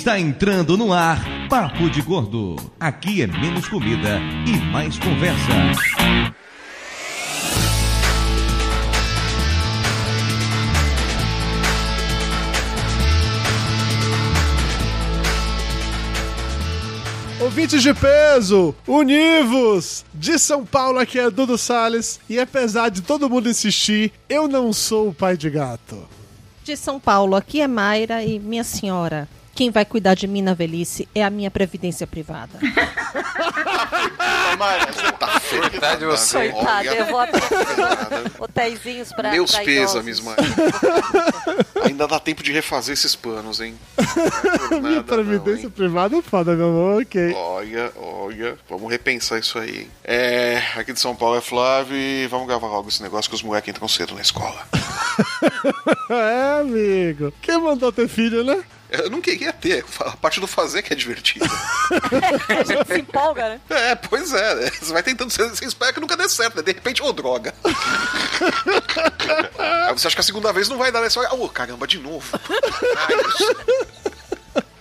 Está entrando no ar Papo de Gordo. Aqui é menos comida e mais conversa. Ouvintes de peso, univos! De São Paulo aqui é Dudu Salles e apesar de todo mundo insistir, eu não sou o pai de gato. De São Paulo, aqui é Mayra e minha senhora. Quem vai cuidar de mim na velhice é a minha previdência privada. Você tá. Coitado de você. Coitada, eu vou abrir hotéisinhos pra Meus pra pêsames. Ainda dá tempo de refazer esses panos, hein? Não é Minha nada, previdência não, privada é foda, meu amor, ok. Olha, olha, vamos repensar isso aí, hein? É, aqui de São Paulo é Flávio e vamos gravar logo esse negócio que os moleques entram cedo na escola. É, amigo. Quem mandou ter filho, né? Eu não queria ter, a parte do fazer que é divertida. A gente se empolga, né? É, pois é, né? você vai tentando, você, você espera que nunca dê certo, né? De repente, ô droga. Aí você acha que a segunda vez não vai dar, né? Você ô caramba, de novo. Raios.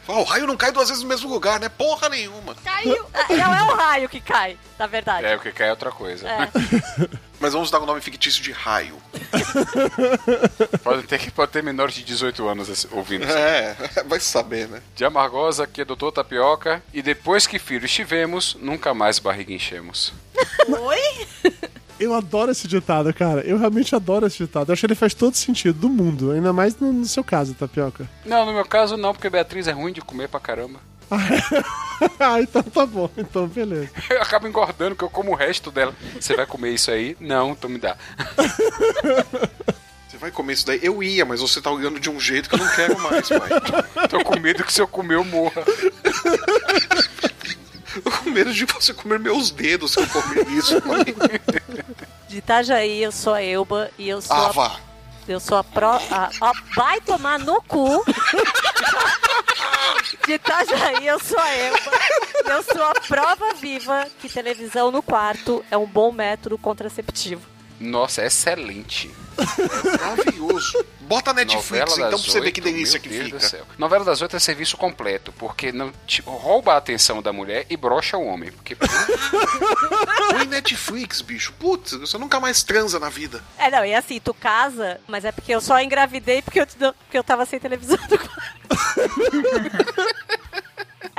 Fala, O raio não cai duas vezes no mesmo lugar, né? Porra nenhuma. Caiu. Não é o raio que cai, na verdade. É, o que cai é outra coisa. É. Mas vamos dar um nome fictício de raio. Pode ter que pode ter menores de 18 anos esse- ouvindo isso. É, vai saber, né? De Amargosa, aqui é Doutor Tapioca. E depois que filhos tivemos, nunca mais barriga enchemos. Oi? Eu adoro esse ditado, cara. Eu realmente adoro esse ditado. Eu acho que ele faz todo sentido do mundo, ainda mais no, no seu caso, Tapioca. Não, no meu caso não, porque Beatriz é ruim de comer pra caramba. ah, então tá bom. Então, beleza. Eu acabo engordando, que eu como o resto dela. Você vai comer isso aí? Não, então me dá. Você vai comer isso daí? Eu ia, mas você tá olhando de um jeito que eu não quero mais, pai. Tô com medo que se eu comer eu morra. Eu com medo de você comer meus dedos se eu comer isso. De Itajaí, eu sou a Elba e eu sou Ah, a, vá. eu sou a pró... a- ó, vai tomar no cu. De Itajaí, eu sou a Elba. Eu sou a prova viva que televisão no quarto é um bom método contraceptivo. Nossa, é excelente. Maravilhoso. Bota Netflix, então, pra você ver que delícia meu que Deus fica. do céu. Novela das oito é serviço completo, porque não tipo, rouba a atenção da mulher e brocha o homem. Porque Põe Netflix, bicho. Putz, você nunca mais transa na vida. É, não, e assim, tu casa, mas é porque eu só engravidei porque eu, porque eu tava sem televisão no quarto.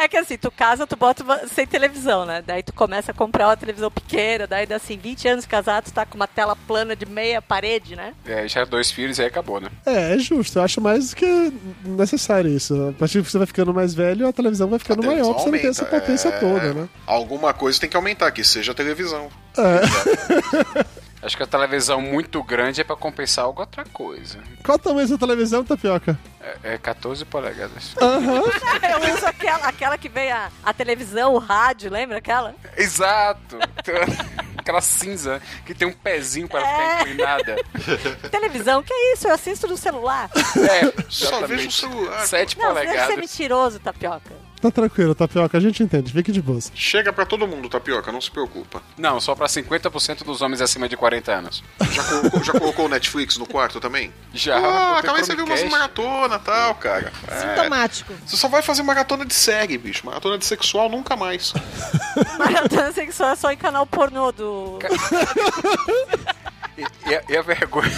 É que assim, tu casa, tu bota uma- sem televisão, né? Daí tu começa a comprar uma televisão pequena, daí dá assim, 20 anos casado, tu tá com uma tela plana de meia parede, né? é, já dois filhos e aí acabou, né? É, é justo. Eu acho mais do que necessário isso. A partir que você vai ficando mais velho, a televisão vai ficando televisão maior pra você não ter essa aumenta, potência é. toda, né? Alguma coisa tem que aumentar, que seja a televisão. Acho que a televisão muito grande é pra compensar alguma outra coisa. Qual o tamanho da televisão, Tapioca? É, é 14 polegadas. Eu uso aquela, aquela que vem a, a televisão, o rádio, lembra aquela? Exato! Aquela cinza que tem um pezinho para É. ficar inclinada. Televisão, que é isso? Eu assisto no celular. É, Só exatamente. vejo o celular. 7 Não, deve ser polegadas. mentiroso, tapioca. Tá tranquilo, Tapioca, a gente entende. Fique de boas. Chega pra todo mundo, Tapioca, não se preocupa. Não, só pra 50% dos homens acima de 40 anos. Já colocou, já colocou o Netflix no quarto também? Já, Ah, acabei de ver umas maratona e tal, cara. É. Sintomático. Você só vai fazer maratona de série, bicho. Maratona de sexual nunca mais. Maratona sexual é só em canal pornô do. E, e a, e a vergonha.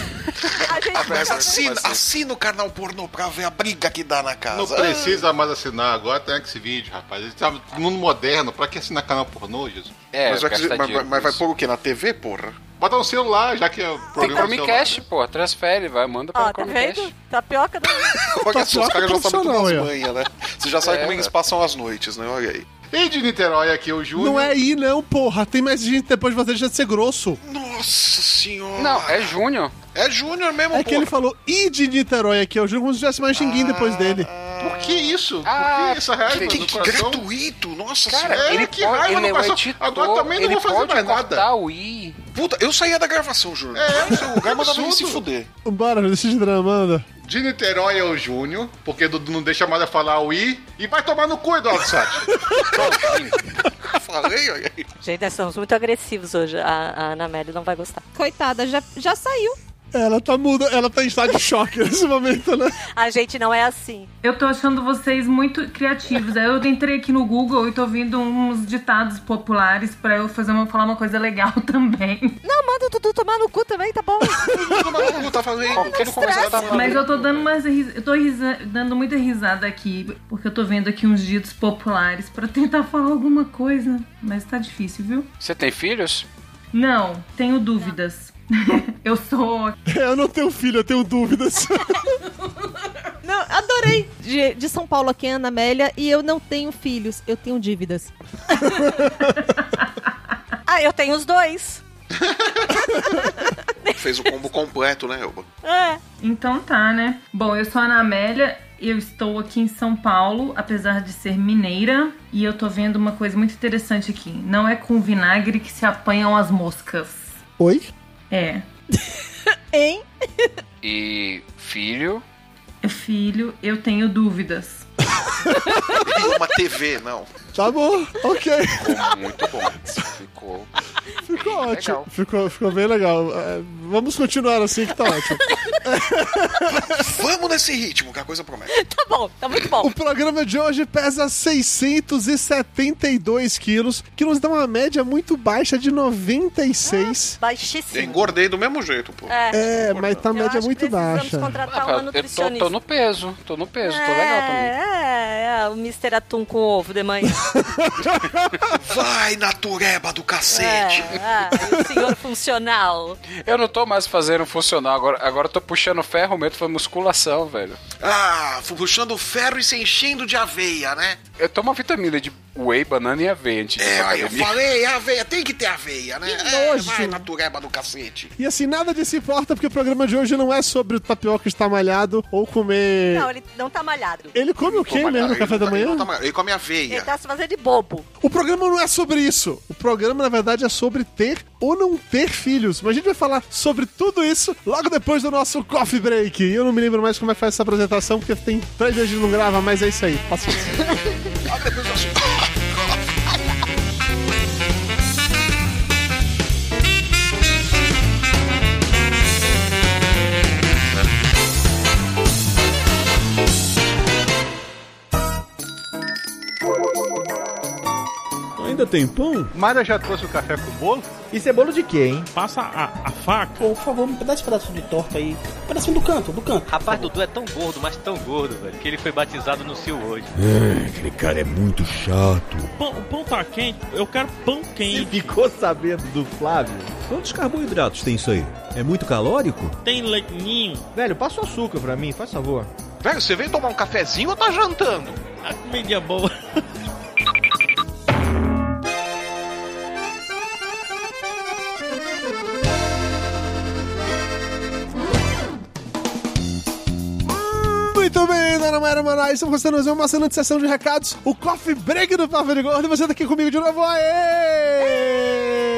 A gente A Mas vergonha assina, ser. assina o canal pornô pra ver a briga que dá na casa. Não precisa mais assinar, agora tem Xvideo, rapaz. Tá no mundo moderno, pra que assinar canal pornô, Jesus? É, mas, mas- mas vai pôr o quê? Na TV, porra? Bota no celular, já que é o Tem Chromecast, celular, pô. Transfere, vai, manda para Ó, tá vendo? Tapioca do. Olha só, os caras já sabem aí, as manhas, né? Você já sabe É, como eles passam as noites, né? Olha aí. E de Niterói aqui, o Júnior. Não é aí, não, porra. Tem mais gente depois de você deixar de ser grosso. Nossa senhora. Não, é Júnior. É Júnior mesmo, É que ele falou e de Niterói aqui. Eu juro como se tivesse mais xinguinho depois dele. Por que isso? Ah, Por que essa raiva Que, que gratuito! Nossa Cara, senhora! ele que pode, raiva ele no é o coração. editor, Agora também não vou fazer mais nada. cortar o i. Puta, eu saía da gravação, Júnior. É, no seu lugar mandava ele se fuder. Bora, decide drama, anda. De Niterói é o Júnior, porque Dudu não deixa mais eu falar o I. E vai tomar no cu, Eduardo Sati. Falei, olha aí. Gente, nós somos muito agressivos hoje. A, a Ana Amélia não vai gostar. Coitada, já, já saiu. Ela tá muda, ela tá em estado de choque nesse momento, né? A gente não é assim. Eu tô achando vocês muito criativos. Aí eu entrei aqui no Google e tô vendo uns ditados populares pra eu fazer uma, falar uma coisa legal também. Não, manda o Dudu tomar no cu também, tá bom? Não tá fazendo. Conversa tá Mas eu tô dando umas ris- eu tô risa- dando muita risada aqui, porque eu tô vendo aqui uns ditos populares pra tentar falar alguma coisa, mas tá difícil, viu? Você tem filhos? Não, tenho dúvidas. eu sou Eu não tenho filho, eu tenho dúvidas. Não, adorei. De, de São Paulo aqui, Ana Amélia, e eu não tenho filhos, eu tenho dívidas. ah, eu tenho os dois. Fez o combo completo, né, Elba? É. Então tá, né? Bom, eu sou a Ana Amélia, eu estou aqui em São Paulo, apesar de ser mineira, e eu tô vendo uma coisa muito interessante aqui. Não é com vinagre que se apanham as moscas. Oi? É. Hein? E filho? Filho, eu tenho dúvidas. Uma TV, não. Tá bom, ok. Ficou muito bom. Ficou. Ficou Bem ótimo. legal. Ficou, ficou bem legal. É, vamos continuar assim que tá ótimo. Vamos nesse ritmo, que a coisa promete. Tá bom, tá muito bom. O programa de hoje pesa 672 quilos, que nos dá uma média muito baixa de 96. Eu Baixíssimo. engordei do mesmo jeito, pô. É. É, mas tá Eu média muito baixa. contratar Ah, uma eu tô, nutricionista. tô no peso. Tô no peso, tô legal também. É, é, o Mr. Atum com ovo de manhã. Vai na tureba do cacete. é, o senhor funcional. Eu não tô mais fazendo funcional, agora, agora eu tô puxando ferro mesmo, foi musculação, velho. Ah, fui puxando ferro e se enchendo de aveia, né? Eu tomo vitamina de whey, banana e aveia É, aí eu falei, aveia, tem que ter aveia, né? É, vai na tureba do cacete. E assim, nada disso importa, porque o programa de hoje não é sobre o tapioca estar malhado ou comer. Não, ele não tá malhado. Ele come o quê mesmo no ele café da tá- ele manhã? não tá- Ele come Ele aveia. tá se fazendo de bobo. O programa não é sobre isso. O programa, na verdade, é sobre ter ou não ter filhos. Mas a gente vai falar sobre tudo isso logo depois do nosso coffee break. E eu não me lembro mais como é que faz essa apresentação, porque tem três dias que não grava, mas é isso aí. Paciência. Ah, Ainda tem pão? Mayra já trouxe o café com bolo? Isso é bolo de quê, hein? Passa a, a faca. Pô, por favor, me dá esse pedaço de torta aí. Um pedacinho do canto, do canto. Rapaz, Dudu é tão gordo, mas tão gordo, velho, que ele foi batizado no Sil hoje. É, aquele cara é muito chato. Pão, o pão tá quente? Eu quero pão quente. Ficou sabendo do Flávio? Quantos carboidratos tem isso aí? É muito calórico? Tem leitinho. Velho, passa o açúcar pra mim, faz favor. Velho, você veio tomar um cafezinho ou tá jantando? A comida é boa. Muito bem, dona Mayra Manoel, estamos gostando de fazer uma excelente sessão de recados. O Coffee Break do Papo de Gordo. E você tá aqui comigo de novo. Aê!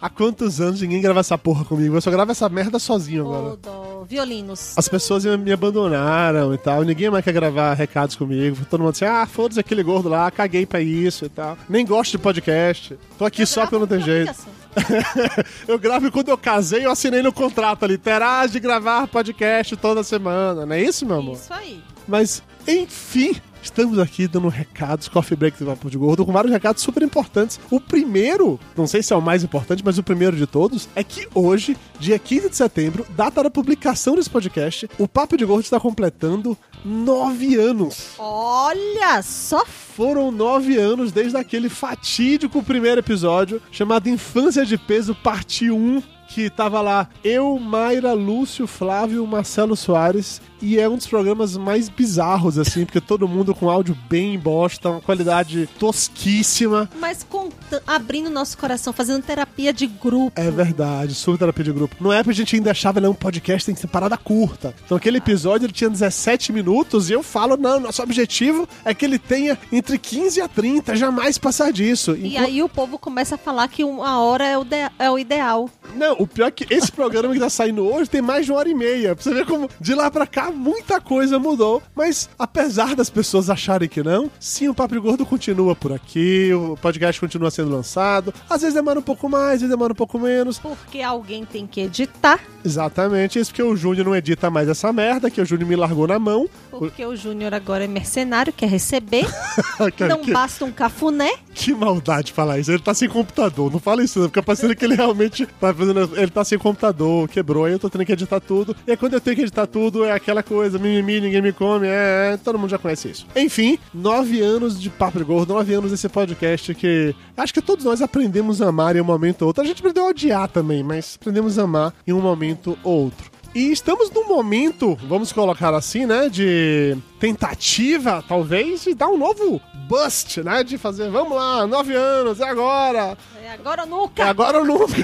Há quantos anos ninguém grava essa porra comigo? Eu só gravo essa merda sozinho agora. Dó. Violinos. As pessoas me abandonaram e tal. Ninguém mais quer gravar recados comigo. Todo mundo assim, ah, foda-se aquele gordo lá, caguei pra isso e tal. Nem gosto de podcast. Tô aqui só porque eu não tenho jeito. eu gravo quando eu casei, eu assinei no contrato ali. Terás de gravar podcast toda semana. Não é isso, meu amor? Isso aí. Mas, enfim, estamos aqui dando recados, Coffee Break do Papo de Gordo, com vários recados super importantes. O primeiro, não sei se é o mais importante, mas o primeiro de todos, é que hoje, dia 15 de setembro, data da publicação desse podcast, o Papo de Gordo está completando nove anos. Olha só. Foram nove anos desde aquele fatídico primeiro episódio, chamado Infância de Peso, parte 1, que tava lá eu, Mayra, Lúcio, Flávio, Marcelo Soares. E é um dos programas mais bizarros, assim, porque todo mundo com áudio bem bosta, uma qualidade tosquíssima. Mas conta- abrindo nosso coração, fazendo terapia de grupo. É verdade, super terapia de grupo. No época a gente ainda achava, não, um podcast tem que ser parada curta. Então aquele episódio ele tinha 17 minutos e eu falo, não, nosso objetivo é que ele tenha entre 15 a 30, jamais passar disso. E Enquanto- aí o povo começa a falar que uma hora é o, é o ideal. Não, o pior é que esse programa que tá saindo hoje tem mais de uma hora e meia. Pra você ver como de lá pra cá muita coisa mudou. Mas apesar das pessoas acharem que não, sim, o Papo Gordo continua por aqui, o podcast continua sendo lançado. Às vezes demora um pouco mais, às vezes demora um pouco menos. Porque alguém tem que editar, Exatamente, isso porque o Júnior não edita mais essa merda, que o Júnior me largou na mão. porque o Júnior agora é mercenário, quer receber. Não que, basta um cafuné. Que maldade falar isso. Ele tá sem computador. Não fala isso, não. Fica parecendo que ele realmente tá fazendo. Ele tá sem computador, quebrou. Aí eu tô tendo que editar tudo. E aí quando eu tenho que editar tudo, é aquela coisa: mimimi, ninguém me come. É, é, todo mundo já conhece isso. Enfim, nove anos de Papo de Gordo, nove anos desse podcast que acho que todos nós aprendemos a amar em um momento ou outro. A gente aprendeu a odiar também, mas aprendemos a amar em um momento ou outro. E estamos num momento, vamos colocar assim, né, de tentativa, talvez, de dar um novo bust, né, de fazer, vamos lá, nove anos, é agora, É agora ou é nunca. agora ou nunca.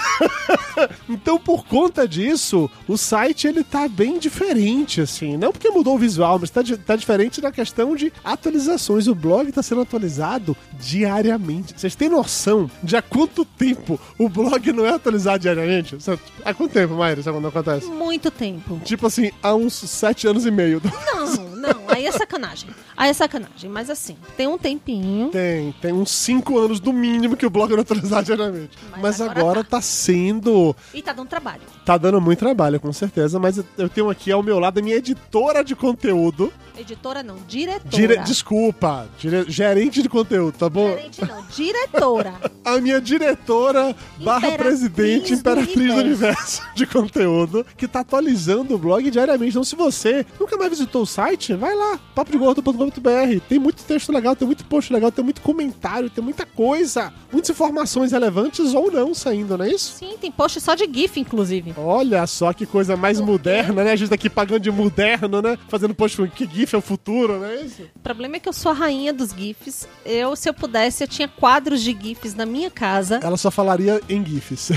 então, por conta disso, o site ele tá bem diferente, assim. Não porque mudou o visual, mas tá, tá diferente na questão de atualizações. O blog tá sendo atualizado diariamente. Vocês têm noção de há quanto tempo o blog não é atualizado diariamente? Sabe, Há quanto tempo, Mayra, isso quando acontece? Muito tempo. Tipo assim, há uns sete anos e meio. Não, não, aí é sacanagem. Aí é sacanagem, mas assim, tem um tempinho. Tem, tem uns cinco anos do mínimo que o blog não atualizado diariamente. Mas, agora, tá sendo E tá dando trabalho. Tá dando muito trabalho, com certeza, mas eu- tenho aqui ao meu lado a minha editora de conteúdo. Editora não, diretora. Dire- Desculpa, dire- gerente de conteúdo, tá bom? Gerente não, diretora. A minha diretora barra presidente, imperatriz do universo. de conteúdo, que tá atualizando o blog diariamente. Então, se você nunca mais visitou o site, vai lá, Tem muito texto legal, tem muito post legal, tem muito comentário, tem muita coisa, muitas informações relevantes ou não saindo, não é isso? Sim, tem post só de GIF, inclusive. Olha só que coisa mais moderna, né? A gente tá aqui pagando de moderno, né? Fazendo post com que GIF é o futuro, não é isso? O problema é que eu sou a rainha dos GIFs. Eu, se eu pudesse, eu tinha quadros de GIFs na minha casa. Ela só falaria em GIFs.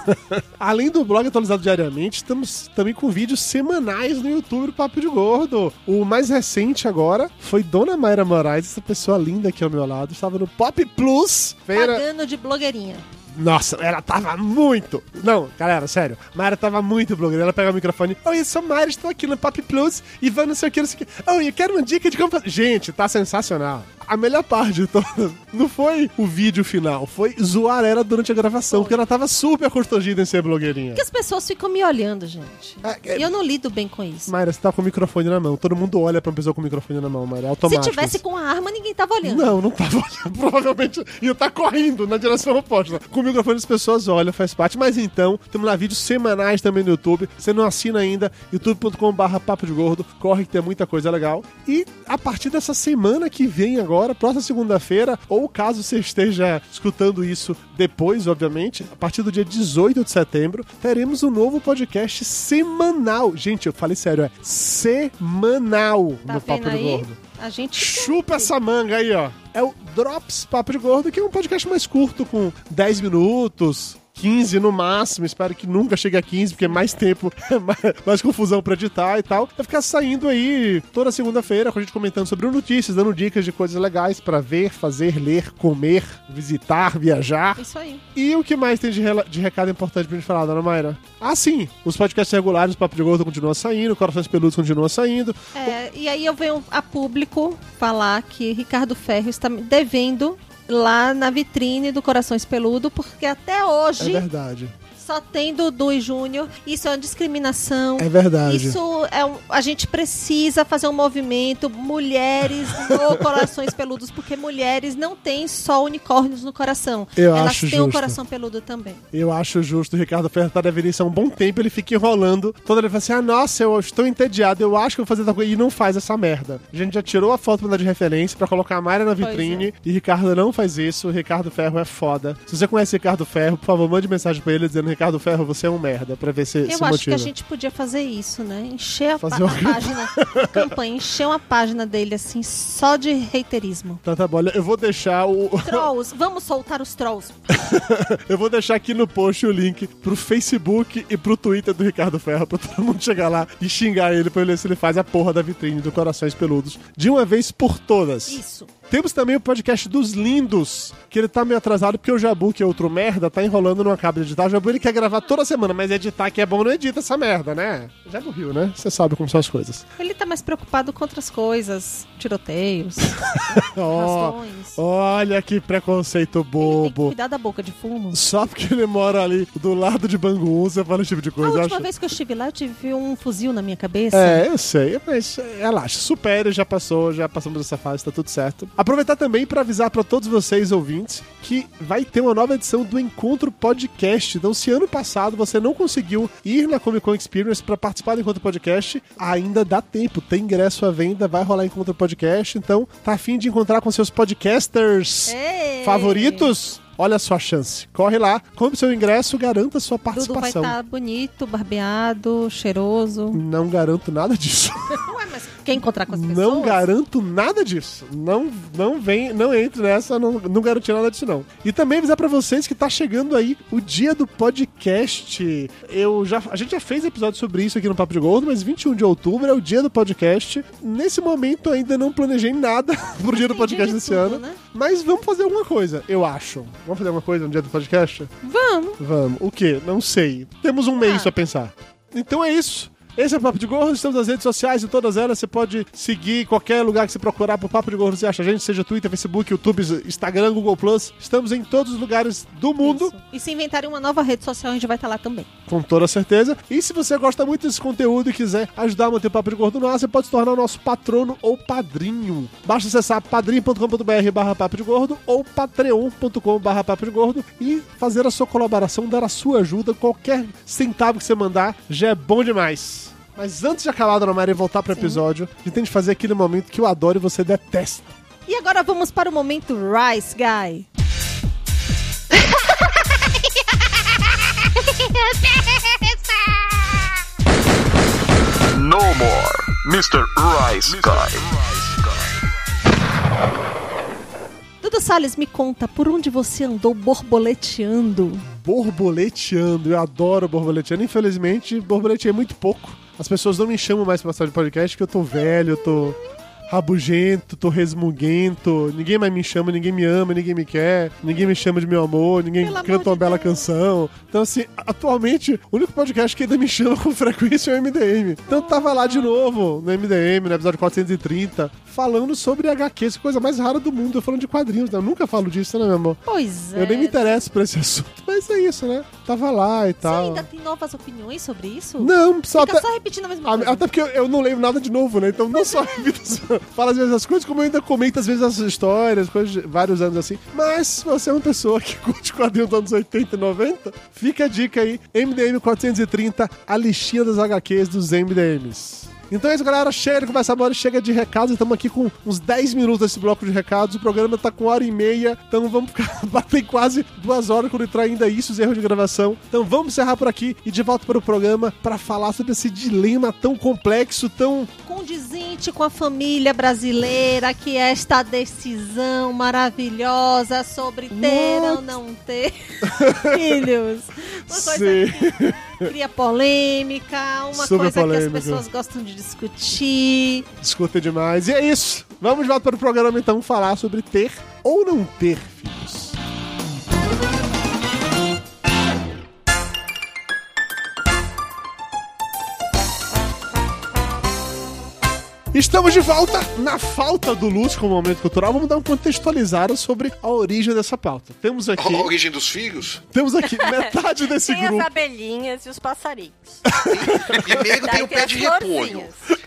Além do blog atualizado diariamente, estamos também com vídeos semanais no YouTube do Papo de Gordo. O mais recente agora foi Dona Mayra Moraes, essa pessoa linda aqui ao meu lado. Estava no Pop Plus. Feira... Pagando de blogueirinha. Nossa, ela tava muito. Não, galera, sério. Mayra tava muito blogueira. Ela pega o microfone. Oi, eu sou Mayra, estou aqui no Pop Plus e vai não sei o que, não sei o que. Oi, eu quero uma dica de como. Gente, tá sensacional. A melhor parte de todas não foi o vídeo final, foi zoar ela durante a gravação, porque ela tava super constrangida em ser blogueirinha. Porque as pessoas ficam me olhando, gente. é- E eu não lido bem com isso. Mayra, você tá com o microfone na mão. Todo mundo olha pra uma pessoa com o microfone na mão, Mayra. É Se automático. tivesse com a arma, ninguém tava olhando. Não, não tava olhando. Provavelmente ia estar correndo na direção oposta. Com o microfone as pessoas olham, faz parte. Mas então, temos lá vídeos semanais também no YouTube. Você não assina ainda, youtube.com.br papo de gordo. Corre que tem muita coisa legal. E a partir dessa semana que vem agora, próxima segunda-feira, ou caso você esteja escutando isso depois, obviamente, a partir do dia 18 de setembro, teremos um novo podcast semanal. Gente, eu falei sério, é semanal Tá no Papo aí? Gordo. A gente. Chupa essa manga aí, ó. É o Drops Papo de Gordo, que é um podcast mais curto, com 10 minutos. 15 no máximo, espero que nunca chegue a 15, porque é mais tempo, mais, confusão pra editar e tal. Vai ficar saindo aí toda segunda-feira com a gente comentando sobre notícias, dando dicas de coisas legais pra ver, fazer, ler, comer, visitar, viajar. Isso aí. E o que mais tem de, de recado importante pra gente falar, dona Mayra? Ah, sim, os podcasts regulares, o Papo de Gordo continua saindo, Corações Peludos continua saindo. É, e aí eu venho a público falar que Ricardo Ferro está devendo lá na vitrine do Corações Peludo, porque até É hoje verdade. Só tem Dudu e Júnior. Isso é uma discriminação. É verdade. Isso é um, a gente precisa fazer um movimento mulheres no corações peludos, porque mulheres não têm só unicórnios no coração. Eu Elas acho têm um justo. coração peludo também. Eu acho justo o Ricardo Ferro tá isso há um bom tempo, ele fica enrolando. Toda ele fala assim: ah, nossa, eu estou entediado, eu acho que vou fazer tal coisa. E não faz essa merda. A gente já tirou a foto pra dar de referência pra colocar a Mayra na vitrine. E Ricardo não faz isso. O Ricardo Ferro é foda. Se você conhece Ricardo Ferro, por favor, mande mensagem pra ele dizendo: Ricardo Ferro, você é um merda, pra ver se, Eu se acho motiva. que a gente podia fazer isso, né? Encher a, Fazer pa- uma a página, a campanha, encher uma página dele assim, só de reiterismo. Tá, tá bom. Eu vou deixar o. Trolls, vamos soltar os trolls. eu vou deixar aqui no post o link pro Facebook e pro Twitter do Ricardo Ferro pra todo mundo chegar lá e xingar ele pra ele ver se ele faz a porra da vitrine do Corações Peludos de uma vez por todas. Isso. Temos também o podcast dos Lindos, que ele tá meio atrasado porque o Jabu, que é outro merda, tá enrolando não acaba de editar. O Jabu ele quer gravar toda semana, mas editar que é bom não edita essa merda, né? Jabu riu, né? Você sabe como são as coisas. Ele tá mais preocupado com outras coisas. Tiroteios, rastões. olha que preconceito bobo. Cuidar da boca de fumo. Só porque ele mora ali do lado de Bangu, você fala esse tipo de A coisa. eu última acho- vez que eu estive lá, eu tive um fuzil na minha cabeça. É, eu sei, mas é, relaxa, supere, já passou, já passamos dessa fase, tá tudo certo. Aproveitar também para avisar para todos vocês ouvintes que vai ter uma nova edição do Encontro Podcast. Então, se ano passado você não conseguiu ir na Comic Con Experience para participar do Encontro Podcast, ainda dá tempo, tem ingresso à venda, vai rolar Encontro Podcast. Então, tá afim de encontrar com seus podcasters Ei. favoritos? Olha a sua chance. Corre lá, compre seu ingresso, garanta sua Dudu vai participação. estar bonito, barbeado, cheiroso. Não garanto nada disso. Ué, mas quer encontrar com as pessoas? Não garanto nada disso. Não, não vem, não entre nessa, não, não garanti nada disso não. E também avisar pra vocês que tá chegando aí o dia do podcast. Eu já, a gente já fez episódio sobre isso aqui no Papo de Gordo, mas 21 de outubro é o dia do podcast. Nesse momento ainda não planejei nada pro dia do podcast desse ano, né? mas vamos fazer alguma coisa, eu acho. Vamos fazer alguma coisa no dia do podcast? Vamos. Vamos. O quê? Não sei. Temos um mês pra pensar. Então é isso. Esse é o Papo de Gordo, estamos nas redes sociais e todas elas. Você pode seguir em qualquer lugar que você procurar por Papo de Gordo, você acha a gente, seja Twitter, Facebook, YouTube, Instagram, Google Plus. Estamos em todos os lugares do mundo, E se inventarem uma nova rede social, a gente vai estar lá também. com toda certeza. E se você gosta muito desse conteúdo e quiser ajudar a manter o Papo de Gordo no ar, você pode se tornar o nosso patrono ou padrinho. Basta acessar padrim.com.br barra Papo de Gordo ou patreon.com barra Papo de Gordo e fazer a sua colaboração, dar a sua ajuda. Qualquer centavo que você mandar já é bom demais. Mas antes de acabar, Dona Maria, e voltar pro episódio, a gente tem que fazer aquele momento que eu adoro e você detesta. E agora vamos para o momento Rice Guy. No more, Mr. Rice Guy. Dudu Salles, me conta, por onde você andou borboleteando? Borboleteando, eu adoro borboleteando. Infelizmente, borboleteei muito pouco. As pessoas não me chamam mais pra passar de podcast porque eu tô velho, eu tô rabugento, tô resmuguento. Ninguém mais me chama, ninguém me ama, ninguém me quer, ninguém me chama de meu amor, ninguém canta uma bela canção. Então, assim, atualmente, o único podcast que ainda me chama com frequência é o MDM. Então, tava lá de novo no MDM, no episódio 430, falando sobre HQs, coisa mais rara do mundo. Eu falando de quadrinhos, né? Eu nunca falo disso, né, meu amor? Pois é. Eu nem me interesso por esse assunto, mas é isso, né? Tava lá e Você tal. ainda tem novas opiniões sobre isso? Não, só Fica até- só repetindo a mesma Ah, coisa. Até porque eu, eu não lembro nada de novo, né? Então não só repito, falo às vezes as coisas, como eu ainda comento às vezes as histórias, coisas de vários anos assim. Mas se você é uma pessoa que curte quadrinhos dos anos 80 e 90, fica a dica aí, MDM 430, a listinha das HQs dos MDMs. Então é isso, galera. Chega de conversa agora, chega de recados. Estamos aqui com uns 10 minutos desse bloco de recados. O programa tá com hora e meia. Então vamos ficar. Bater quase duas horas quando entrar ainda isso, os erros de gravação. Então vamos encerrar por aqui e de volta para o programa para falar sobre esse dilema tão complexo, tão. Condizente com a família brasileira, que é esta decisão maravilhosa sobre ter ou não ter filhos. Uma coisa Sim. que cria polêmica, uma Super coisa que polêmica. as pessoas gostam de discutir. Discuta demais. E é isso. Vamos de volta para o programa então falar sobre ter ou não ter filhos. Estamos de volta na falta do Lúcio com o momento cultural. Vamos dar um contextualizado sobre a origem dessa pauta. Temos aqui, A origem dos filhos? temos aqui metade desse Tem grupo. as abelhinhas e os passarinhos. Primeiro Daí tem o tem pé de repolho.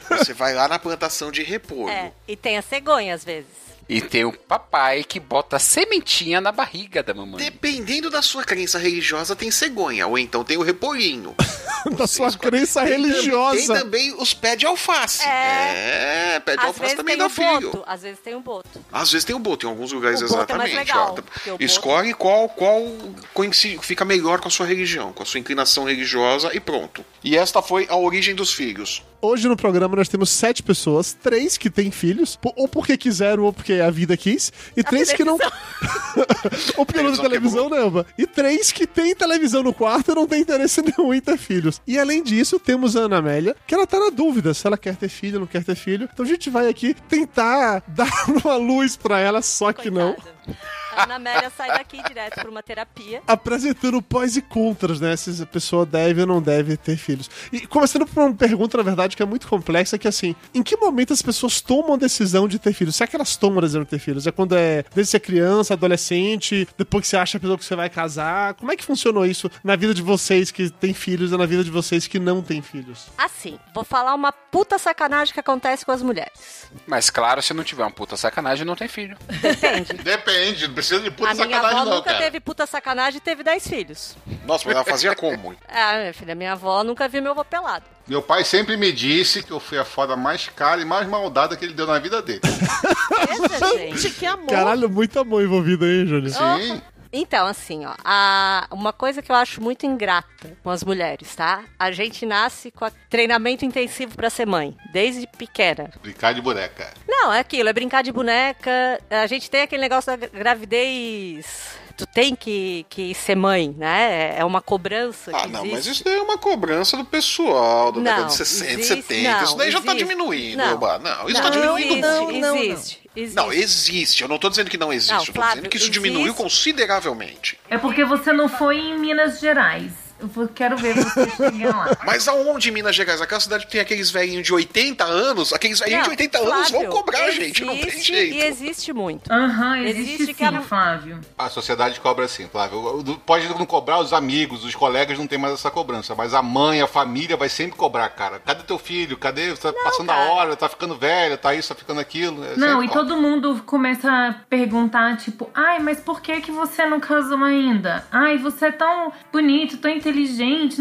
Você vai lá na plantação de repolho. É, e tem a cegonha às vezes. E tem o papai que bota sementinha na barriga da mamãe. Dependendo da sua crença religiosa, tem cegonha. Ou então tem o repolhinho. da sua crença Tem religiosa. Tem também os pés de alface. É. É, pé de às alface vezes também tem dá o filho. boto. Às vezes tem o boto. Às vezes tem o boto, em alguns lugares O boto é mais exatamente. legal, ó. porque o boto- Escolhe qual, qual coincide, fica melhor com a sua religião, com a sua inclinação religiosa e pronto. E esta foi a origem dos filhos. Hoje no programa nós temos sete pessoas, três que têm filhos, ou porque quiseram ou porque a vida quis, e três que não. Ou porque não tem televisão, né, Elba? E três que tem televisão no quarto e não tem interesse nenhum em ter filhos. E além disso, temos a Ana Amélia, que ela tá na dúvida se ela quer ter filho, não quer ter filho. Então a gente vai aqui tentar dar uma luz pra ela, só que não. A Ana Amélia sai daqui direto pra uma terapia. Apresentando pós e contras, né? Se a pessoa deve ou não deve ter filhos. E começando por uma pergunta, na verdade, que é muito complexa, que é assim, em que momento as pessoas tomam a decisão de ter filhos? Será que elas tomam a decisão de ter filhos? É quando é desde ser criança, adolescente, depois que você acha a pessoa que você vai casar? Como é que funcionou isso na vida de vocês que têm filhos e na vida de vocês que não têm filhos? Assim, vou falar uma puta sacanagem que acontece com as mulheres. Mas claro, se não tiver uma puta sacanagem, não tem filho. Depende. Depende, não precisa de puta a minha sacanagem avó não, nunca cara. teve puta sacanagem e teve 10 filhos. Nossa, mas ela fazia como? Ah, minha filha, minha avó nunca viu meu avô pelado. Meu pai sempre me disse que eu fui a foda mais cara e mais maldada que ele deu na vida dele. Gente, que amor. Caralho, muito amor envolvido aí, Júlio. Sim. Então, assim, ó, a- uma coisa que eu acho muito ingrata com as mulheres, tá? A gente nasce com a- treinamento intensivo pra ser mãe, desde pequena. Brincar de boneca. Não, é aquilo, é brincar de boneca. A gente tem aquele negócio da gravidez. Tu tem que, que ser mãe, né? É uma cobrança. Ah, não, existe. mas isso daí é uma cobrança do pessoal, da Não, década de 60, existe- 70. não, isso daí já tá existe. diminuindo, Não. Não, isso Não, tá diminuindo existe, muito. não, não. existe, existe. Não, existe. Eu não tô dizendo que não existe. Não, eu tô Flávio, dizendo que isso existe. diminuiu consideravelmente. É porque você não foi em Minas Gerais. Eu quero ver você chegar lá. Mas aonde em Minas Gerais? Aquela cidade que tem aqueles velhinhos de 80 anos, aqueles velhinhos de Não, 80 anos vão Flávio, cobrar, gente. Não tem existe jeito. E existe muito. Aham, existe, Existe que sim, a- Flávio. A sociedade cobra assim, Flávio. Pode não cobrar os amigos, os colegas não tem mais essa cobrança, mas a mãe, a família vai sempre cobrar, cara. Cadê teu filho? Cadê? Você tá passando cara. a hora, tá ficando velho, tá isso, tá ficando aquilo. É Não, e cobra. todo mundo começa a perguntar, tipo, ai, mas por que que você não casou ainda? Ai, você é tão bonito, tão inteligente,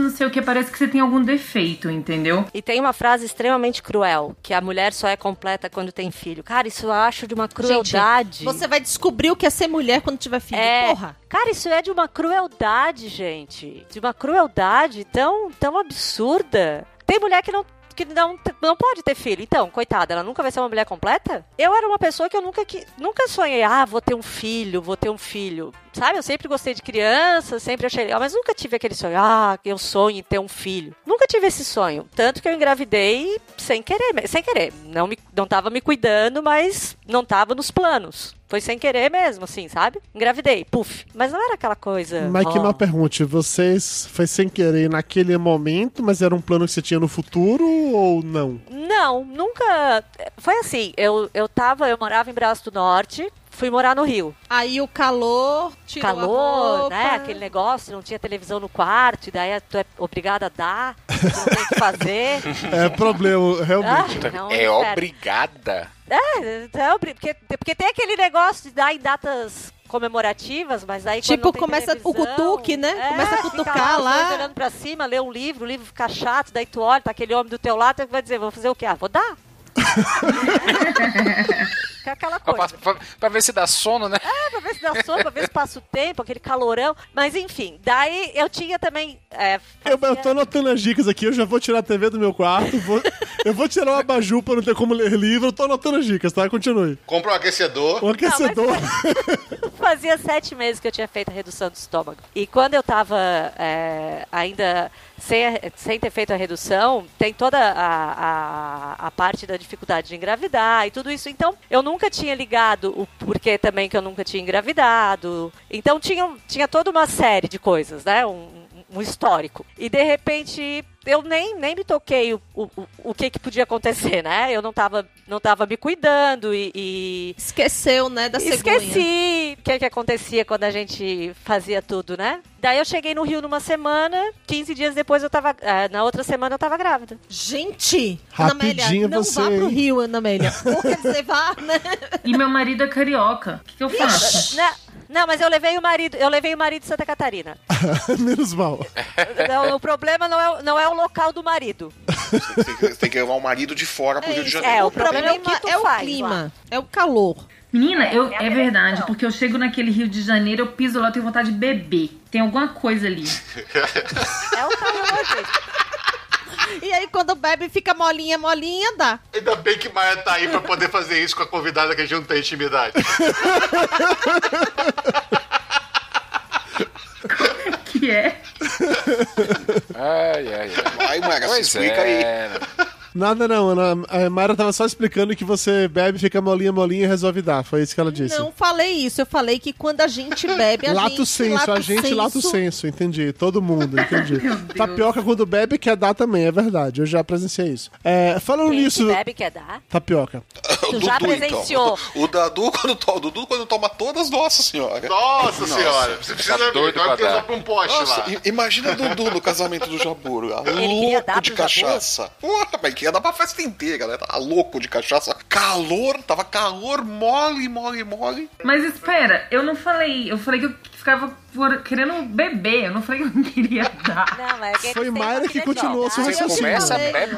não sei o que, parece que você tem algum defeito, entendeu? E tem uma frase extremamente cruel, que a mulher só é completa quando tem filho. Cara, isso eu acho de uma crueldade. Gente, você vai descobrir o que é ser mulher quando tiver filho. É. Porra. Cara, isso é de uma crueldade, gente. De uma crueldade tão, tão absurda. Tem mulher que não que não, não pode ter filho. Então, coitada, ela nunca vai ser uma mulher completa? Eu era uma pessoa que eu nunca, que, nunca sonhei, ah, vou ter um filho, vou ter um filho. Sabe, eu sempre gostei de criança, sempre achei legal, mas nunca tive aquele sonho, ah, eu sonho em ter um filho. Nunca tive esse sonho. Tanto que eu engravidei sem querer, sem querer. Não, me, não tava me cuidando, mas não tava nos planos. Foi sem querer mesmo, assim, sabe? Engravidei, puf. Mas não era aquela coisa. Mas que ó. mal pergunte, vocês foi sem querer naquele momento, mas era um plano que você tinha no futuro ou não? Não, nunca. Foi assim, eu, eu tava, eu morava em Braço do Norte, fui morar no Rio. Aí o calor tirou a Calor, né? Aquele negócio, não tinha televisão no quarto, e daí tu é obrigada a dar, tu não tem o que fazer. É problema, realmente. Ah, não, é pera. obrigada. É, é porque, porque tem aquele negócio de dar em datas comemorativas, mas aí Tipo, começa o cutuque, né? é, Começa a cutucar lá. dois olhando pra cima, lê um livro, o livro fica chato, daí tu olha, tá aquele homem do teu lado, tu vai dizer, vou fazer o quê? Ah, vou dar. Fica aquela Pra, coisa. pra- pra ver se dá sono, né? É, pra ver se dá sono, pra ver se passa o tempo, aquele calorão. Mas enfim, daí eu tinha também. é, Eu, eu tô anotando as dicas aqui, eu já vou tirar a TV do meu quarto, vou- eu vou tirar o abajur pra não ter como ler livro, eu tô anotando as dicas, tá? Continue. Compra um aquecedor. Um aquecedor. Fazia sete meses que eu tinha feito a redução do estômago. E quando eu tava é, ainda sem, a- sem ter feito a redução, tem toda a, a, a parte da dificuldade de engravidar e tudo isso. Então, eu nunca tinha ligado o porquê também que eu nunca tinha engravidado. Então, tinha, tinha toda uma série de coisas, né? Um, um histórico. E, de repente, eu nem, nem me toquei o, o, o- que, que podia acontecer, né? Eu não tava, não tava me cuidando e- e Esqueceu, né, da cegonha. Esqueci o que, que acontecia quando a gente fazia tudo, né? Daí eu cheguei no Rio numa semana, 15 dias depois eu tava. eh, na outra semana eu tava grávida. Gente, Rapidinho Ana Amélia, não você, vá pro? Rio, Ana Amélia. Ou quer dizer, vá, né? E meu marido é carioca. O que, que eu faço? Não, não, mas eu levei o marido, eu levei o marido de Santa Catarina. Menos mal. Não, o problema não é, o- não é o local do marido. Tem que, tem que levar o marido de fora pro Rio de Janeiro. É, o problema problema é o que tu é o faz clima, lá. é o calor. Menina, eu, é verdade, porque eu chego naquele Rio de Janeiro, eu piso lá, eu tenho vontade de beber. Tem alguma coisa ali. É o calor, gente. E aí, quando bebe, fica molinha, molinha, dá. Ainda bem que Maia tá aí pra poder fazer isso com a convidada que a gente não tem intimidade. Que é? Ai, ai, ai. Vai, Maga, se explica é. aí. Nada não, Ana. a Mayra tava só explicando que você bebe, fica molinha, molinha e resolve dar. Foi isso que ela disse. Não falei isso, eu falei que quando a gente bebe, a Lato gente... senso, a gente lato senso. senso, entendi. Todo mundo, entendi. Tapioca quando bebe quer dar também, é verdade. Eu já presenciei isso. É, falando Quem nisso. que bebe quer dar? Tapioca. Tu já presenciou. Então. O Dadu quando, to- o Dudu, quando toma todas, nossa senhora. Nossa, senhora. Você precisa tá doido vai pra dar. só pra um poste Nossa, lá. imagina Dudu no casamento do Jaburo. Ele queria dar Louco de cachaça. Porra, mas queria dar pra festa inteira, né? Tava louco de cachaça. Calor, tava calor, mole, mole, mole. Mas espera, eu não falei. Eu falei que eu ficava por- querendo beber. Eu não falei que eu não queria dar. Não, mas é que Foi Mayra uma que continuou seu raciocínio.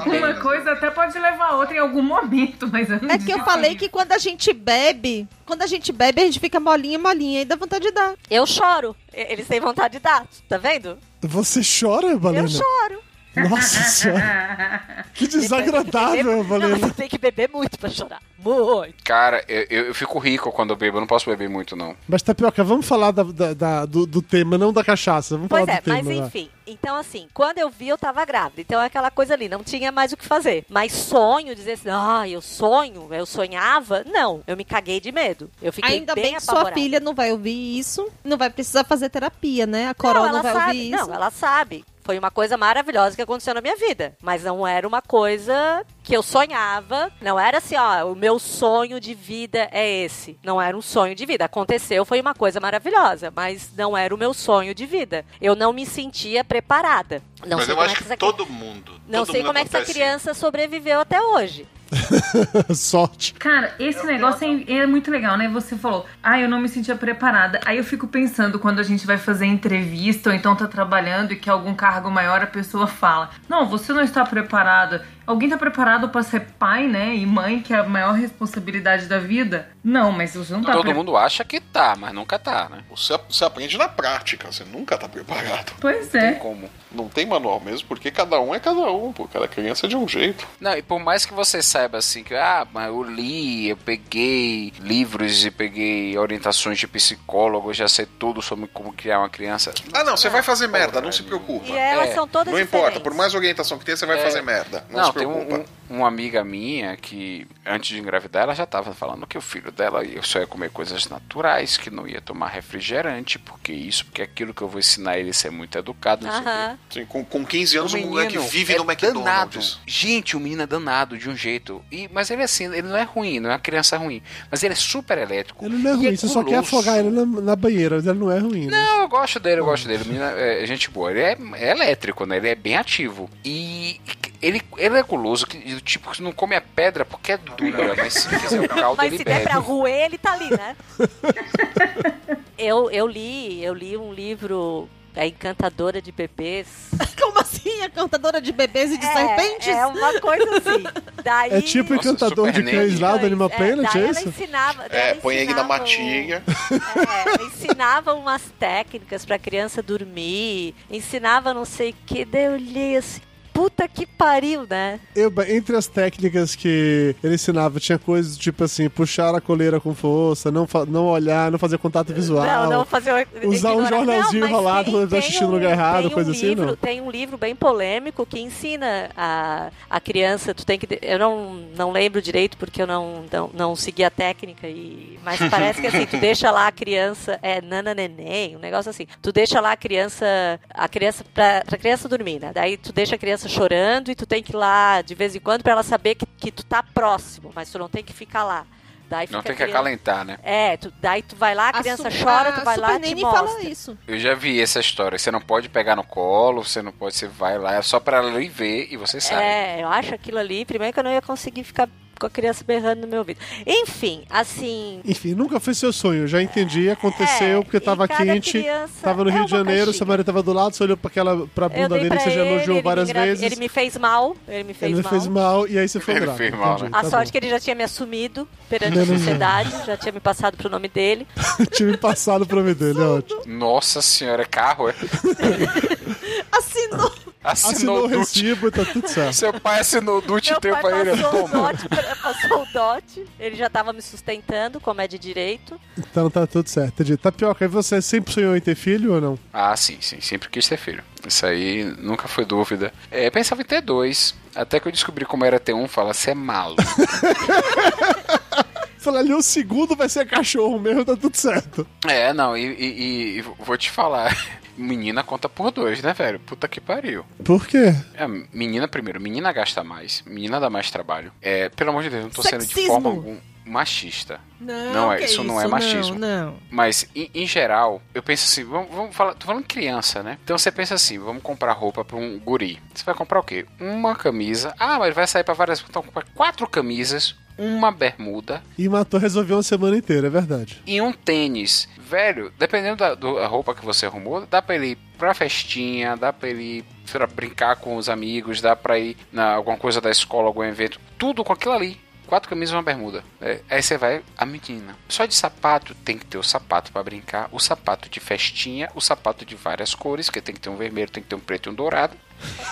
Uma coisa até pode levar a outra em algum momento, mas eu não É que eu falei que quando a gente bebe, quando a gente bebe, a gente fica molinha, molinha, e dá vontade de dar. Eu choro. Eles têm vontade de dar. Tá vendo? Você chora, Valena? Eu choro. Nossa senhora. Que desagradável, Não, Valena. eu tenho que beber muito pra chorar. Muito. Cara, eu, eu- fico rico quando eu bebo. Eu não posso beber muito, não. Mas, Tapioca, vamos falar da- da- da- do, do tema, não da cachaça. Vamos Pois falar é, do tema. mas enfim. Então, assim, quando eu vi, eu tava grávida. Então é aquela coisa ali, não tinha mais o que fazer. Mas sonho, dizer assim, ah, eu sonho, eu sonhava. Não, eu me caguei de medo. Eu fiquei Ainda bem bem que sua apavorada. filha não vai ouvir isso, não vai precisar fazer terapia, né? A Coral não, ela vai sabe. ouvir isso. Não, ela sabe. Foi uma coisa maravilhosa que aconteceu na minha vida. Mas não era uma coisa que eu sonhava. Não era assim, ó, o meu sonho de vida é esse. Não era um sonho de vida. Aconteceu, foi uma coisa maravilhosa. Mas não era o meu sonho de vida. Eu não me sentia preparada. Não Mas sei eu como acho é que que essa todo mundo. Não todo sei mundo como é que essa criança sobreviveu até hoje. Sorte. Cara, esse negócio é, é muito legal, né? Você falou, ah, eu não me sentia preparada. Aí eu fico pensando quando a gente vai fazer entrevista ou então tá trabalhando e que algum cargo maior a pessoa fala: Não, você não está preparada. Alguém tá preparado pra ser pai, né? E mãe, que é a maior responsabilidade da vida? Não, mas você não tá Todo pre- mundo acha que tá, mas nunca tá, né? Você, você aprende na prática, você nunca tá preparado. Pois Tem é. como. Não tem manual mesmo, porque cada um é cada um, pô. Cada criança é de um jeito. Não, e por mais que você saiba assim que, ah, mas eu li, eu peguei livros e peguei orientações de psicólogo, já sei tudo sobre como criar uma criança. Ah, não, você vai fazer merda, não se preocupa. E elas É, são todas Não diferentes. importa, por mais orientação que tenha, você vai É. fazer merda. Não, Não, se tem preocupa. um, um- uma amiga minha que, antes de engravidar, ela já tava falando que o filho dela só ia comer coisas naturais, que não ia tomar refrigerante, porque isso, porque aquilo que eu vou ensinar ele a ser muito educado. não sei o quê. Aham. Sim, com, com 15 anos, o, menino moleque vive é no Danado. McDonald's. Gente, o menino é danado de um jeito. E, mas ele é assim, ele não é ruim, não é uma criança ruim. Mas ele é super elétrico. Ele não é ruim, você só quer afogar ele na, na banheira, mas ele não é ruim. Né? Não, eu gosto dele, eu gosto dele. O menino é, é gente boa. Ele é, é elétrico, né? Ele é bem ativo. E ele, ele é guloso, que, do tipo que não come a pedra porque é dura, mas se fizer o caldo, Mas ele se bebe. der pra roer, ele tá ali, né? eu, eu li, eu li um livro, A Encantadora de Bebês. Como assim? A cantadora de bebês e de É, serpentes? É uma coisa assim. Daí, É tipo o Nossa, encantador de cães lá do Animal É, Planet, daí é ela isso? ensinava. É, ela põe ele na matinha. É, ensinava umas técnicas pra criança dormir, ensinava não sei o que, daí eu olhei assim, puta que pariu, né? Eu, entre as técnicas que ele ensinava, tinha coisas tipo assim, puxar a coleira com força, não, não olhar, não fazer contato visual. Não, não fazer Usar um ignorar- jornalzinho Não, mas enrolado quando tá tem assistindo no um- lugar errado, tem um coisa assim, livro- não? Tem um livro bem polêmico que ensina a, a criança, tu tem que. Eu não, não lembro direito porque eu não, não, não segui a técnica, e, mas parece que assim, tu deixa lá a criança, é nana neném, um negócio assim. Tu deixa lá a criança, a criança, pra, pra criança dormir, né? Daí tu deixa a criança chorando e tu tem que ir lá de vez em quando pra ela saber que, que tu tá próximo, mas tu não tem que ficar lá. Daí Não tem que criança- acalentar, né? É, tu, daí tu vai lá, a criança Su- chora, a tu vai lá Super e te mostra. fala isso. Eu já vi essa história. Você não pode pegar no colo, você não pode, você vai lá, é só pra ela ir ver e você sai. É, eu acho aquilo ali, primeiro que eu não ia conseguir ficar com a criança berrando no meu ouvido. Enfim, assim. Enfim, nunca foi seu sonho, já entendi, aconteceu É, porque tava quente, criança tava no é Rio de Janeiro, caixinha. seu marido tava do lado, você olhou pra, aquela, pra bunda dele pra que você já ele, elogiou ele me várias vezes. Ele me fez mal, ele me fez Ele mal. fez mal e aí você foi Ele bravo. fez mal, entendi, né? A tá sorte que ele já tinha me assumido perante Não, a sociedade, já tinha me passado pro nome dele. bom. Tive passado pro nome dele, é ótimo. Nossa senhora, é carro, é? Assinou. Assinou o DUT. recibo e tá tudo certo. Seu pai assinou o DUT e pra ele. passou o, Toma. dote, pra- passou o dote, ele já tava me sustentando, como é de direito. Então tá tudo certo. Entendi. Tapioca, e você sempre sonhou em ter filho ou não? Ah, sim, sim. Sempre quis ter filho. Isso aí nunca foi dúvida. É, pensava em ter dois. Até que eu descobri como era ter um, fala, você é malo. Falar ali, o segundo vai ser cachorro mesmo, tá tudo certo. é, não, e, e- e vou te falar. Menina conta por dois, né, velho? Puta que pariu. Por quê? É, menina, primeiro, menina gasta mais. Menina dá mais trabalho. É, pelo amor de Deus, não tô sendo de Sexismo. forma algum machista. Não, Não é, que isso não é isso? machismo. Não, não. Mas, em, em geral, eu penso assim, vamos, vamos falar, tô falando criança, né? Então você pensa assim, vamos comprar roupa pra um guri. Você vai comprar o quê? Uma camisa. Ah, mas vai sair pra várias. Então comprar quatro camisas, uma bermuda E matou, resolveu uma semana inteira, é verdade. e um tênis. Velho, dependendo da do- a roupa que você arrumou, dá pra ele ir pra festinha, dá pra ele ir pra brincar com os amigos, dá pra ir na alguma coisa da escola, algum evento. Tudo com aquilo ali. Quatro camisas e uma bermuda. É, aí você vai, a menina. Só de sapato tem que ter o sapato pra brincar, o sapato de festinha, o sapato de várias cores, que tem que ter um vermelho, tem que ter um preto e um dourado.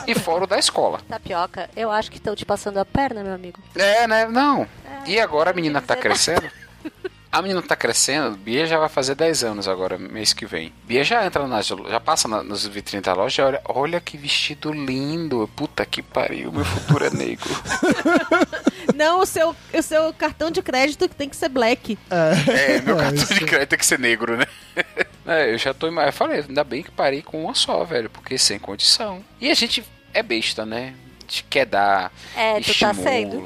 E fora o da escola. Tapioca, eu acho que estão te passando a perna, meu amigo. É, né? Não. E agora a menina tá crescendo? A menina tá crescendo, Bia já vai fazer 10 anos agora, mês que vem. Bia já entra nas, já passa na, nas vitrines da loja e olha, olha que vestido lindo. Puta que pariu, meu futuro é negro. Não, o seu, o seu cartão de crédito tem que ser black. É, meu cartão de crédito tem que ser negro, né? É, eu já tô. Eu falei, ainda bem que parei com uma só, velho, porque sem condição. E a gente é besta, né? A gente quer dar. É, tu tá estímulo. sendo.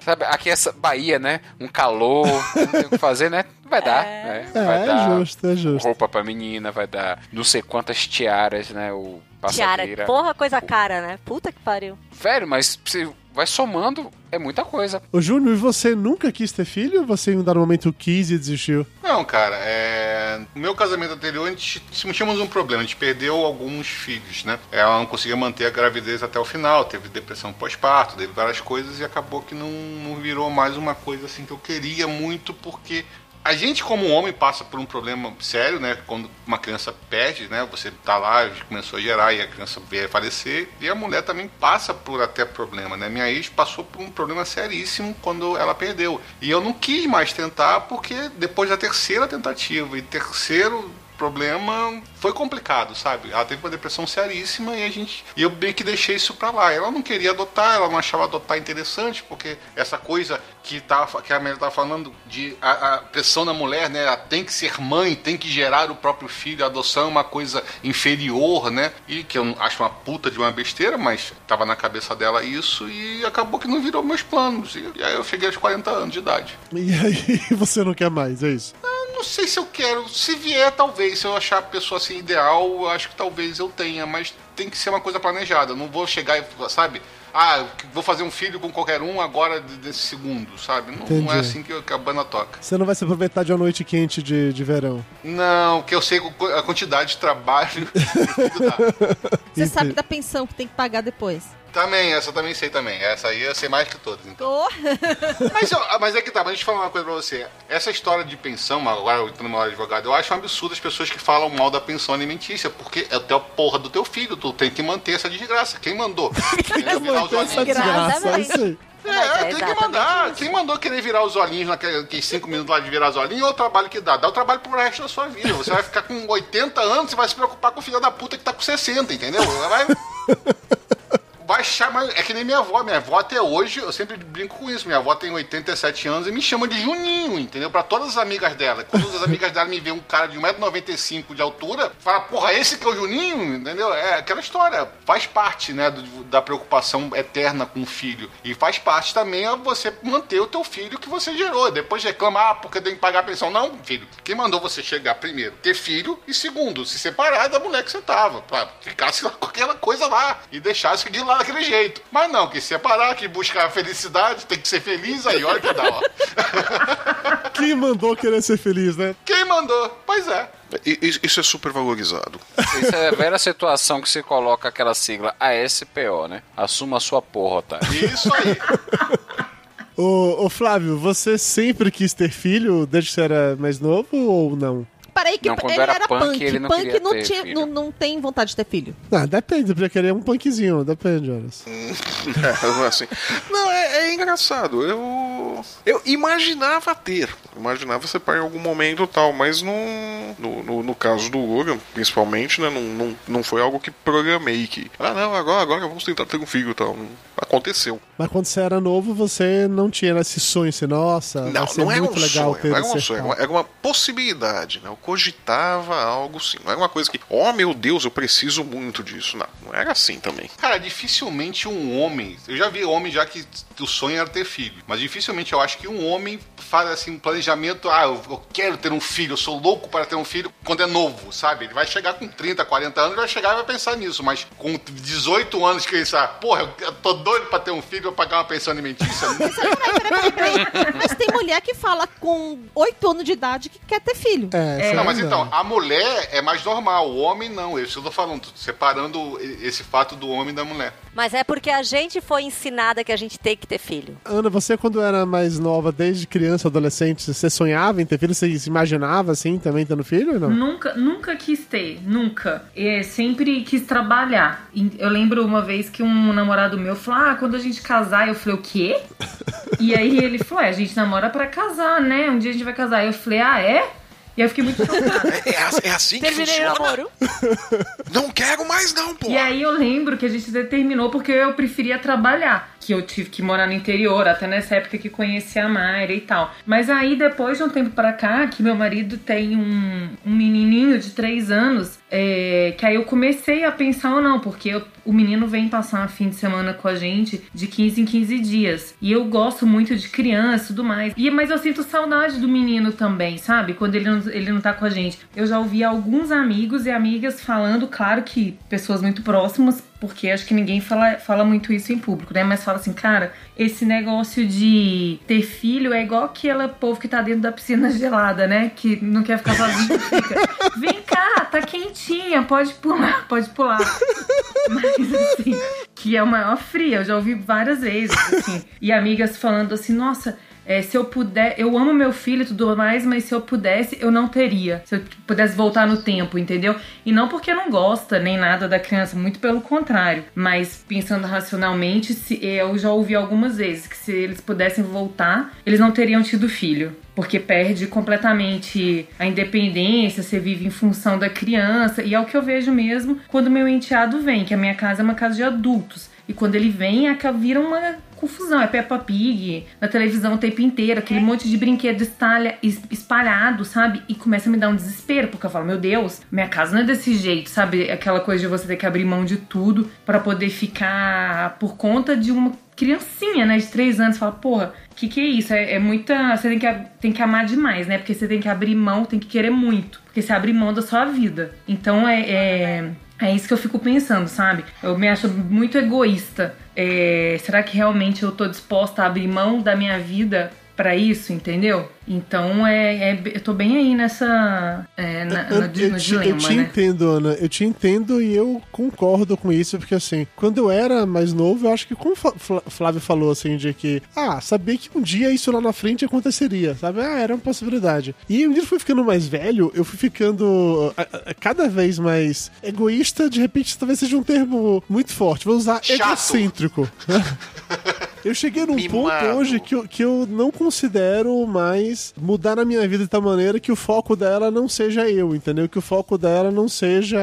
Sabe, aqui essa Bahia, né? Um calor, não tem o que fazer, né? Vai dar, né? É, Vai é dar justo, é justo. roupa pra menina, vai dar não sei quantas tiaras, né? O Tiara, porra, coisa cara, né? Puta que pariu. Velho, mas você vai somando, é muita coisa. Ô Júnior, e você nunca quis ter filho ou você em um dado momento quis e desistiu? Não, cara, é... no meu casamento anterior a gente tínhamos um problema, a gente perdeu alguns filhos, né? Ela não conseguia manter a gravidez até o final, teve depressão pós-parto, teve várias coisas e acabou que não, não virou mais uma coisa assim que eu queria muito, porque a gente como homem passa por um problema sério, né? Quando uma criança perde, né? Você tá lá, começou a gerar e a criança veio a falecer, e a mulher também passa por até problema, né? Minha ex passou por um problema seríssimo quando ela perdeu. E eu não quis mais tentar porque depois da terceira tentativa e terceiro problema foi complicado, sabe? Ela teve uma depressão seríssima e a gente e eu bem que deixei isso pra lá. Ela não queria adotar, ela não achava adotar interessante, porque essa coisa que tava que a Amélia tava falando de a, a pressão na mulher, né? Ela tem que ser mãe, tem que gerar o próprio filho, a adoção é uma coisa inferior, né? E que eu acho uma puta de uma besteira, mas tava na cabeça dela isso e acabou que não virou meus planos. E, e aí eu cheguei aos 40 anos de idade. E aí você não quer mais, é isso? Eu não sei se eu quero. Se vier, talvez. Se eu achar a pessoa assim ideal, eu acho que talvez eu tenha. Mas tem que ser uma coisa planejada. Eu não vou chegar e, sabe? Ah, vou fazer um filho com qualquer um agora de- desse segundo, sabe? Não, não é assim que, que a banda toca. Você não vai se aproveitar de uma noite quente de, de verão. Não, que eu sei a quantidade de trabalho. Você sabe da pensão que tem que pagar depois. Também, essa eu também sei também. Essa aí eu sei mais que todas. Então. Tô. Mas, eu- mas é que tá, mas deixa eu falar uma coisa pra você. Essa história de pensão, agora eu tô numa hora de advogado, eu acho um absurdo as pessoas que falam mal da pensão alimentícia, porque é o teu porra do teu filho, tu tem que manter essa desgraça. Quem mandou? Virar os olhinhos. desgraça, é isso aí. É, tem que mandar. Quem mandou querer virar os olhinhos naqueles 5 minutos lá de virar os olhinhos, é o trabalho que dá. Dá o trabalho pro resto da sua vida. Você vai ficar com 80 anos e vai se preocupar com o filho da puta que tá com 60, entendeu? Vai. Vai chamar. É que nem minha avó. Minha avó até hoje, eu sempre brinco com isso. Minha avó tem 87 anos e me chama de Juninho, entendeu? Pra todas as amigas dela. Quando as amigas dela me veem um cara de 1,95m de altura, fala, porra, esse que é o Juninho, entendeu? É aquela história. Faz parte, né, do- da preocupação eterna com o filho. E faz parte também a você manter o teu filho que você gerou. Depois reclamar, ah, porque tem que pagar a pensão. Não, filho. Quem mandou você chegar primeiro? Ter filho e segundo, se separar da mulher que você tava. Pra ficar com aquela coisa lá e deixar seguir lá daquele jeito. Mas não, que separar, que buscar a felicidade, tem que ser feliz, aí olha que dá, ó. Quem mandou querer ser feliz, né? Quem mandou? Pois é. Isso é super valorizado. Isso é a velha situação que se coloca aquela sigla ASPO, né? Assuma a sua porra, otário. Isso aí. Ô, ô Flávio, você sempre quis ter filho desde que você era mais novo ou não? Peraí, que Não, ele era era punk, punk. ele não punk queria não, ter tinha, filho. não, não tem vontade de ter filho. Ah, depende, podia querer um punkzinho, depende, Horas. É, assim. Não, é, é engraçado. Eu. Eu imaginava ter. Imaginava ser pai em algum momento e tal, mas não. No, no, no caso do Logan, principalmente, né? Não, não, não foi algo que programei que. Ah, não, agora, agora vamos tentar ter um filho e tal. Não Aconteceu. Mas quando você era novo, você não tinha esse sonho, assim, nossa, Não, vai ser não era muito um legal sonho, ter não era um sonho, era uma, possibilidade, né? Eu cogitava algo sim. Não era uma coisa que, oh meu Deus, eu preciso muito disso. Não, não era assim também. Cara, dificilmente um homem. Eu já vi homem já que o sonho era ter filho. Mas dificilmente eu acho que um homem faz assim um planejamento. Ah, eu, eu quero ter um filho, eu sou louco para ter um filho quando é novo, sabe? Ele vai chegar com 30, 40 anos, vai chegar e vai pensar nisso. Mas com 18 anos que ele sabe, porra, eu, tô doido pra ter um filho, eu pagar uma pensão alimentícia. Mas tem mulher que fala com 8 anos de idade que quer ter filho. É, não, mas então, a mulher é mais normal, o homem não. É Isso eu tô falando, tô separando esse fato do homem da mulher. Mas é porque a gente foi ensinada que a gente tem que ter filho. Ana, você quando era mais nova, desde criança, adolescente, você sonhava em ter filho? Você se imaginava assim também tendo filho ou não? Nunca, nunca quis ter, nunca. É, sempre quis trabalhar. Eu lembro uma vez que um namorado meu falou: Ah, quando a gente casar, eu falei, o quê? e aí ele falou: É, a gente namora pra casar, né? Um dia a gente vai casar. Eu falei, ah, é? E aí eu fiquei muito chocada. É, é- é assim que Terminei o funciona? namoro. Não quero mais não, pô. E aí eu lembro que a gente determinou porque eu preferia trabalhar. Que eu tive que morar no interior, até nessa época que conheci a Mayra e tal. Mas aí, depois de um tempo pra cá, que meu marido tem um, um menininho de três anos, é, que aí eu comecei a pensar ou não, porque eu- o menino vem passar um fim de semana com a gente de 15 em 15 dias. E eu gosto muito de criança e tudo mais. E, mas eu sinto saudade do menino também, sabe? Quando ele não, ele não tá com a gente. Eu já ouvi alguns amigos e amigas falando, claro que pessoas muito próximas, porque acho que ninguém fala, fala muito isso em público, né? Mas fala assim, cara, esse negócio de ter filho é igual aquele povo que tá dentro da piscina gelada, né? Que não quer ficar sozinho, fica. Vem cá, tá quentinha, pode pular, pode pular. Mas assim, que é o maior frio, eu já ouvi várias vezes, assim. E amigas falando assim, nossa. É, se eu puder, eu amo meu filho e tudo mais, mas se eu pudesse, eu não teria. Se eu pudesse voltar no tempo, entendeu? E não porque não gosta nem nada da criança, muito pelo contrário. Mas pensando racionalmente, se, eu já ouvi algumas vezes que se eles pudessem voltar, eles não teriam tido filho porque perde completamente a independência, você vive em função da criança, e é o que eu vejo mesmo quando meu enteado vem, que a minha casa é uma casa de adultos. E quando ele vem, acaba vira uma confusão. É Peppa Pig, na televisão o tempo inteiro, aquele monte de brinquedo estalha, es- espalhado, sabe? E começa a me dar um desespero, porque eu falo, meu Deus, minha casa não é desse jeito, sabe? Aquela coisa de você ter que abrir mão de tudo para poder ficar por conta de uma criancinha, né, de três anos, fala, porra, que que é isso? É, é muita. Você tem que, tem que amar demais, né? Porque você tem que abrir mão, tem que querer muito. Porque você abre mão da sua vida. Então é. é... É isso que eu fico pensando, sabe? Eu me acho muito egoísta. É, será que realmente eu tô disposta a abrir mão da minha vida pra isso, entendeu? Então é, é- eu tô bem aí nessa. É, na, Eu, na- eu no te, eu dilema, te né? entendo, Ana. Eu te entendo e eu concordo com isso, porque assim, quando eu era mais novo, eu acho que como Flávio falou, assim, de que, ah, sabia que um dia isso lá na frente aconteceria, sabe? Ah, era uma possibilidade. E eu fui ficando mais velho, eu fui ficando a- a cada vez mais egoísta, de repente talvez seja um termo muito forte. Vou usar Chato. egocêntrico. Eu cheguei num Mimado. ponto hoje que eu, que eu não considero mais mudar a minha vida de tal maneira que o foco dela não seja eu, entendeu? Que o foco dela não seja,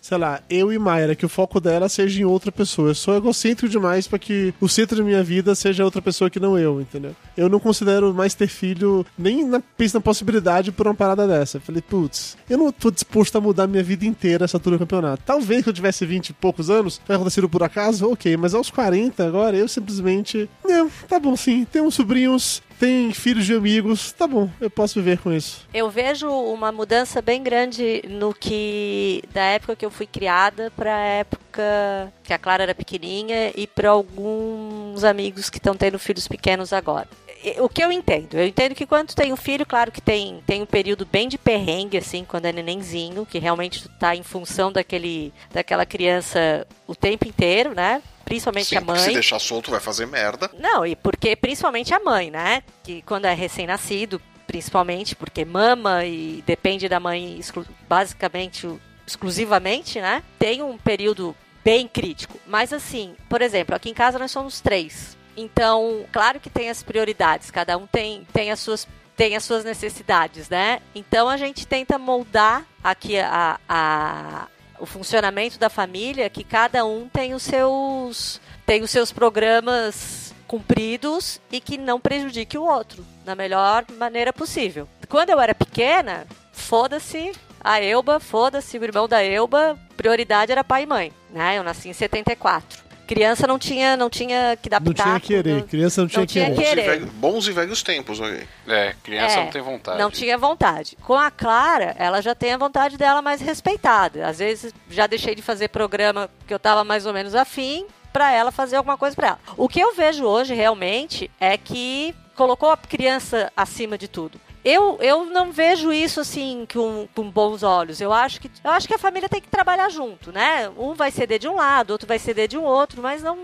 sei lá, eu e Mayra, que o foco dela seja em outra pessoa. Eu sou egocêntrico demais pra que o centro da minha vida seja outra pessoa que não eu, entendeu? Eu não considero mais ter filho, nem na, penso na possibilidade por uma parada dessa. Eu falei, putz, eu não tô disposto a mudar minha vida inteira essa altura do campeonato. Talvez que eu tivesse 20 e poucos anos, vai acontecido por acaso, ok, mas aos 40 agora, eu simplesmente. Não, tá bom sim, tem uns sobrinhos, tem filhos de amigos, tá bom, eu posso viver com isso. Eu vejo uma mudança bem grande no que da época que eu fui criada para época que a Clara era pequenininha e para alguns amigos que estão tendo filhos pequenos agora. O que eu entendo? Eu entendo que quando tem um filho, claro que tem, tem um período bem de perrengue, assim, quando é nenenzinho, que realmente tu tá em função daquele, daquela criança o tempo inteiro, né? Principalmente Sim, a porque se mãe. deixar solto vai fazer merda. Não, e porque principalmente a mãe, né? Que quando é recém-nascido, principalmente porque mama e depende da mãe basicamente, exclusivamente, né? Tem um período bem crítico. Mas assim, por exemplo, aqui em casa nós somos três. Então, claro que tem as prioridades, cada um tem, tem as suas tem as suas necessidades, né? Então a gente tenta moldar aqui a, a- o funcionamento da família, que cada um tem os seus tem os seus programas cumpridos e que não prejudique o outro da melhor maneira possível. Quando eu era pequena, foda-se a Elba, foda-se o irmão da Elba, prioridade era pai e mãe, né? Eu nasci em 74. Criança não tinha não tinha que dar Não tinha pitaco, querer, não- criança não tinha não tinha querer. Bons e, querer. velhos, bons e velhos tempos, aí. É, criança É, não tem vontade. Não tinha vontade. Com a Clara, ela já tem a vontade dela mais respeitada. Às vezes já deixei de fazer programa que eu tava mais ou menos afim pra ela fazer alguma coisa pra ela. O que eu vejo hoje realmente é que colocou a criança acima de tudo. Eu, eu não vejo isso assim com, com bons olhos. Eu acho que eu acho que a família tem que trabalhar junto, né? Um vai ceder de um lado, outro vai ceder de um outro, mas não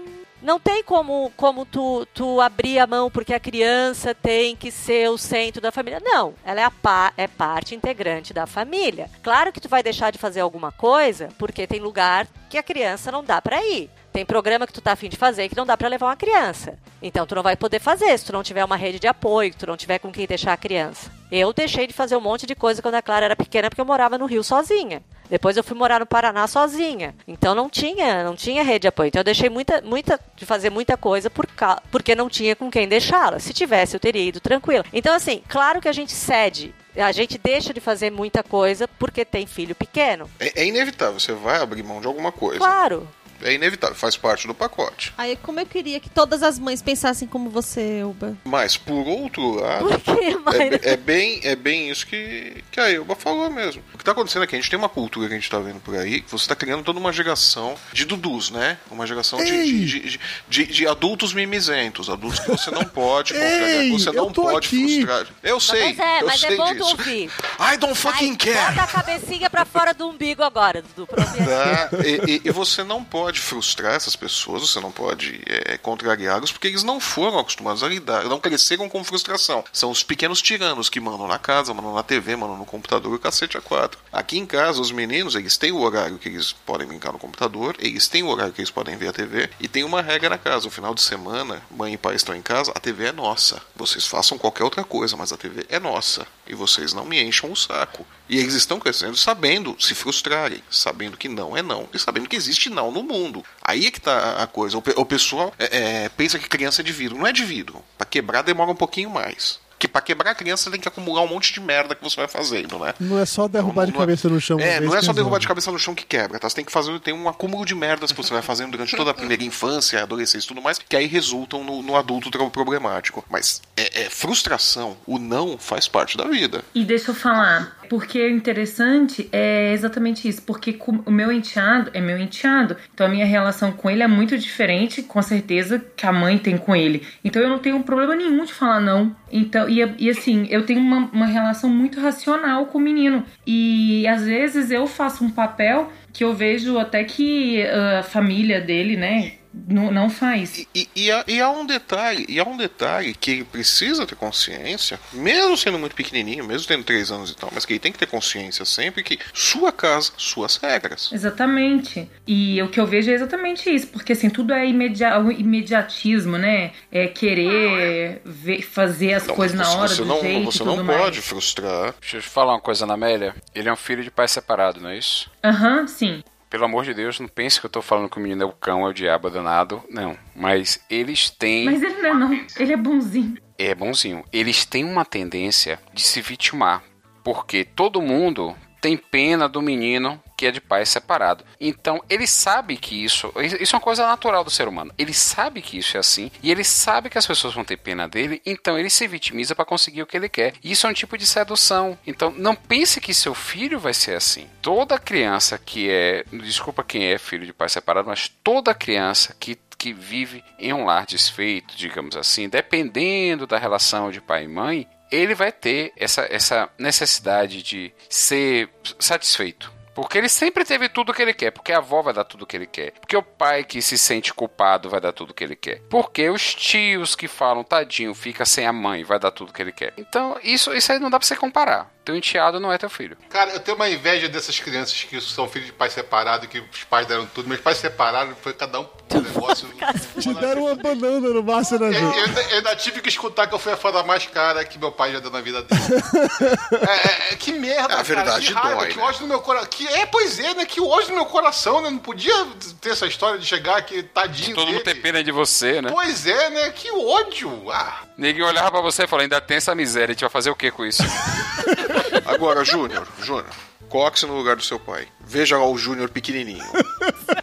não tem como, como tu, tu abrir a mão porque a criança tem que ser o centro da família. Não, ela é, pa, é parte integrante da família. Claro que tu vai deixar de fazer alguma coisa porque tem lugar que a criança não dá pra ir. Tem programa que tu tá afim de fazer que não dá pra levar uma criança. Então tu não vai poder fazer se tu não tiver uma rede de apoio, se tu não tiver com quem deixar a criança. Eu deixei de fazer um monte de coisa quando a Clara era pequena porque eu morava no Rio sozinha. Depois eu fui morar no Paraná sozinha. Então não tinha, não tinha rede de apoio. Então eu deixei muita, muita de fazer muita coisa por ca- porque não tinha com quem deixá-la. Se tivesse, eu teria ido tranquila. Então assim, claro que a gente cede. A gente deixa de fazer muita coisa porque tem filho pequeno. É, é inevitável, você vai abrir mão de alguma coisa. Claro. É inevitável, faz parte do pacote. Aí, como eu queria que todas as mães pensassem como você, Elba. Mas, por outro lado, Por quê, Mayra? é, é bem, é bem isso que, que a Elba falou mesmo. O que tá acontecendo aqui, a gente tem uma cultura que a gente tá vendo por aí, que você tá criando toda uma geração de dudus, né? Uma geração de, de, de, de- de adultos mimizentos, adultos que você não pode Ei, que você não pode aqui. frustrar. Eu sei, mas é, eu mas sei é bom tu disso. ouvir. I don't fucking care. Bota a cabecinha pra fora do umbigo agora, Dudu. Pronto, e Tá? E, e- e você não pode frustrar essas pessoas, você não pode é, contrariá-los, porque eles não foram acostumados a lidar, não cresceram com frustração. São os pequenos tiranos que mandam na casa, mandam na TV, mandam no computador o cacete a quatro. Aqui em casa, os meninos, eles têm o horário que eles podem brincar no computador, eles têm o horário que eles podem ver a TV, e tem uma regra na casa. No final de semana, mãe e pai estão em casa, a TV é nossa. Vocês façam qualquer outra coisa, mas a TV é nossa. E vocês não me encham o saco. E eles estão crescendo sabendo se frustrarem, sabendo que não é não, e sabendo que existe não no mundo. Aí é que tá a coisa. O, o pessoal é, é, pensa que criança é de vidro. Não é de vidro. Pra quebrar demora um pouquinho mais. Que pra quebrar a criança tem que acumular um monte de merda que você vai fazendo, né? Não é só derrubar de Não- não- cabeça no chão. É, não é que só derrubar de cabeça no chão que quebra, tá? Você tem que fazer tem um acúmulo de merdas que você vai fazendo durante toda a primeira infância, adolescência e tudo mais, que aí resultam no, no adulto problemático. Mas é, é frustração, o não faz parte da vida. E deixa eu falar, porque o interessante é exatamente isso, porque o meu enteado é meu enteado, então a minha relação com ele é muito diferente, com certeza, que a mãe tem com ele. Então eu não tenho problema nenhum de falar não. Então, e, e assim, eu tenho uma, uma relação muito racional com o menino. E às vezes eu faço um papel que eu vejo até que ah, a família dele, né, não, não faz. E, e, há, e há um detalhe, e há um detalhe que ele precisa ter consciência, mesmo sendo muito pequenininho, mesmo tendo 3 anos e tal, mas que ele tem que ter consciência sempre que sua casa, suas regras. Exatamente. E o que eu vejo é exatamente isso, porque assim, tudo é imedia o imediatismo, né? É querer ver- fazer as Não, coisas na hora você do não, jeito você e não tudo pode mais. frustrar. Deixa eu te falar uma coisa, Amélia. Ele é um filho de pai separado, não é isso? Aham, sim. Pelo amor de Deus, não pense que eu tô falando que o menino é o cão, é o diabo é danado. Não. Mas eles têm. Mas ele não é não, ele é bonzinho. É bonzinho. Eles têm uma tendência de se vitimar. Porque todo mundo tem pena do menino que é de pai separado. Então, ele sabe que isso, isso é uma coisa natural do ser humano. Ele sabe que isso é assim e ele sabe que as pessoas vão ter pena dele, então ele se vitimiza para conseguir o que ele quer. Isso é um tipo de sedução. Então, não pense que seu filho vai ser assim. Toda criança que é, desculpa quem é filho de pai separado, mas toda criança que que vive em um lar desfeito, digamos assim, dependendo da relação de pai e mãe, ele vai ter essa, essa necessidade de ser satisfeito. Porque ele sempre teve tudo que ele quer. Porque a avó vai dar tudo que ele quer. Porque o pai que se sente culpado vai dar tudo que ele quer. Porque os tios que falam, tadinho, fica sem a mãe, vai dar tudo que ele quer. Então, isso, isso aí não dá pra você comparar. Teu enteado não é teu filho. Cara, eu tenho uma inveja dessas crianças que são filhos de pais separados, que os pais deram tudo. Meus pais separaram, foi cada um pro negócio. Te deram uma banana no máximo, né, Eu, eu ainda- eu ainda tive que escutar que eu fui a foda mais cara que meu pai já deu na vida dele. é, é, que merda, A cara. verdade que raiva, dói, que né? ódio no meu coração. Que, é, pois é, né? Que ódio no meu coração, né? Não podia ter essa história de chegar aqui, tadinho Todo mundo dele. tem pena de você, né? Pois é, né? Que ódio. Ah, Ninguém olhava pra você e falava, ainda tem essa miséria, a gente vai fazer o que com isso? Agora, Júnior, Júnior, coloque-se no lugar do seu pai. Veja lá o Júnior pequenininho.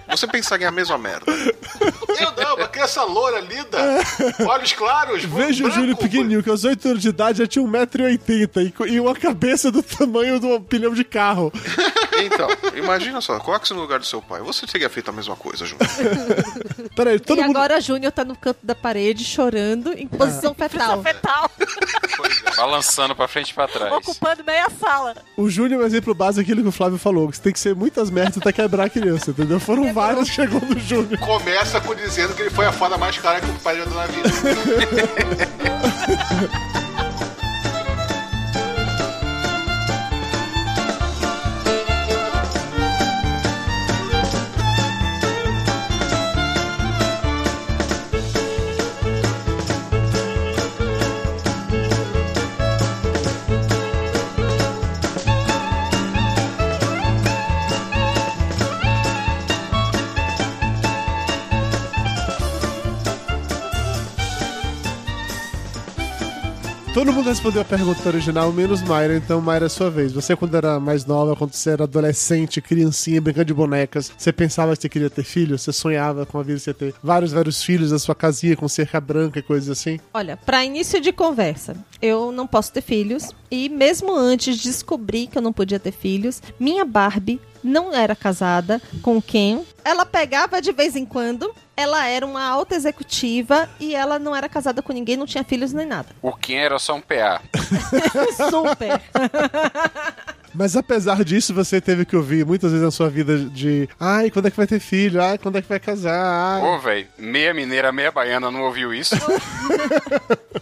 Você pensaria a mesma merda. eu não, uma criança loura, linda, olhos claros, Veja o Júlio pequenininho, que aos 8 anos de idade já tinha 1,80m e, e uma cabeça do tamanho de um pneu de carro. Então, imagina só, coloque-se no lugar do seu pai. Você teria feito a mesma coisa, Júnior. Peraí, todo e mundo. agora Júnior tá no canto da parede chorando em posição fetal. Fetal, Balançando pra frente e pra trás. ocupando meia sala. O Júnior é um exemplo básico daquilo que o Flávio falou: que você tem que ser muitas merdas até quebrar a criança, entendeu? Foram várias que chegou no Júnior. Começa com dizendo que ele foi a foda mais cara que o pai já deu na vida. Todo mundo respondeu a pergunta original, menos Mayra, então Mayra é sua vez. Você, quando era mais nova, quando você era adolescente, criancinha, brincando de bonecas, você pensava que você queria ter filho? Você sonhava com a vida de você ter vários, vários filhos na sua casinha com cerca branca e coisas assim? Olha, pra início de conversa, eu não posso ter filhos e mesmo antes de descobrir que eu não podia ter filhos, minha Barbie não era casada com quem ela pegava de vez em quando. Ela era uma alta executiva e ela não era casada com ninguém, não tinha filhos nem nada. O Kim era só um PA. Super. Mas apesar disso, você teve que ouvir muitas vezes na sua vida de ai, quando é que vai ter filho? Ai, quando é que vai casar? Ai. Ô, velho, meia mineira, meia baiana não ouviu isso?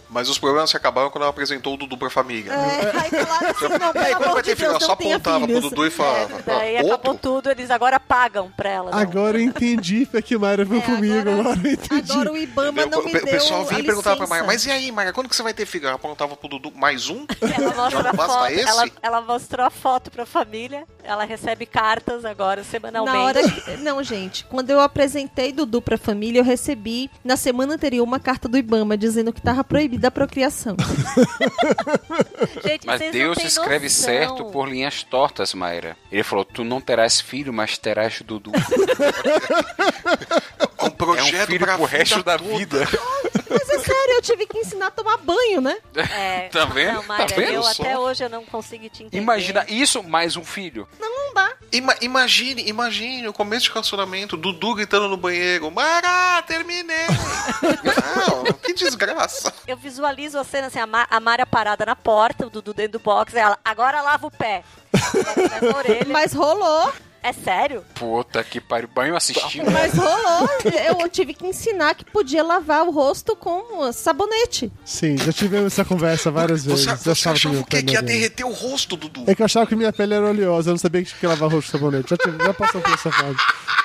Mas os problemas se acabaram quando ela apresentou o Dudu pra família. É, aí falaram assim, não, quando vai ter filho? Ela só apontava pro. Dudu e falava. É, Daí "Ah, acabou tudo, eles agora pagam pra ela. não. Agora eu entendi pra que Mayra foi comigo, agora eu entendi. Agora o Ibama não O, me pe- o deu pessoal vinha a e perguntava pra. Maia, mas e aí, Maia, quando que você vai ter filho? Ela apontava pro Dudu, mais um? Ela mostrou Já a não basta foto, esse? ela, ela mostrou a foto pra família, ela recebe cartas agora semanalmente. Na hora que... Não, gente, quando eu apresentei Dudu pra família, eu recebi na semana anterior uma carta do Ibama dizendo que tava proibida a procriação. Gente, Mas Deus escreve noção. certo por linhas tortas, Mayra. Ele falou: Tu não terás filho, mas terás Dudu. É um projeto é um filho pro resto da toda. vida. Mas é sério, eu tive que ensinar a tomar banho, né? É, Tá vendo? Não, Mayra, Tá vendo eu só? até hoje eu não consegui te entender. Imagina isso mais um filho. Não, não dá. Ima- imagine, imagine o começo de cancelamento, Dudu gritando no banheiro, Mara, terminei! Não, que desgraça. Eu visualizo a cena assim, a, Ma a Mara parada na porta, o Dudu dentro do box, ela, agora lava o pé. Mas rolou, É sério? Puta que pariu. Banho assistindo. mas rolou. Eu tive que ensinar que podia lavar o rosto com sabonete. Sim, já tivemos essa conversa várias vezes. Você, achava achava o quê? pele Que ia derreter o rosto, Dudu? É que eu achava que minha pele era oleosa, eu não sabia que tinha que lavar rosto com sabonete. Já, tive, já passou por essa fase.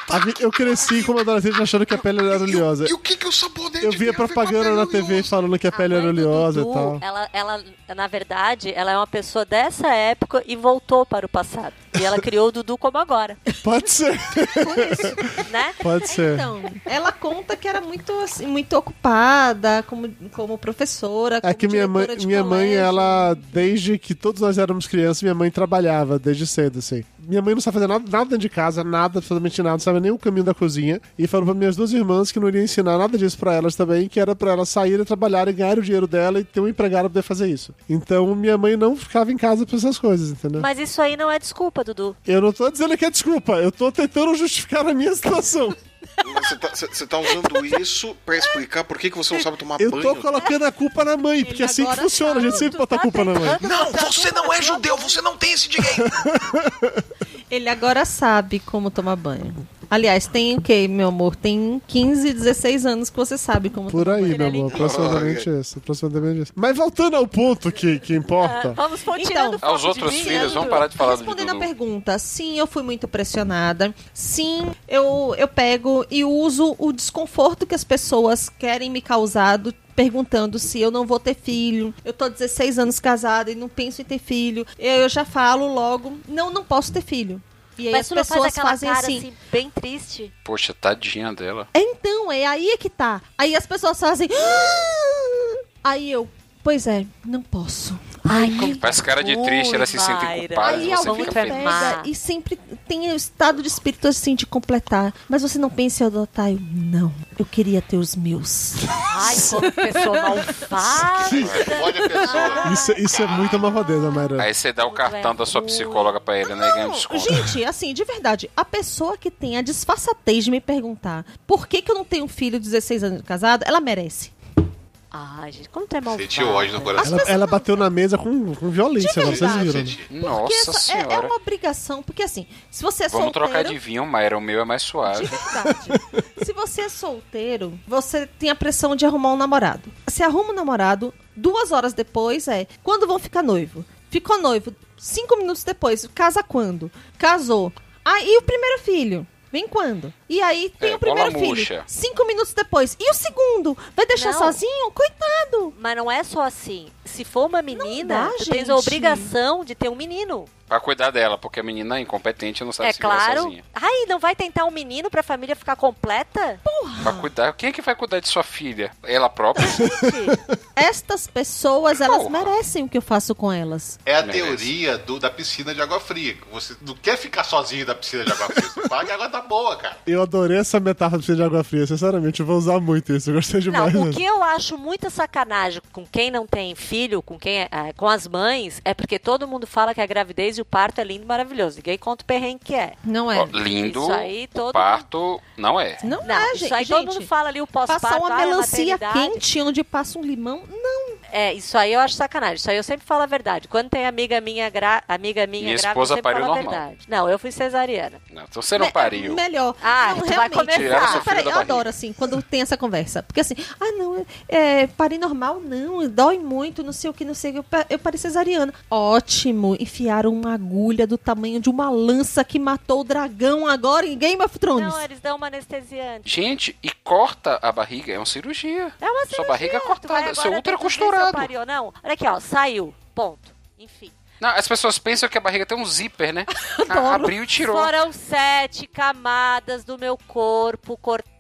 A Eu cresci como adolescente achando que a pele era oleosa. E o que que o sabonete Eu via a a propaganda na TV oleosa? falando que a pele era oleosa e Dudu, tal. Ela, ela, na verdade, ela é uma pessoa dessa época e voltou para o passado. E ela criou o Dudu como agora, Pode ser, Por isso. né? pode ser. Então, ela conta que era muito, assim, muito ocupada como, como professora. É como que minha mãe, minha mãe, ela, desde que todos nós éramos crianças, minha mãe trabalhava desde cedo, assim. Minha mãe não sabe fazer nada, nada dentro de casa, nada, absolutamente nada, não sabe nem o caminho da cozinha. E falou para minhas duas irmãs que não iria ensinar nada disso pra elas também, que era pra elas saírem, trabalharem, ganhar o dinheiro dela e ter um empregado pra poder fazer isso. Então minha mãe não ficava em casa pra essas coisas, entendeu? Mas isso aí não é desculpa, Dudu. Eu não tô dizendo que é desculpa, eu tô tentando justificar a minha situação. Você tá, você- tá usando isso pra explicar por que, que você não sabe tomar Eu banho? tô colocando a culpa na mãe, porque é assim que funciona, a gente sempre bota a culpa na mãe. Não, você não é judeu, você não tem esse direito. Ele agora sabe como tomar banho. Aliás, tem o quê, meu amor? Tem 15, 16 anos que você sabe como Por tomar aí, meu amor. Aproximadamente isso. Aproximadamente isso. Mas voltando ao ponto que, que importa. Vamos pôr Então, tirando foto Aos outros mim, filhos, né, vamos parar de falar do Respondendo a pergunta, sim, eu fui muito pressionada. Sim, eu, eu pego e uso o desconforto que as pessoas querem me causar do- perguntando se eu não vou ter filho. Eu tô 16 anos casada e não penso em ter filho. Eu, eu já falo logo, não, não posso ter filho. E aí Mas as tu não faz pessoas aquela fazem cara assim. assim, bem triste. Poxa, tadinha dela. Então, é aí é que tá. Aí as pessoas fazem. "Ah!" Aí eu, pois é, não posso. Ai, Faz cara de triste, elas se sentem Mayra. culpadas, Aí você fica feliz. pega e sempre tem o estado de espírito assim de completar. Mas você não pensa em adotar? Eu, não. Eu queria ter os meus. Ai, como pessoa malvada. Isso, isso é muita malvadeza, Mayra. Aí você dá o cartão da sua psicóloga pra ele, né? E ganha um desconto. Gente, assim, de verdade, a pessoa que tem a disfarçatez de me perguntar por que, que eu não tenho um filho de 16 anos de casado, ela merece. Ai, gente, como tu é malvada. Senti ódio no coração. Ela, ela bateu na mesa com, com violência, De agora vocês viram. né? Nossa essa é, é senhora. uma obrigação, porque assim, se você é Vamos solteiro... trocar de vinho, Mayra. O meu é mais De suave. verdade. Se você é solteiro, você tem a pressão de arrumar um namorado. Se arruma um namorado, duas horas depois é quando vão ficar noivo. Ficou noivo, cinco minutos depois, casa quando? Casou. Ah, e o primeiro filho? Vem quando? E aí tem É, o primeiro filho. murcha. Cinco minutos depois. E o segundo? Vai deixar Não. sozinho? Coitado. Mas não é só assim. Se for uma menina, dá, tu tens a obrigação de ter um menino. Pra cuidar dela, porque a menina é incompetente e não sabe é se virar claro. sozinha. Ai, não vai tentar um menino pra família ficar completa? Pra cuidar. Quem é que vai cuidar de sua filha? Ela própria? Estas pessoas, elas Porra. merecem o que eu faço com elas. É a Merece. teoria do, da piscina de água fria. Você não quer ficar sozinho da piscina de água fria. Você fala que a água tá boa, cara. Eu adorei essa metáfora de água fria. Sinceramente, eu vou usar muito isso. Eu gostei Não, demais. o né? que eu acho muita sacanagem com quem não tem filho, com quem é- ah, com as mães, é porque todo mundo fala que a gravidez e o parto é lindo e maravilhoso. Ninguém conta o perrengue que é. Não é? lindo, Isso aí todo o parto não é. Não, Não, é, isso gente. aí todo mundo fala ali o pós-parto, Passar uma ai, a melancia quente onde passa um limão. Não. É, isso aí eu acho sacanagem. Isso aí eu sempre falo a verdade. Quando tem amiga minha, gra... amiga minha, Minha grávida, esposa eu sempre pariu falo a normal. verdade. Não, eu fui cesariana. Não, então você não Me- pariu. Melhor. Ah, não, tu vai começar. Peraí, da eu adoro, assim, quando tem essa conversa. Porque assim, ah, não, é, parei normal, não, dói muito, não sei o que, não sei o que. Eu, eu parei cesariana. Ótimo, enfiaram uma agulha do tamanho de uma lança que matou o dragão agora em Game of Thrones. Não, eles dão uma anestesiante. Gente, e corta a barriga. É uma cirurgia. É uma Sua cirurgia. barriga é cortada, seu útero é costurado. pari ou não. Olha aqui, ó, saiu. Ponto. Enfim. Não, as pessoas pensam que a barriga tem um zíper, né? Ah, abriu e tirou. Foram sete camadas do meu corpo cortadas.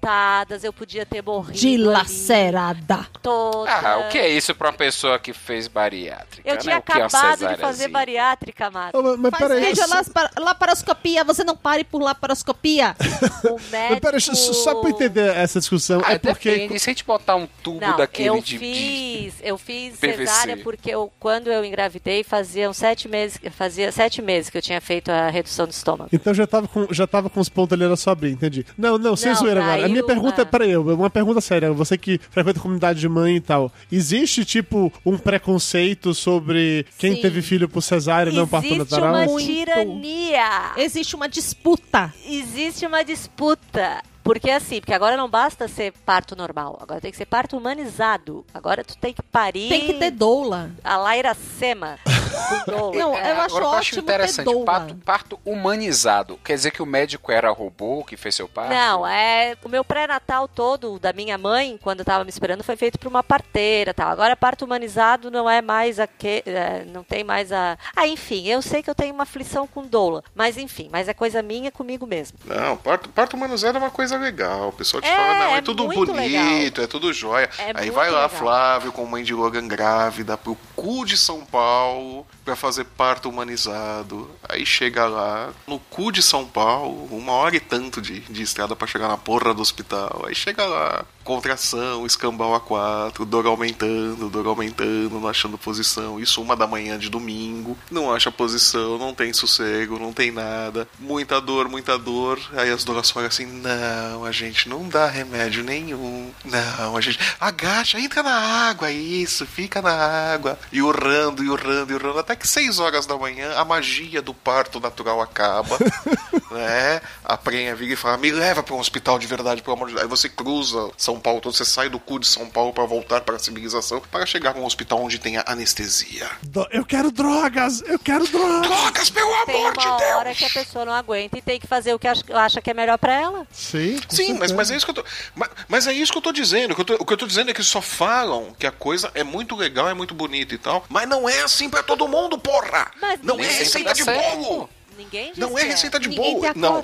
Eu podia ter morrido. Dilacerada. Toda. Ah, o que é isso pra uma pessoa que fez bariátrica? Eu né? tinha é acabado de fazer bariátrica, Amado. Ô, mas, mas Faz peraí. veja lapara- laparoscopia, você não pare por laparoscopia. O Mas médico... peraí, só- só pra entender essa discussão, Ah, é porque. depende. Se a gente botar um tubo Não, daquele eu de, de- fiz, eu fiz PVC. cesárea porque eu, quando eu engravidei faziam sete meses, fazia sete meses que eu tinha feito a redução do estômago. Então já tava, com, já tava com os pontos ali, era só abrir, entendi. Não, não, sem Não, zoeira daí agora. A minha pergunta é pra eu, uma pergunta séria. Você que frequenta a comunidade de mãe e tal. Existe, tipo, um preconceito sobre quem Sim. teve filho por cesárea e não parto Existe natural? uma Muito. tirania. Existe uma disputa. Existe uma disputa. Porque assim, porque agora não basta ser parto normal, agora tem que ser parto humanizado. Agora tu tem que parir Tem que ter doula. a Laira Sema doula. Não, É, eu acho agora o que eu acho ótimo ter interessante, doula. parto, parto humanizado. Quer dizer que o médico era robô que fez seu parto? Não, é o meu pré-natal todo da minha mãe, quando eu tava me esperando, foi feito por uma parteira, tal. Agora parto humanizado não é mais a que, é, não tem mais a. Ah, enfim, eu sei que eu tenho uma aflição com doula, mas enfim, mas é coisa minha comigo mesmo. Não, parto, parto humanizado é uma coisa legal. O pessoal te É, fala, não, é, é tudo bonito, é tudo jóia. É Aí vai lá, legal. Flávio, com mãe de Logan grávida, pro cu de São Paulo, pra fazer parto humanizado. Aí chega lá, no cu de São Paulo, uma hora e tanto de, de estrada pra chegar na porra do hospital. Aí chega lá, contração, escambau a quatro, dor aumentando, dor aumentando, não achando posição. Isso uma da manhã de domingo, não acha posição, não tem sossego, não tem nada. Muita dor, muita dor. Aí as donas falam assim: não, a gente não dá remédio nenhum. Não, a gente agacha, entra na água, isso, fica na água. E urrando, e urrando, e urrando. Até que seis horas da manhã, a magia do parto natural acaba. né? A prenha vira e fala: me leva para um hospital de verdade, pelo amor de Deus. Aí você cruza São Paulo todo, você sai do cu de São Paulo para voltar para a civilização, para chegar num hospital onde tenha anestesia. Do- Eu quero drogas! Eu quero drogas! Drogas, pelo Tem amor de uma Deus! hora que a pessoa não aguenta e tem que fazer o que acha, que é melhor pra ela. Sim, Sim, mas, mas é isso que eu tô. Mas, mas é isso que eu tô dizendo. O que eu tô, o que eu tô dizendo é que só falam que a coisa é muito legal, é muito bonita e tal. Mas não é assim pra todo mundo, porra! Mas não é receita de certo. Bolo! Ninguém Não é que receita de bolo. Não, o,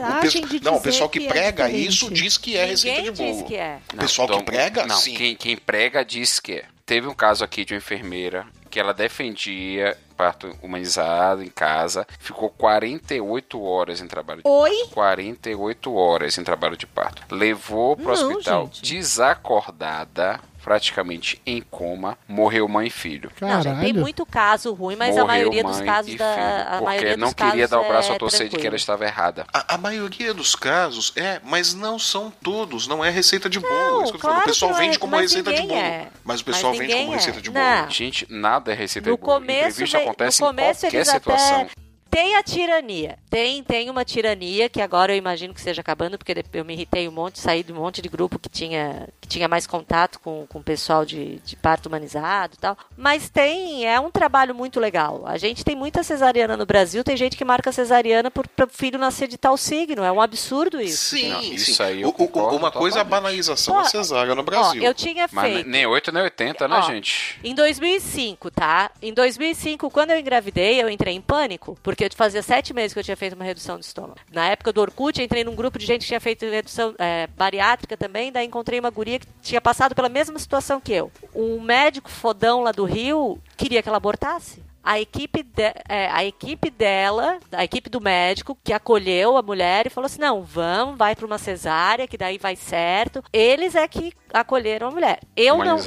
não, o pessoal que, que é prega diferente. isso diz que é receita Ninguém de bolo. diz que é. O pessoal que Então, prega, não, sim. Quem, quem prega diz que é. Teve um caso aqui de uma enfermeira que ela defendia parto humanizado em casa, ficou 48 horas em trabalho de Oi? parto. 48 horas em trabalho de parto. Levou pro Não, hospital gente. desacordada, praticamente em coma, morreu mãe e filho. Não, gente, tem Caralho. muito caso ruim, mas morreu a maioria dos casos da. filho, A porque maioria não dos queria casos dar o braço é a torcer de que ela tranquilo. estava errada. A, a maioria dos casos é, mas não são todos. Não é receita de bolo. Não, é isso que eu tô claro falando. O pessoal é, vende como receita de bolo. é. Mas o pessoal Mas vende como receita é. de bolo. Não. Gente, nada é receita No de bolo. começo, Imprevisto acontece no em começo qualquer eles situação. até tem a tirania. Tem, tem uma tirania que agora eu imagino que esteja acabando, porque eu me irritei um monte, saí de um monte de grupo que tinha, que tinha mais contato com, com o pessoal de, de parto humanizado e tal. Mas tem, é um trabalho muito legal. A gente tem muita cesariana no Brasil, tem gente que marca cesariana para o filho nascer de tal signo. É um absurdo isso. Sim, Não, sim. isso aí eu O- concordo uma coisa é a banalização Ó, da cesárea no Ó, Brasil. eu tinha Mas feito. nem 8 nem 80, né, Ó, gente? Em 2005, tá? Em 2005, quando eu engravidei, eu entrei em pânico, porque eu fazia sete meses que eu tinha feito uma redução de estômago. Na época do Orkut, entrei num grupo de gente que tinha feito redução é, bariátrica também, daí encontrei uma guria que tinha passado pela mesma situação que eu. Um médico fodão lá do Rio queria que ela abortasse. A equipe, de- é, a equipe dela, a equipe do médico, que acolheu a mulher e falou assim: não, vamos, vai para uma cesárea, que daí vai certo. Eles é que acolheram a mulher. Eu não,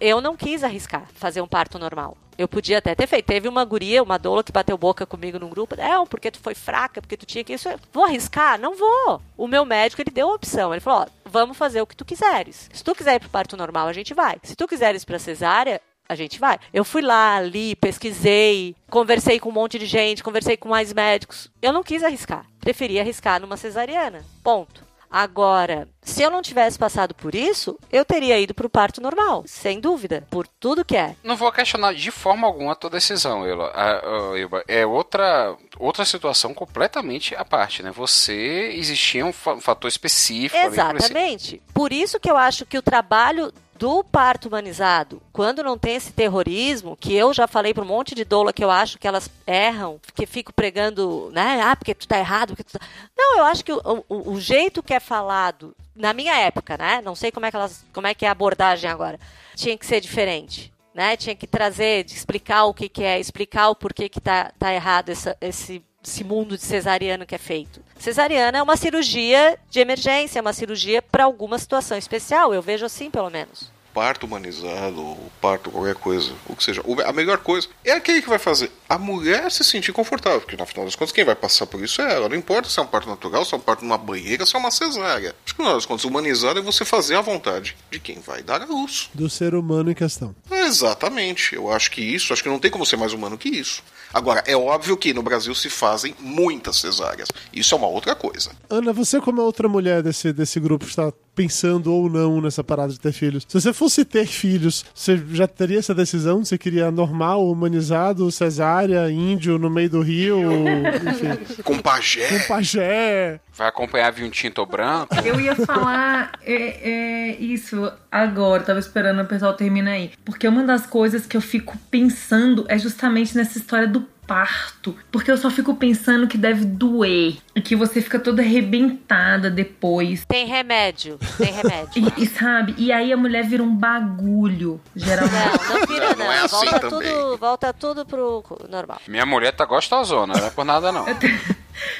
eu não quis arriscar fazer um parto normal. Eu podia até ter feito. Teve uma guria, uma doula que bateu boca comigo num grupo. Não, porque tu foi fraca, porque tu tinha que isso. Vou arriscar? Não vou. O meu médico, ele deu a opção. Ele falou, ó, vamos fazer o que tu quiseres. Se tu quiser ir pro parto normal, a gente vai. Se tu quiseres pra cesárea, a gente vai. Eu fui lá, li, pesquisei, conversei com um monte de gente, conversei com mais médicos. Eu não quis arriscar. Preferi arriscar numa cesariana. Ponto. Agora, se eu não tivesse passado por isso, eu teria ido pro parto normal, sem dúvida, por tudo que é. Não vou questionar de forma alguma a tua decisão, Ela. Ah, ah. É outra, outra situação completamente à parte, né? Você existia um fa- fator específico Exatamente. Por isso que eu acho que o trabalho do parto humanizado, quando não tem esse terrorismo, que eu já falei para um monte de doula que eu acho que elas erram, que fico pregando, né? Ah, porque tu tá errado, porque tu tá... Não, eu acho que o, o- o jeito que é falado, na minha época, né? Não sei como é que elas, como é que é a abordagem agora. Tinha que ser diferente. Né? Tinha que trazer, explicar o que, que é, explicar o porquê que tá, tá errado essa- esse, esse mundo de cesariano que é feito. Cesariana é uma cirurgia de emergência, é uma cirurgia para alguma situação especial. Eu vejo assim, pelo menos. Parto humanizado, ou parto qualquer coisa, o que seja. A melhor coisa é aquele que vai fazer a mulher se sentir confortável, porque no final das contas quem vai passar por isso é ela. Não importa se é um parto natural, se é um parto numa banheira, se é uma cesárea. Acho que no final das contas, humanizado é você fazer à vontade de quem vai dar a luz. Do ser humano em questão. Exatamente. Eu acho que isso, acho que não tem como ser mais humano que isso. Agora, é óbvio que no Brasil se fazem muitas cesáreas. Isso é uma outra coisa. Ana, você como é outra mulher desse, desse grupo está pensando ou não nessa parada de ter filhos, se você fosse ter filhos, você já teria essa decisão? Você queria normal, humanizado, cesárea, índio no meio do rio, enfim, Com pajé. com pajé? Vai acompanhar vinho tinto branco? Eu ia falar é, é, isso agora, tava esperando o pessoal terminar aí. Porque uma das coisas que eu fico pensando é justamente nessa história do parto. Porque eu só fico pensando que deve doer. E que você fica toda arrebentada depois. Tem remédio, tem remédio. E, e sabe? E aí a mulher vira um bagulho, geralmente. Não, não vira Não, não. é assim volta, também. tudo, volta tudo pro normal. Minha mulher tá gostosona, não é por nada não.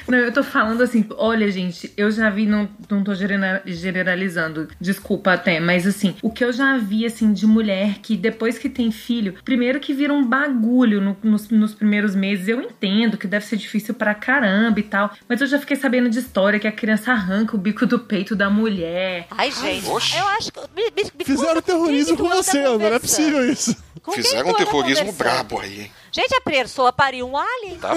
Não, eu tô falando assim, olha, gente, eu já vi, não, não tô genera- generalizando, desculpa até, mas assim, o que eu já vi, assim, de mulher que depois que tem filho, primeiro que vira um bagulho no- nos, nos primeiros meses, eu entendo que deve ser difícil pra caramba e tal, mas eu já fiquei sabendo de história que a criança arranca o bico do peito da mulher. Ai, gente, oxe. eu acho que. Me, me, me Fizeram terrorismo com você, Ana. Não é conversando. possível isso. Com Fizeram um anda terrorismo brabo aí, hein? Gente, a pessoa pariu um alien. Tá.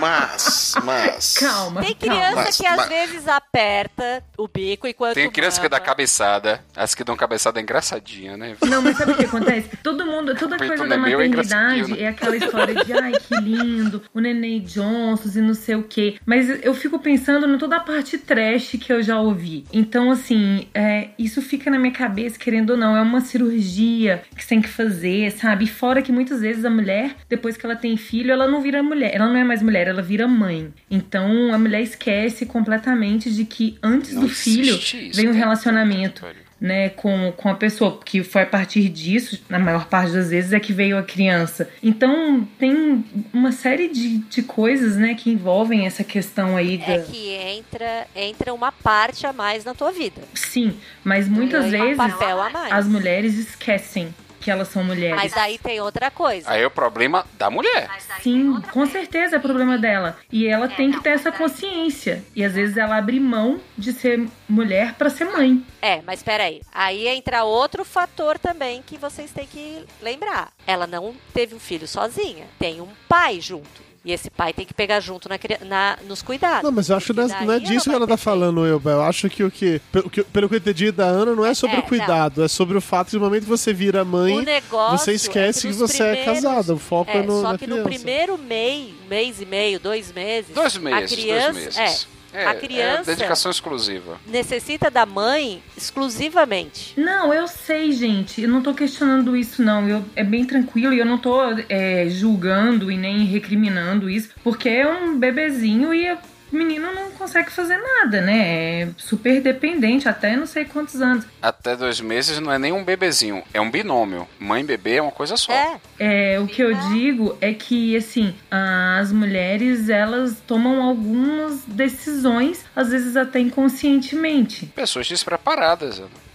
Mas, mas. Calma, Tem calma. criança Mas- que às mas- vezes aperta o bico enquanto. Tem criança que dá mama. cabeçada. As que dão cabeçada é engraçadinha, né? Não, mas sabe o que acontece? Todo mundo, toda coisa da é meu, é maternidade né? é aquela história de ai, que lindo, o Nenê Johnson e não sei o quê. Mas eu fico pensando em toda a parte trash que eu já ouvi. Então, assim, é, isso fica na minha cabeça, querendo ou não, é uma cirurgia que você tem que fazer, sabe? E fora que muitas vezes a mulher, depois que ela tem filho, ela não vira mulher, ela não é mais mulher, ela vira mãe. Então a mulher esquece completamente de que antes Não do filho isso, vem um cara. relacionamento né, com, com a pessoa, porque foi a partir disso, na maior parte das vezes, é que veio a criança. Então, tem uma série de, de coisas, né, que envolvem essa questão aí da... É que entra, entra uma parte a mais na tua vida. Sim, mas muitas Um vezes papel a mais. as mulheres esquecem que elas são mulheres. Mas aí tem outra coisa. Aí é o problema da mulher. Sim, com certeza é problema dela. E ela tem que ter essa consciência. E às vezes ela abre mão de ser mulher pra ser mãe. É, mas peraí. Aí entra outro fator também que vocês têm que lembrar. Ela não teve um filho sozinha. Tem um pai junto. E esse pai tem que pegar junto na, na- nos cuidados. Não, mas eu acho que não é, não é disso que ela tá falando, eu. Eu acho que o que. Pelo que, pelo que eu entendi da Ana, não é sobre É, o cuidado, é sobre o fato de no momento que você vira mãe, você esquece é que, nos você é casada. O foco é, É, no, só que no primeiro mês, mês e meio, dois meses, Dois meses, a criança, dois meses. É, a criança É dedicação exclusiva. necessita da mãe exclusivamente. Não, eu sei, gente. Eu não tô questionando isso, não. Eu, é bem tranquilo e eu não tô é, julgando e nem recriminando isso, porque é um bebezinho e o menino não consegue fazer nada, né? É super dependente, até não sei quantos anos. Até dois meses não é nem um bebezinho, é um binômio. Mãe e bebê é uma coisa só. É, É, o que eu digo é que, assim, as mulheres, elas tomam algumas decisões, às vezes até inconscientemente. Pessoas despreparadas. Ana.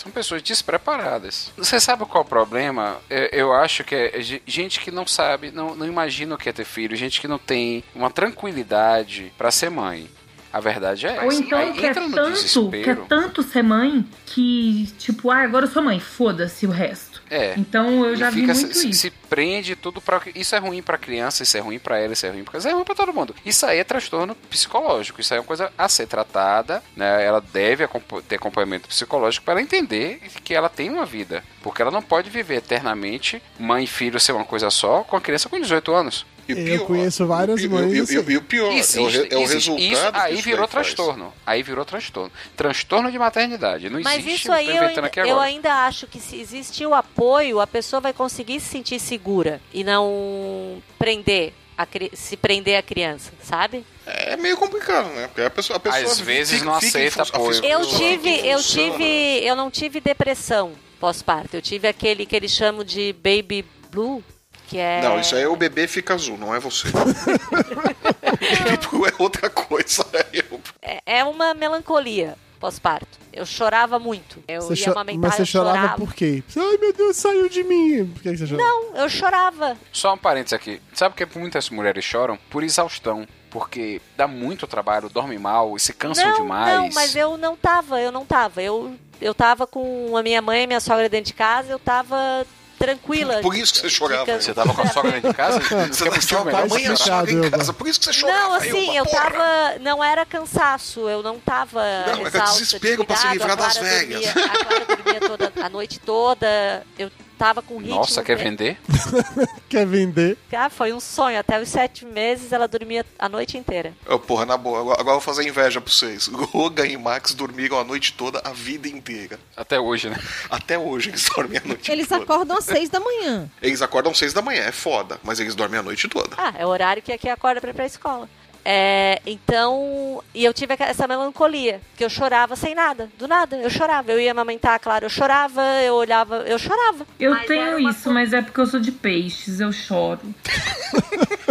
São pessoas despreparadas. Você sabe qual é o problema? Eu, eu acho que é ge- gente que não sabe, não, não imagina o que é ter filho, gente que não tem uma tranquilidade pra ser mãe. A verdade é essa. Ou então Aí quer no tanto, quer desespero. tanto ser mãe que, tipo, ah, agora eu sou mãe, foda-se o resto. É. Então eu já vi muito se, isso. se prende tudo para isso é ruim pra criança, isso é ruim pra ela, isso é ruim pra isso é ruim para todo mundo. Isso aí é transtorno psicológico, isso aí é uma coisa a ser tratada, né? Ela deve ter acompanhamento psicológico para ela entender que ela tem uma vida, porque ela não pode viver eternamente mãe e filho ser uma coisa só com a criança com 18 anos. E o Eu conheço várias e, e- mães e- assim. e- e o pior, é o, Existe, é o existe. resultado. Isso, que aí isso virou daí faz. transtorno. Aí virou transtorno. Transtorno de maternidade. Não mas existe, isso aí eu ainda, aqui eu ainda acho que se existir o apoio, a pessoa vai conseguir se sentir segura e não prender, a se prender a criança, sabe? É meio complicado, né? Porque a pessoa, a pessoa Às vezes fica- não aceita apoio. Eu tive, eu tive, né? eu não tive depressão pós-parto. Eu tive aquele que eles chamam de baby blue, que é Não, isso aí é o bebê fica azul, não é você. tipo, é outra coisa. Eu- é, é uma melancolia pós-parto. Eu chorava muito. Eu Você ia cho- amamentar, Mas você eu chorava chorava. por quê? Ai, meu Deus, saiu de mim. Por que, você chorava? Não, eu chorava. Só um parênteses aqui. Sabe por que muitas mulheres choram? Por exaustão. Porque dá muito trabalho, dormem mal e se cansam não, demais. não, mas eu não tava, eu não tava. Eu, eu tava com a minha mãe e minha sogra dentro de casa, eu tava tranquila. Por isso que você chorava. Fica- Você tava com a sogra dentro de casa? Você estava com a mãe e a sogra em casa, por isso que você chorava. Não, assim, eu porra. tava. Não era cansaço, eu não tava. Não, era exausta, desespero pra se livrar das velhas. dormia- A Clara dormia toda, a noite toda. Eu tava com ritmo. Nossa, quer vender? Quer vender? Ah, foi um sonho. Até os sete meses ela dormia a noite inteira. Ô, porra, na boa, agora agora eu vou fazer inveja pra vocês. Roga e Max dormiram a noite toda, a vida inteira. Até hoje, né? Até hoje eles dormem a noite Eles toda. acordam às seis da manhã. Eles acordam seis da manhã, é foda, mas eles dormem a noite toda. Ah, é o horário que aqui acorda pra ir pra escola. É, então, e eu tive essa melancolia, que eu chorava sem nada, do nada, eu chorava. Eu ia amamentar, claro, eu chorava, eu olhava, eu chorava. Eu Mas tenho isso, mas é porque eu sou de peixes, eu choro.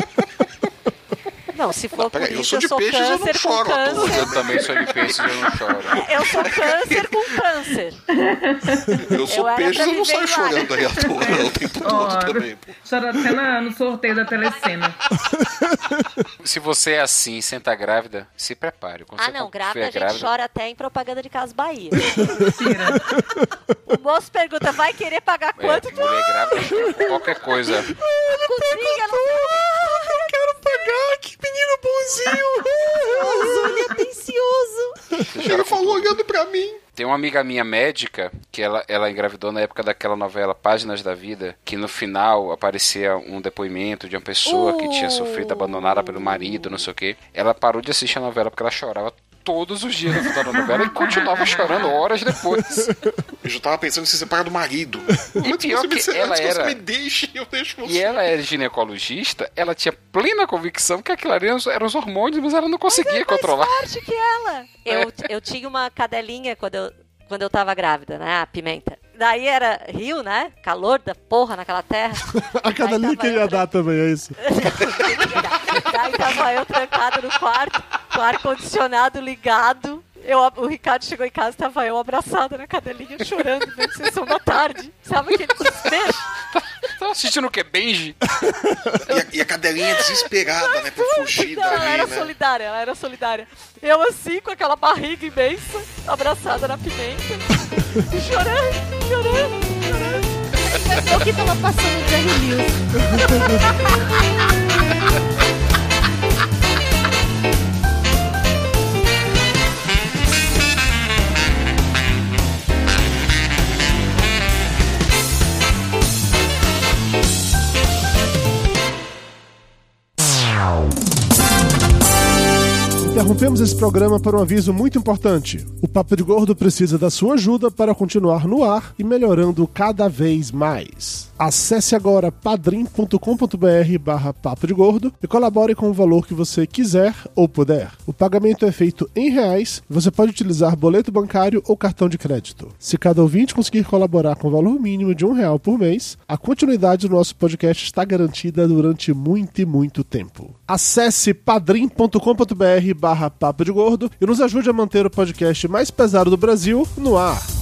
Não, se for por eu sou de sou peixes, eu não choro. Eu também sou de peixes eu não choro. Eu sou câncer com câncer. Eu sou Eu eu não saio chorando aí à toa, não, o tempo todo Ó, também. pô. Chora até na- no sorteio da telecena. Se você é assim, senta grávida, se prepare. Quando Ah, você não, grávida a estiver gente chora até em propaganda de Casa Bahia. Mentira. O moço pergunta, vai querer pagar É, quanto? mulher grávida, qualquer coisa. Cozinha, não Quero pagar, que menino bonzinho. Ele é atencioso. Ele falou olhando pra mim. Tem uma amiga minha médica que ela, ela engravidou na época daquela novela Páginas da Vida, que no final aparecia um depoimento de uma pessoa que tinha sofrido abandonada pelo marido, não sei o quê. Ela parou de assistir a novela porque ela chorava todos os dias da novela e continuava chorando horas depois. Eu já tava pensando em se separar do marido. E Antes pior me, que antes ela era- me deixe, eu deixo você. E ela era ginecologista, ela tinha plena convicção que aquilo ali eram os- hormônios, mas ela não conseguia controlar. forte que ela. Eu, eu tinha uma cadelinha quando eu, quando eu tava grávida, né? A pimenta. Daí era rio, né? Calor da porra naquela terra. A cadelinha Aí tava que ele ia dar também, é isso. Daí tava eu trancada no quarto, com o ar-condicionado ligado. Eu, o Ricardo chegou em casa, tava eu abraçada na cadelinha, chorando, vendo sessão da tarde. Sabe aquele desespero? Tava assistindo o que? Benji? E a, e a cadelinha desesperada, né? Pra fugir Não, ela dali, era né? solidária, ela era solidária. Eu assim, com aquela barriga imensa, abraçada na pimenta, e chorando, chorando, chorando. É o que tava passando o Jerry Lewis. Interrompemos esse programa para um aviso muito importante. O Papo de Gordo precisa da sua ajuda para continuar no ar e melhorando cada vez mais. Acesse agora padrim.com.br barra Papo de Gordo e colabore com o valor que você quiser ou puder. O pagamento é feito em reais, você pode utilizar boleto bancário ou cartão de crédito. Se cada ouvinte conseguir colaborar com o valor mínimo de um real por mês, a continuidade do nosso podcast está garantida durante muito e muito tempo. Acesse padrim.com.br Papo de Gordo e nos ajude a manter o podcast mais pesado do Brasil no ar.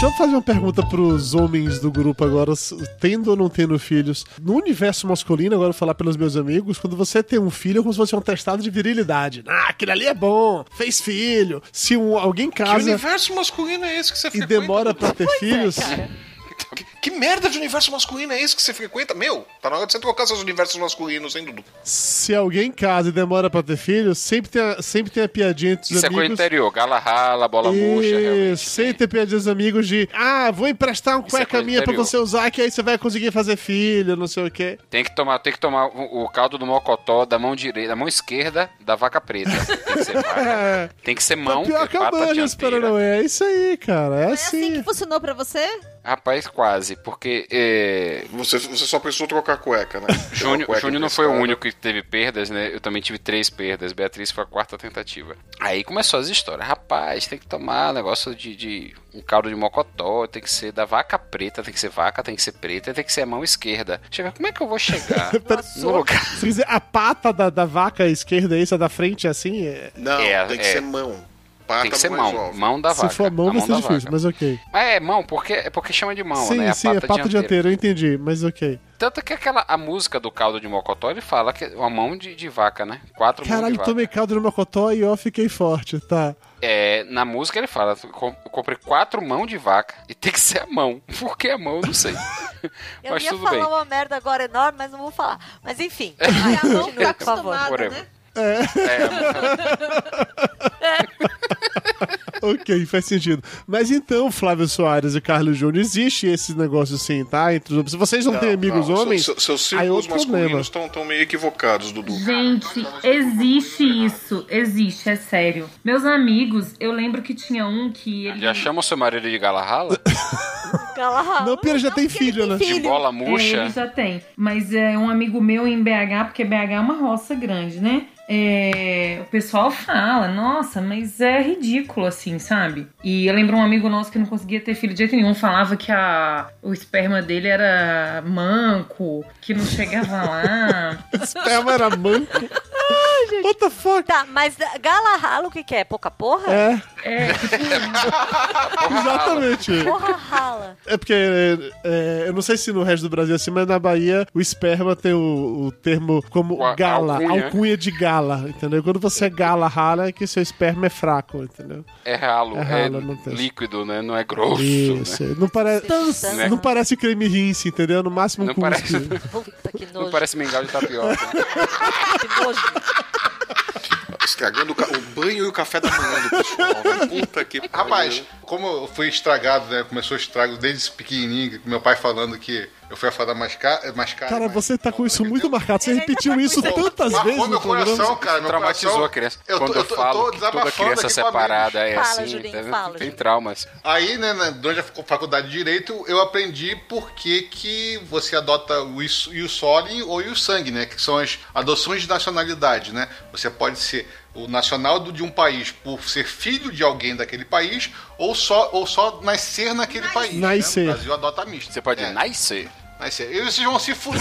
Deixa eu fazer uma pergunta pros homens do grupo agora, tendo ou não tendo filhos. No universo masculino, agora eu vou falar pelos meus amigos, quando você tem um filho é como se fosse um testado de virilidade. Ah, aquele ali é bom, fez filho. Se um, alguém Que casa universo masculino é esse que você e demora pra ter filhos, Que, que merda de universo masculino é esse que você frequenta? Meu, tá na hora de você trocar seus universos masculinos, hein, Dudu? se alguém casa e demora pra ter filhos, sempre tem a, sempre tem a piadinha entre os Isso é coisa amigos. interior. Gala rala, bola murcha, realmente. Isso, sem ter piadinha dos amigos de ah, vou emprestar um Isso é cueca coisa minha pra interior. você usar, que aí você vai conseguir fazer filho, não sei o quê. Tem que tomar, tem que tomar o, o caldo do mocotó da mão direita, da mão esquerda da vaca preta. Tem que ser vaca. Tem que ser mão, Pior que que é eu pata manjo esse dianteira. Paranoia. É isso aí, cara. É É assim assim. que funcionou pra você? Rapaz, quase, porque é, Você, você só pensou trocar cueca, né? Júnior, Cueca Júnior não foi o único que teve perdas, né? Eu também tive três perdas. Beatriz foi a quarta tentativa. Aí começou as histórias. Rapaz, tem que tomar negócio de, de um caldo de mocotó, tem que ser da vaca preta, tem que ser vaca, tem que ser preta, tem que ser a mão esquerda. Chega, como é que eu vou chegar no lugar? Se quiser, a pata da, da vaca esquerda essa da frente é assim? É... Não, É, tem que é. ser mão. Pata Tem que ser mais mão, jovem. mão da Se vaca. for mão, vai ser difícil, vaca. mas ok. Mas é mão, porque, é porque chama de mão, sim, né? A sim, é pata dianteira, eu entendi, mas ok. Tanto que aquela, a música do caldo de mocotó, ele fala que é uma mão de, de vaca, né? Quatro mãos de Caralho, vaca. tomei caldo no mocotó e ó, fiquei forte, tá. É, na música ele fala, "Com- eu comprei quatro mãos de vaca e tem que ser a mão. Por que a mão? Eu Não sei. Eu Mas ia tudo falar bem. uma merda agora enorme, mas não vou falar. Mas enfim. A mão tá por favor. Whatever. né? Ok, faz sentido. Mas então, Flávio Soares e Carlos Júnior, existe esse negócio assim, tá? Entre os... Se vocês não, têm amigos não, homens, Seus, seus aí é círculos problema. masculinos estão meio equivocados, Dudu. Gente, existe isso. Existe, é sério. Meus amigos, eu lembro que tinha um que ele. Já chama o seu marido de galarrala? Galahad. Não, ele já tem filho, né? De bola É, murcha? ele já tem. Mas é um amigo meu em BH, porque BH é uma roça grande, né? É, o pessoal fala, nossa, mas é ridículo assim, sabe? E eu lembro um amigo nosso que não conseguia ter filho de jeito nenhum, falava que a, o esperma dele era manco, que não chegava lá. esperma era manco. What the fuck? Tá, mas gala rala o que que é? Pouca porra? É. É, tipo, Exatamente. Porra rala. É porque é, é, eu não sei se no resto do Brasil é assim, mas na Bahia o esperma tem o, o termo como gala, alcunha. alcunha. de gala, entendeu? Quando você é gala rala é que seu esperma é fraco, entendeu? É ralo, É é, ralo, não tem. líquido, né? Não é grosso. Isso. Né? Não, pare... Né? não parece creme rinse, entendeu? No máximo um Não cuspe. parece- Puta que Não parece mingau de tapioca. Que nojo. Estragando o, ca- o banho e o café da manhã do pessoal. né? Puta que pariu. Rapaz, como eu fui estragado, né? Começou estrago desde pequenininho, com meu pai falando que eu fui a fada mais cara. Mais cara Cara, mas- você tá com isso muito marcado. Você repetiu tá isso tantas Marcou vezes meu programa. coração, cara. Meu Traumatizou coração- a criança. Eu tô- Quando eu eu, tô- eu falo tô que toda desabafando criança separada é Fala, assim, Julinho, entendeu? fala, tem Julinho. traumas. Aí, né, na- durante a faculdade de Direito, eu aprendi por que, que você adota o is- o Soli ou o sangue, né? Que são as adoções de nacionalidade, né? Você pode ser o nacional de um país por ser filho de alguém daquele país ou só, ou só nascer naquele país. né? Nascer. O Brasil adota misto. Você pode É. nascer. Nascer. E vocês vão se fuder.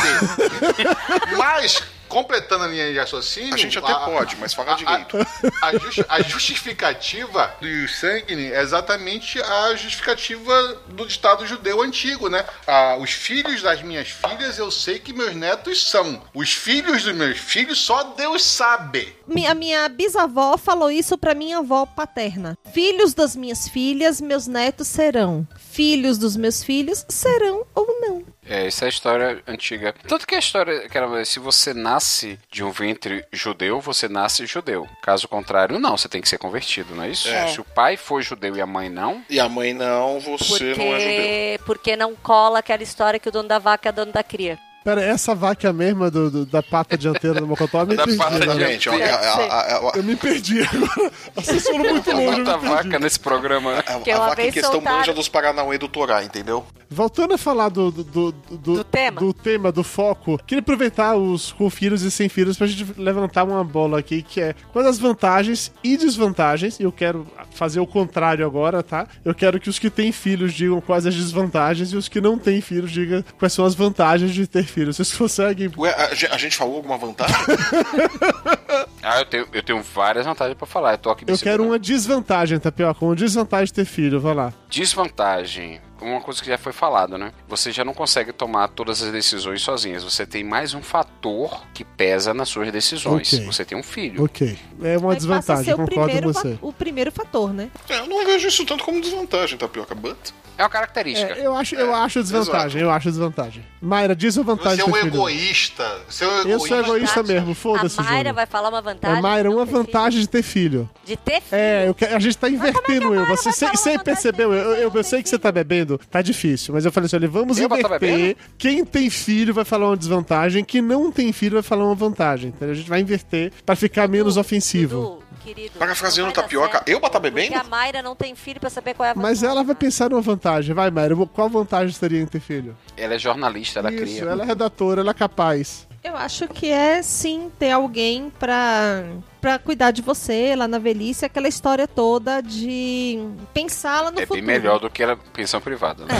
Mas, completando a linha de raciocínio... A gente até pode, mas fala direito. A, a justi- a justificativa do sangue é exatamente a justificativa do Estado judeu antigo, né? Ah, os filhos das minhas filhas, eu sei que meus netos são. Os filhos dos meus filhos, só Deus sabe. Minha, minha bisavó falou isso pra minha avó paterna. Filhos das minhas filhas, meus netos serão. Filhos dos meus filhos serão ou não. É, essa é a história antiga. Tanto que a história, cara, se você nasce de um ventre judeu, você nasce judeu. Caso contrário, não, você tem que ser convertido, não é isso? É. Se o pai for judeu e a mãe não, E a mãe não, você não é judeu. Porque, porque não cola aquela história que o dono da vaca é dono da cria. Pera, essa vaca é a mesma do, do- da pata dianteira do Mocotó? Eu me Da perdi. pata a- a- a- a- Eu me perdi agora. Vocês foram muito longe, a me perdi. vaca nesse programa. né? A, Que a uma vaca em questão soltaram- manja dos Paranauê do Torá, entendeu? Voltando a falar do, do, do, do- Do tema. do tema, do foco, queria aproveitar os com filhos e sem filhos pra gente levantar uma bola aqui, que é quais as vantagens e desvantagens, e eu quero fazer o contrário agora, tá? Eu quero que os que têm filhos digam quais as desvantagens e os que não têm filhos digam quais são as vantagens de ter filhos. Vocês conseguem... Ué, a, a gente falou alguma vantagem? Ah, eu tenho, eu tenho várias vantagens pra falar. Eu tô aqui me Eu quero segurando. uma desvantagem, Tapioca, uma desvantagem de ter filho, vai lá. Desvantagem. Uma coisa que já foi falado, né? Você já não consegue tomar todas as decisões sozinhas. Você tem mais um fator que pesa nas suas decisões. Ok. Você tem um filho. Ok. É uma a desvantagem, ser o concordo com primeiro, você. o primeiro fator, né? É, eu não vejo isso tanto como desvantagem, Tapioca. But... É uma característica. É, eu acho, eu acho desvantagem, eu acho desvantagem. Mayra, diz a vantagem Você é um filho. egoísta. Você é um Eu egoísta. sou egoísta mesmo, A foda-se, Mayra Júnior. vai falar uma vantagem. É, Mayra, uma vantagem de ter filho. filho. De ter filho. É, eu a gente tá invertendo eu. Você, vantagem percebeu? Eu, eu, eu sei que você tá bebendo, tá difícil, mas eu falei assim: olha, vamos Eu tá inverter. bebendo? Quem tem filho vai falar uma desvantagem, quem não tem filho vai falar uma vantagem. Entendeu? A gente vai inverter pra ficar menos ofensivo. Dudu, querido. Vai dar Tapioca, certo, eu pra tá Porque bebendo? a Mayra não tem filho pra saber qual é a vantagem. Mas ela vai pensar numa vantagem. Vai, Mayra, qual vantagem teria em ter filho? Ela é jornalista, ela Isso, cria. ela é redatora, ela é capaz. Eu acho que é sim ter alguém pra, pra cuidar de você lá na velhice, aquela história toda de pensar lá no É futuro. bem melhor do que a pensão privada. Né?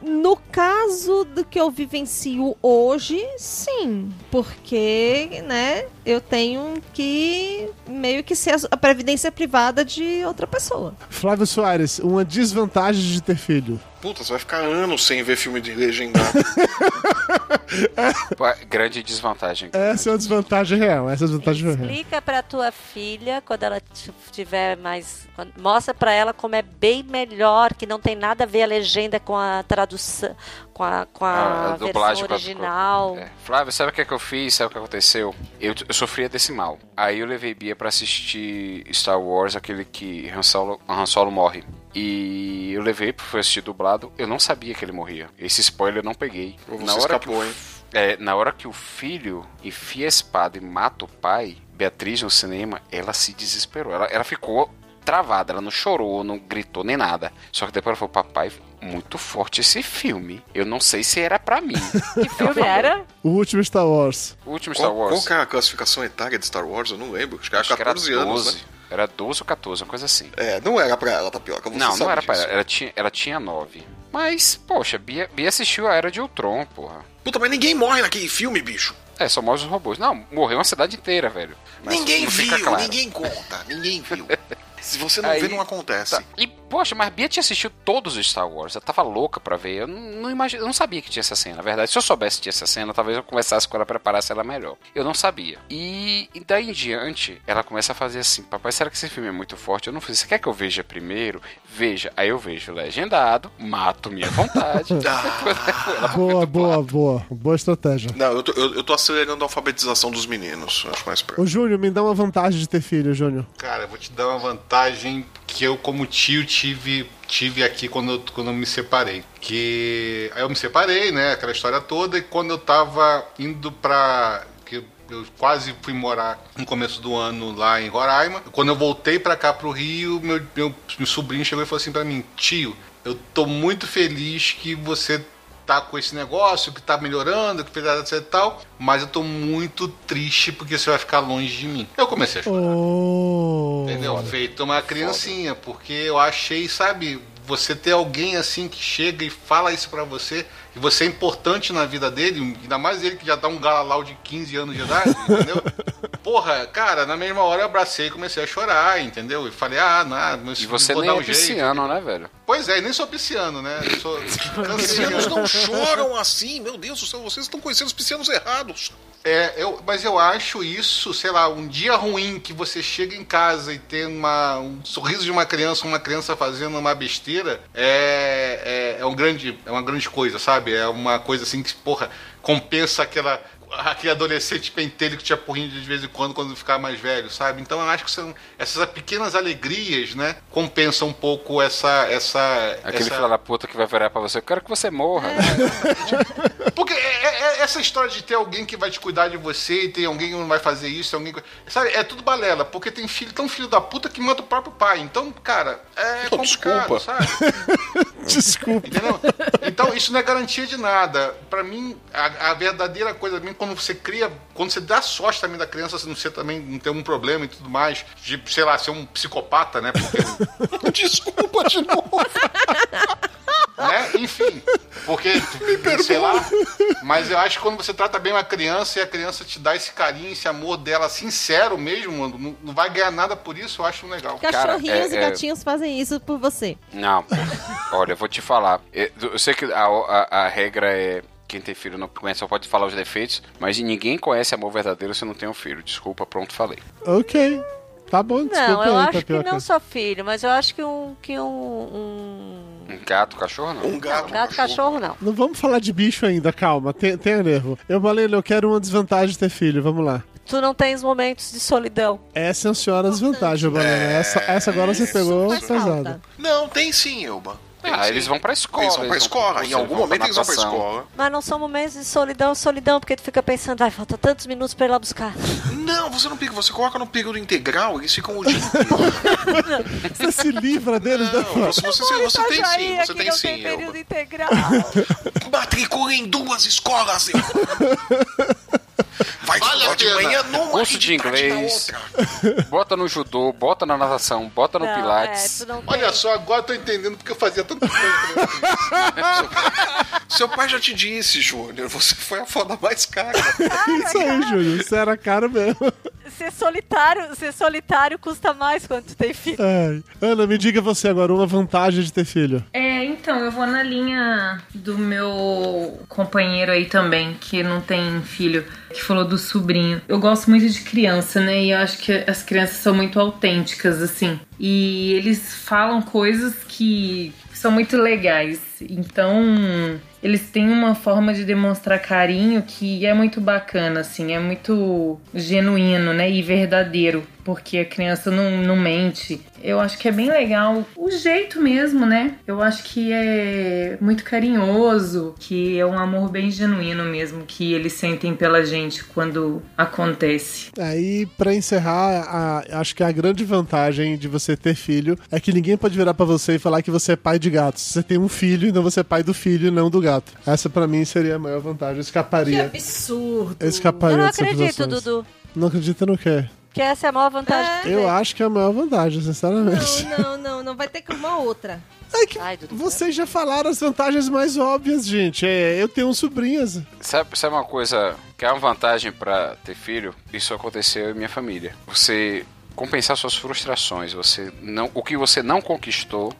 No caso do que eu vivencio hoje, sim. Porque, né, eu tenho que meio que ser a previdência privada de outra pessoa. Flávio Soares, uma desvantagem de ter filho. Puta, você vai ficar anos sem ver filme de legendado. Pô, Grande desvantagem. Essa é uma desvantagem real. Essa é a desvantagem real. Explica pra tua filha quando ela tiver mais. mostra pra ela como é bem melhor, que não tem nada a ver a legenda com a tradução, com a, com a, a dublagem versão com a- original. É. Flávio, sabe o que, é que eu fiz? Sabe o que aconteceu? Eu, eu sofria desse mal. Aí eu levei Bia pra assistir Star Wars, aquele que Han Solo, Han Solo morre. E eu levei, fui assistir dublado. Eu não sabia que ele morria. Esse spoiler eu não peguei. Você Na hora que o escapou, hein? É, na hora que o filho enfia a espada e mata o pai, Beatriz no cinema, ela se desesperou. Ela, ela ficou travada, ela não chorou, não gritou nem nada. Só que depois ela falou: Papai muito forte esse filme. Eu não sei se era pra mim. Que filme era? O último Star Wars. O último Star Qual, Wars. qual que é a classificação etária de Star Wars? Eu não lembro. Acho que era Acho que era 14 anos, 12. né? Era 12 ou 14, uma coisa assim. É, não era pra ela, Tapioca. Você não, não era pra disso. ela. Ela tinha, ela tinha 9. Mas, poxa, Bia, Bia assistiu a Era de Ultron, porra. Puta, mas ninguém morre naquele filme, bicho. É, só morre os robôs. Não, morreu uma cidade inteira, velho. Mas ninguém viu, claro. ninguém conta, ninguém viu. Se você não Aí- vê, não acontece. Tá. E, poxa, mas Bia tinha assistido todos os Star Wars. Ela tava louca pra ver. Eu não, não, imagi- eu não sabia que tinha essa cena. Na verdade, se eu soubesse que tinha essa cena, talvez eu conversasse com ela, preparasse ela melhor. Eu não sabia. E, e daí em diante, ela começa a fazer assim: Papai, será que esse filme é muito forte? Eu não fiz. Você quer que eu veja primeiro? Veja. Aí eu vejo legendado, mato minha vontade. Boa, boa, boa. Boa estratégia. Não, eu tô, eu, eu tô acelerando a alfabetização dos meninos. Acho mais pra... Ô, Júnior, me dá uma vantagem de ter filho, Júnior. Cara, eu vou te dar uma vantagem que eu, como tio, tive, tive aqui quando eu, quando eu me separei. Que aí eu me separei, né? Aquela história toda, e quando eu tava indo pra. Que eu- quase fui morar no começo do ano lá em Roraima. Quando eu voltei pra cá pro Rio, meu, meu, meu sobrinho chegou e falou assim pra mim: Tio, eu tô muito feliz que você tá com esse negócio, que tá melhorando, que fez etc e tal, mas eu tô muito triste porque você vai ficar longe de mim. Eu comecei a chorar. Oh. Entendeu? Feito uma criancinha, porque eu achei, sabe, você ter alguém assim que chega e fala isso pra você, e você é importante na vida dele, ainda mais ele que já tá um galalau de 15 anos de idade, entendeu? Porra, cara, na mesma hora eu abracei e comecei a chorar, entendeu? E falei, ah, nada, mas E você vou nem dar é um jeito. pisciano, né, velho? Pois é, nem sou pisciano, né? Eu sou Piscianos não choram assim, meu Deus do céu, vocês estão conhecendo os piscianos errados. É, eu, mas eu acho isso, sei lá, um dia ruim que você chega em casa e tem uma, um sorriso de uma criança, uma criança fazendo uma besteira, é, é, é, um grande, é uma grande coisa, sabe? É uma coisa assim que, porra, compensa aquela. Aquele adolescente pentelho que tinha porrinho de vez em quando quando ficar mais velho, sabe? Então eu acho que são, essas pequenas alegrias, né? Compensam um pouco essa. essa Aquele essa... filho da puta que vai virar pra você, eu quero que você morra. Porque é, é- é essa história de ter alguém que vai te cuidar de você e tem alguém que não vai fazer isso, alguém que... Sabe, é tudo balela, porque tem filho tão filho da puta que mata o próprio pai. Então, cara, é Pô, complicado, desculpa. sabe? Desculpa. Entendeu? Então, isso não é garantia de nada. Pra mim, a, a verdadeira coisa, mim, quando você cria, quando você dá sorte também da criança, você não ser também, não ter um problema e tudo mais, de, sei lá, ser um psicopata, né? Porque Desculpa de novo. né? Enfim, porque, sei lá, mas eu acho que quando você trata bem uma criança e a criança te dá esse carinho, esse amor dela sincero mesmo, não, não vai ganhar nada por isso, eu acho legal. Cachorrinhos é- e é- gatinhos fazem isso por você. Não, olha, eu vou te falar. Eu eu sei que a, a, a regra é. Quem tem filho não conhece, só pode falar os defeitos, mas ninguém conhece amor verdadeiro se não tem um filho. Desculpa, pronto, falei. Ok. Tá bom, desculpa Não, eu aí, acho que não só filho, mas eu acho que um. Que um, um... Um gato, cachorro não. Um gato, Não, gato cachorro não. Não vamos falar de bicho ainda, calma, tenha, tenha nervo. Eu, Valendo, eu quero uma desvantagem de ter filho, vamos lá. Tu não tens momentos de solidão. Essa é a senhora desvantagem, Valendo. Essa, essa agora você pegou falta. Não, tem sim, Elba. Ah, eles vão pra escola. Eles vão pra escola. Em algum momento eles vão pra escola. Mas não são momentos de solidão, solidão, porque tu fica pensando, ai, falta tantos minutos pra ir lá buscar. Não, você não pica, você coloca no período integral, eles ficam o dia inteiro. Você se livra deles, né? Não, você, você, você tem sim, você tem sim, tem período integral. Matricula em duas escolas, Elba. Vai Vale a de pena. manhã numa Curso de inglês. Bota no judô, bota na natação, bota no Não, pilates. é, não tem. Olha só, agora eu tô entendendo porque eu fazia tanta coisa. Seu pai já te disse, Júnior, você foi a foda mais cara. Isso aí, Júlio. Isso era caro mesmo. Ser solitário, ser solitário custa mais quando tu tem filho. Ai. Ana, me diga você agora uma vantagem de ter filho. É, então, eu vou na linha do meu companheiro aí também, que não tem filho, que falou do sobrinho. Eu gosto muito de criança, né? E eu acho que as crianças são muito autênticas, assim. E eles falam coisas que são muito legais. Então, eles têm uma forma de demonstrar carinho que é muito bacana, assim, é muito genuíno, né? E verdadeiro, porque a criança não, não mente. Eu acho que é bem legal o jeito mesmo, né? Eu acho que é muito carinhoso, que é um amor bem genuíno mesmo, que eles sentem pela gente quando acontece. Aí, pra encerrar, a- acho que a grande vantagem de você ter filho é que ninguém pode virar pra você e falar que você é pai de gatos. Você tem um filho, então você é pai do filho e não do gato. Essa pra mim seria a maior vantagem. Eu Que escaparia. absurdo. Eu escaparia Eu não acredito. Dudu. Não acredita no quê? Que essa é a maior vantagem que tu Eu acho que é a maior vantagem, sinceramente. Não, não, não, não vai ter que uma outra. É que Ai, vocês já falaram as vantagens mais óbvias, gente. É, eu tenho um sobrinhas. Sabe, sabe uma coisa que é uma vantagem pra ter filho? Isso aconteceu em minha família. Você compensar suas frustrações, você não, o que você não conquistou,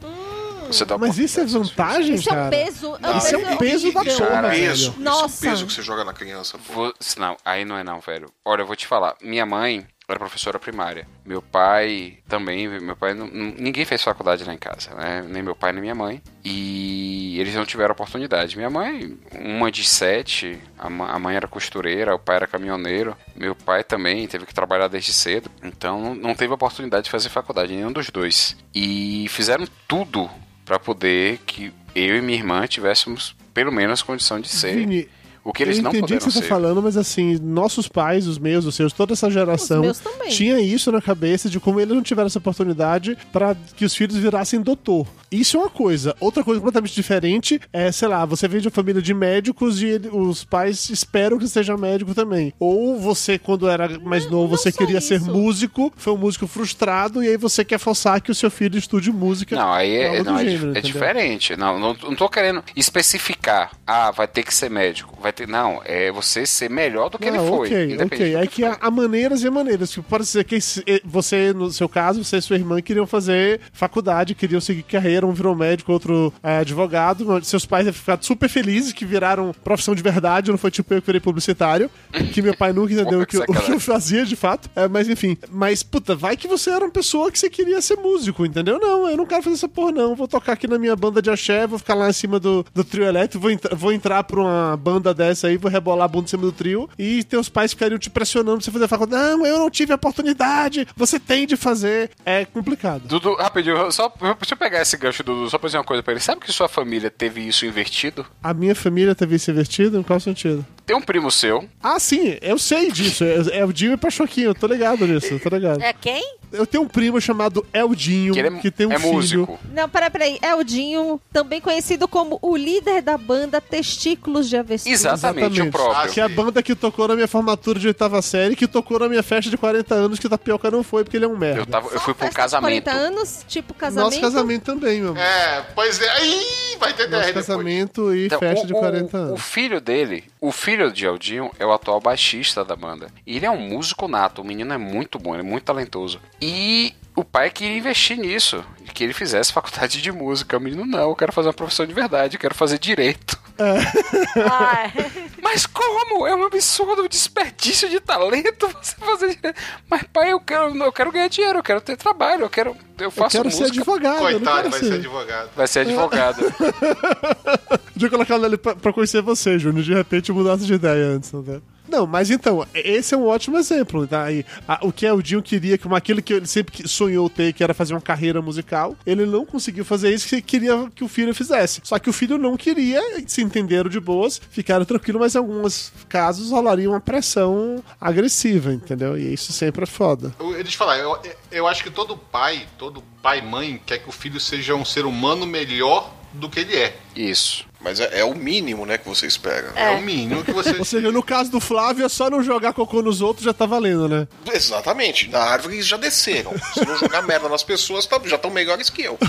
você dá Mas isso é oportunidade aos seus vantagem, Isso é um cara? peso. É um Isso é peso um peso da. Isso é um porra, peso. velho. Isso é um Nossa. peso que você joga na criança, pô. Vou- Não, aí não é não, velho. Olha, eu vou te falar. Minha mãe era professora primária. Meu pai também. Meu pai. não- ninguém fez faculdade lá em casa, né? Nem meu pai nem minha mãe. E eles não tiveram oportunidade. Minha mãe, uma de sete. A mãe era costureira, o pai era caminhoneiro. Meu pai também teve que trabalhar desde cedo. Então não- teve oportunidade de fazer faculdade, nenhum dos dois. E fizeram tudo pra poder que eu e minha irmã tivéssemos pelo menos condição de ser. Vini, O que eles eu não entendi o que você ser. tá falando, mas assim, nossos pais, os meus, os seus, toda essa geração Os meus também. tinha isso na cabeça de como eles não tiveram essa oportunidade pra que os filhos virassem doutor. Isso é uma coisa. Outra coisa completamente diferente é, sei lá, você vem de uma família de médicos e ele- os pais esperam que seja médico também. Ou você, quando era mais novo, você só queria ser isso. músico, foi um músico frustrado, e aí você quer forçar que o seu filho estude música. Não, aí é, do não, é, gênero, é entendeu? diferente. Não, não, não tô querendo especificar. Ah, vai ter que ser médico. Vai ter. Não, é você ser melhor do que ele Ah, foi. Ok, ok. É que há, há maneiras e maneiras. Tipo, pode ser que eh, você, no seu caso, você e sua irmã queriam fazer faculdade, queriam seguir carreira, um virou médico, outro é, advogado. Seus pais devem ficar super felizes que viraram profissão de verdade, não foi tipo eu que virei publicitário, que meu pai nunca entendeu o que, o que eu fazia de fato. É, mas enfim, mas puta, vai que você era uma pessoa que você queria ser músico, entendeu? Não, eu não quero fazer essa porra, não. Vou tocar aqui na minha banda de axé, vou ficar lá em cima do, do trio elétrico, vou, entra- vou entrar pra uma banda dessa aí, vou rebolar a bunda em cima do trio e teus pais ficariam te pressionando pra você fazer faculdade. Não, eu não tive a oportunidade, você tem de fazer. É complicado. Dudu, rapidinho, só, deixa eu pegar esse gancho, Dudu, só pra dizer uma coisa pra ele. Sabe que sua família teve isso invertido? A minha família teve isso invertido? Em qual sentido? Tem um primo seu, Ah, sim, eu sei disso. É, é o e Pachoquinho, eu tô ligado nisso, tô ligado. É quem? Eu tenho um primo chamado Eldinho, que que, ele é, tem um é filho. músico. Não, peraí, peraí. Eldinho, também conhecido como o líder da banda Testículos de Avestruz. Exatamente, o próprio. Que é a banda que tocou na minha formatura de oitava série, que tocou na minha festa de 40 anos, que o Tapioca não foi, porque ele é um merda. Eu, tava, eu fui pra um de casamento. 40 anos, tipo casamento. Nosso casamento também, meu amor. É, pois é. Ih, vai ter Nosso DR depois. casamento e Então, festa o, de o- 40 O anos. filho dele, o filho de Aldinho, é o atual baixista da banda. Ele é um músico nato, o menino é muito bom, ele é muito talentoso. E o pai queria investir nisso, que ele fizesse faculdade de música. O menino, não, eu quero fazer uma profissão de verdade, eu quero fazer direito. Ai. Mas como? É um absurdo, um desperdício de talento você fazer direito. Mas pai, eu quero, eu quero ganhar dinheiro, eu quero ter trabalho, eu quero. Eu Eu faço quero ser música. advogado, eu não Coitado, quero vai ser. ser advogado. Vai ser advogado. Deixa eu colocar ele pra, pra conhecer você, Júnior. De repente eu mudasse de ideia antes, não tá? Não, mas então, esse é um ótimo exemplo. Tá? E, a- o que Eldinho queria, como aquilo que ele sempre que- sonhou ter, que era fazer uma carreira musical, ele não conseguiu fazer isso, que queria que o filho fizesse. Só que o filho não queria, se entenderam de boas, ficaram tranquilos, mas em alguns casos rolaria uma pressão agressiva, entendeu? E isso sempre é foda. Eu, deixa eu falar, eu, eu acho que todo pai, todo pai e mãe quer que o filho seja um ser humano melhor do que ele é. Isso. Mas é, é o mínimo, né, que você espera. É, o mínimo que você. Ou seja, no caso do Flávio, é só não jogar cocô nos outros já tá valendo, né? Exatamente. Na árvore eles já desceram. Se não jogar merda nas pessoas, tá- já estão melhores que eu.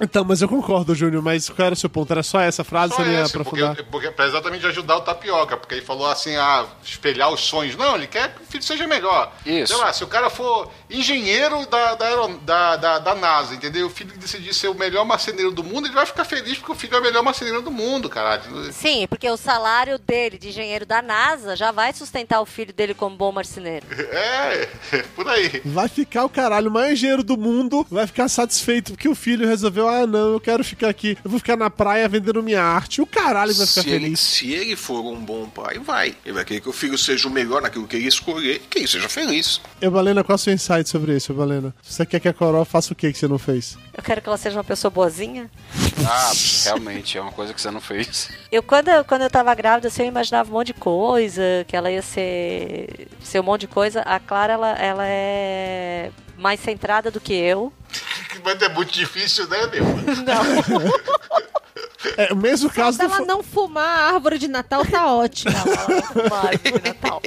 Então, mas eu concordo, Júnior, mas qual era o seu ponto? Era só essa frase, Só você esse, aprofundar? porque, porque pra exatamente ajudar o tapioca, porque ele falou assim, ah, espelhar os sonhos. Não, ele quer que o filho seja melhor. Isso. Sei lá, se o cara for engenheiro da, da, da, da, da NASA, entendeu? O filho decidir ser o melhor marceneiro do mundo, ele vai ficar feliz porque o filho é o melhor marceneiro do mundo, caralho. Sim, porque o salário dele de engenheiro da NASA já vai sustentar o filho dele como bom marceneiro. É, por aí. Vai ficar o caralho, o maior engenheiro do mundo, vai ficar satisfeito porque o filho resolveu, ah, não, eu quero ficar aqui, eu vou ficar na praia vendendo minha arte. O caralho vai ficar Se ele, feliz. se ele for um bom pai, vai. Ele vai querer que o filho seja o melhor naquilo que ele escolher e que ele seja feliz. Eu, Valena, qual é o seu insight sobre isso, Valena? Você quer que a Coral faça o que que você não fez? Eu quero que ela seja uma pessoa boazinha. Ah, realmente, é uma coisa que você não fez. Eu, quando, eu- quando eu tava grávida, assim, eu imaginava um monte de coisa, que ela ia ser, ser um monte de coisa. A Clara, ela, ela é mais centrada do que eu. Mas é muito difícil, né, meu? É, o mesmo caso Se do. ela fa- não fumar a árvore de Natal, tá ótimo. Claro, de Natal.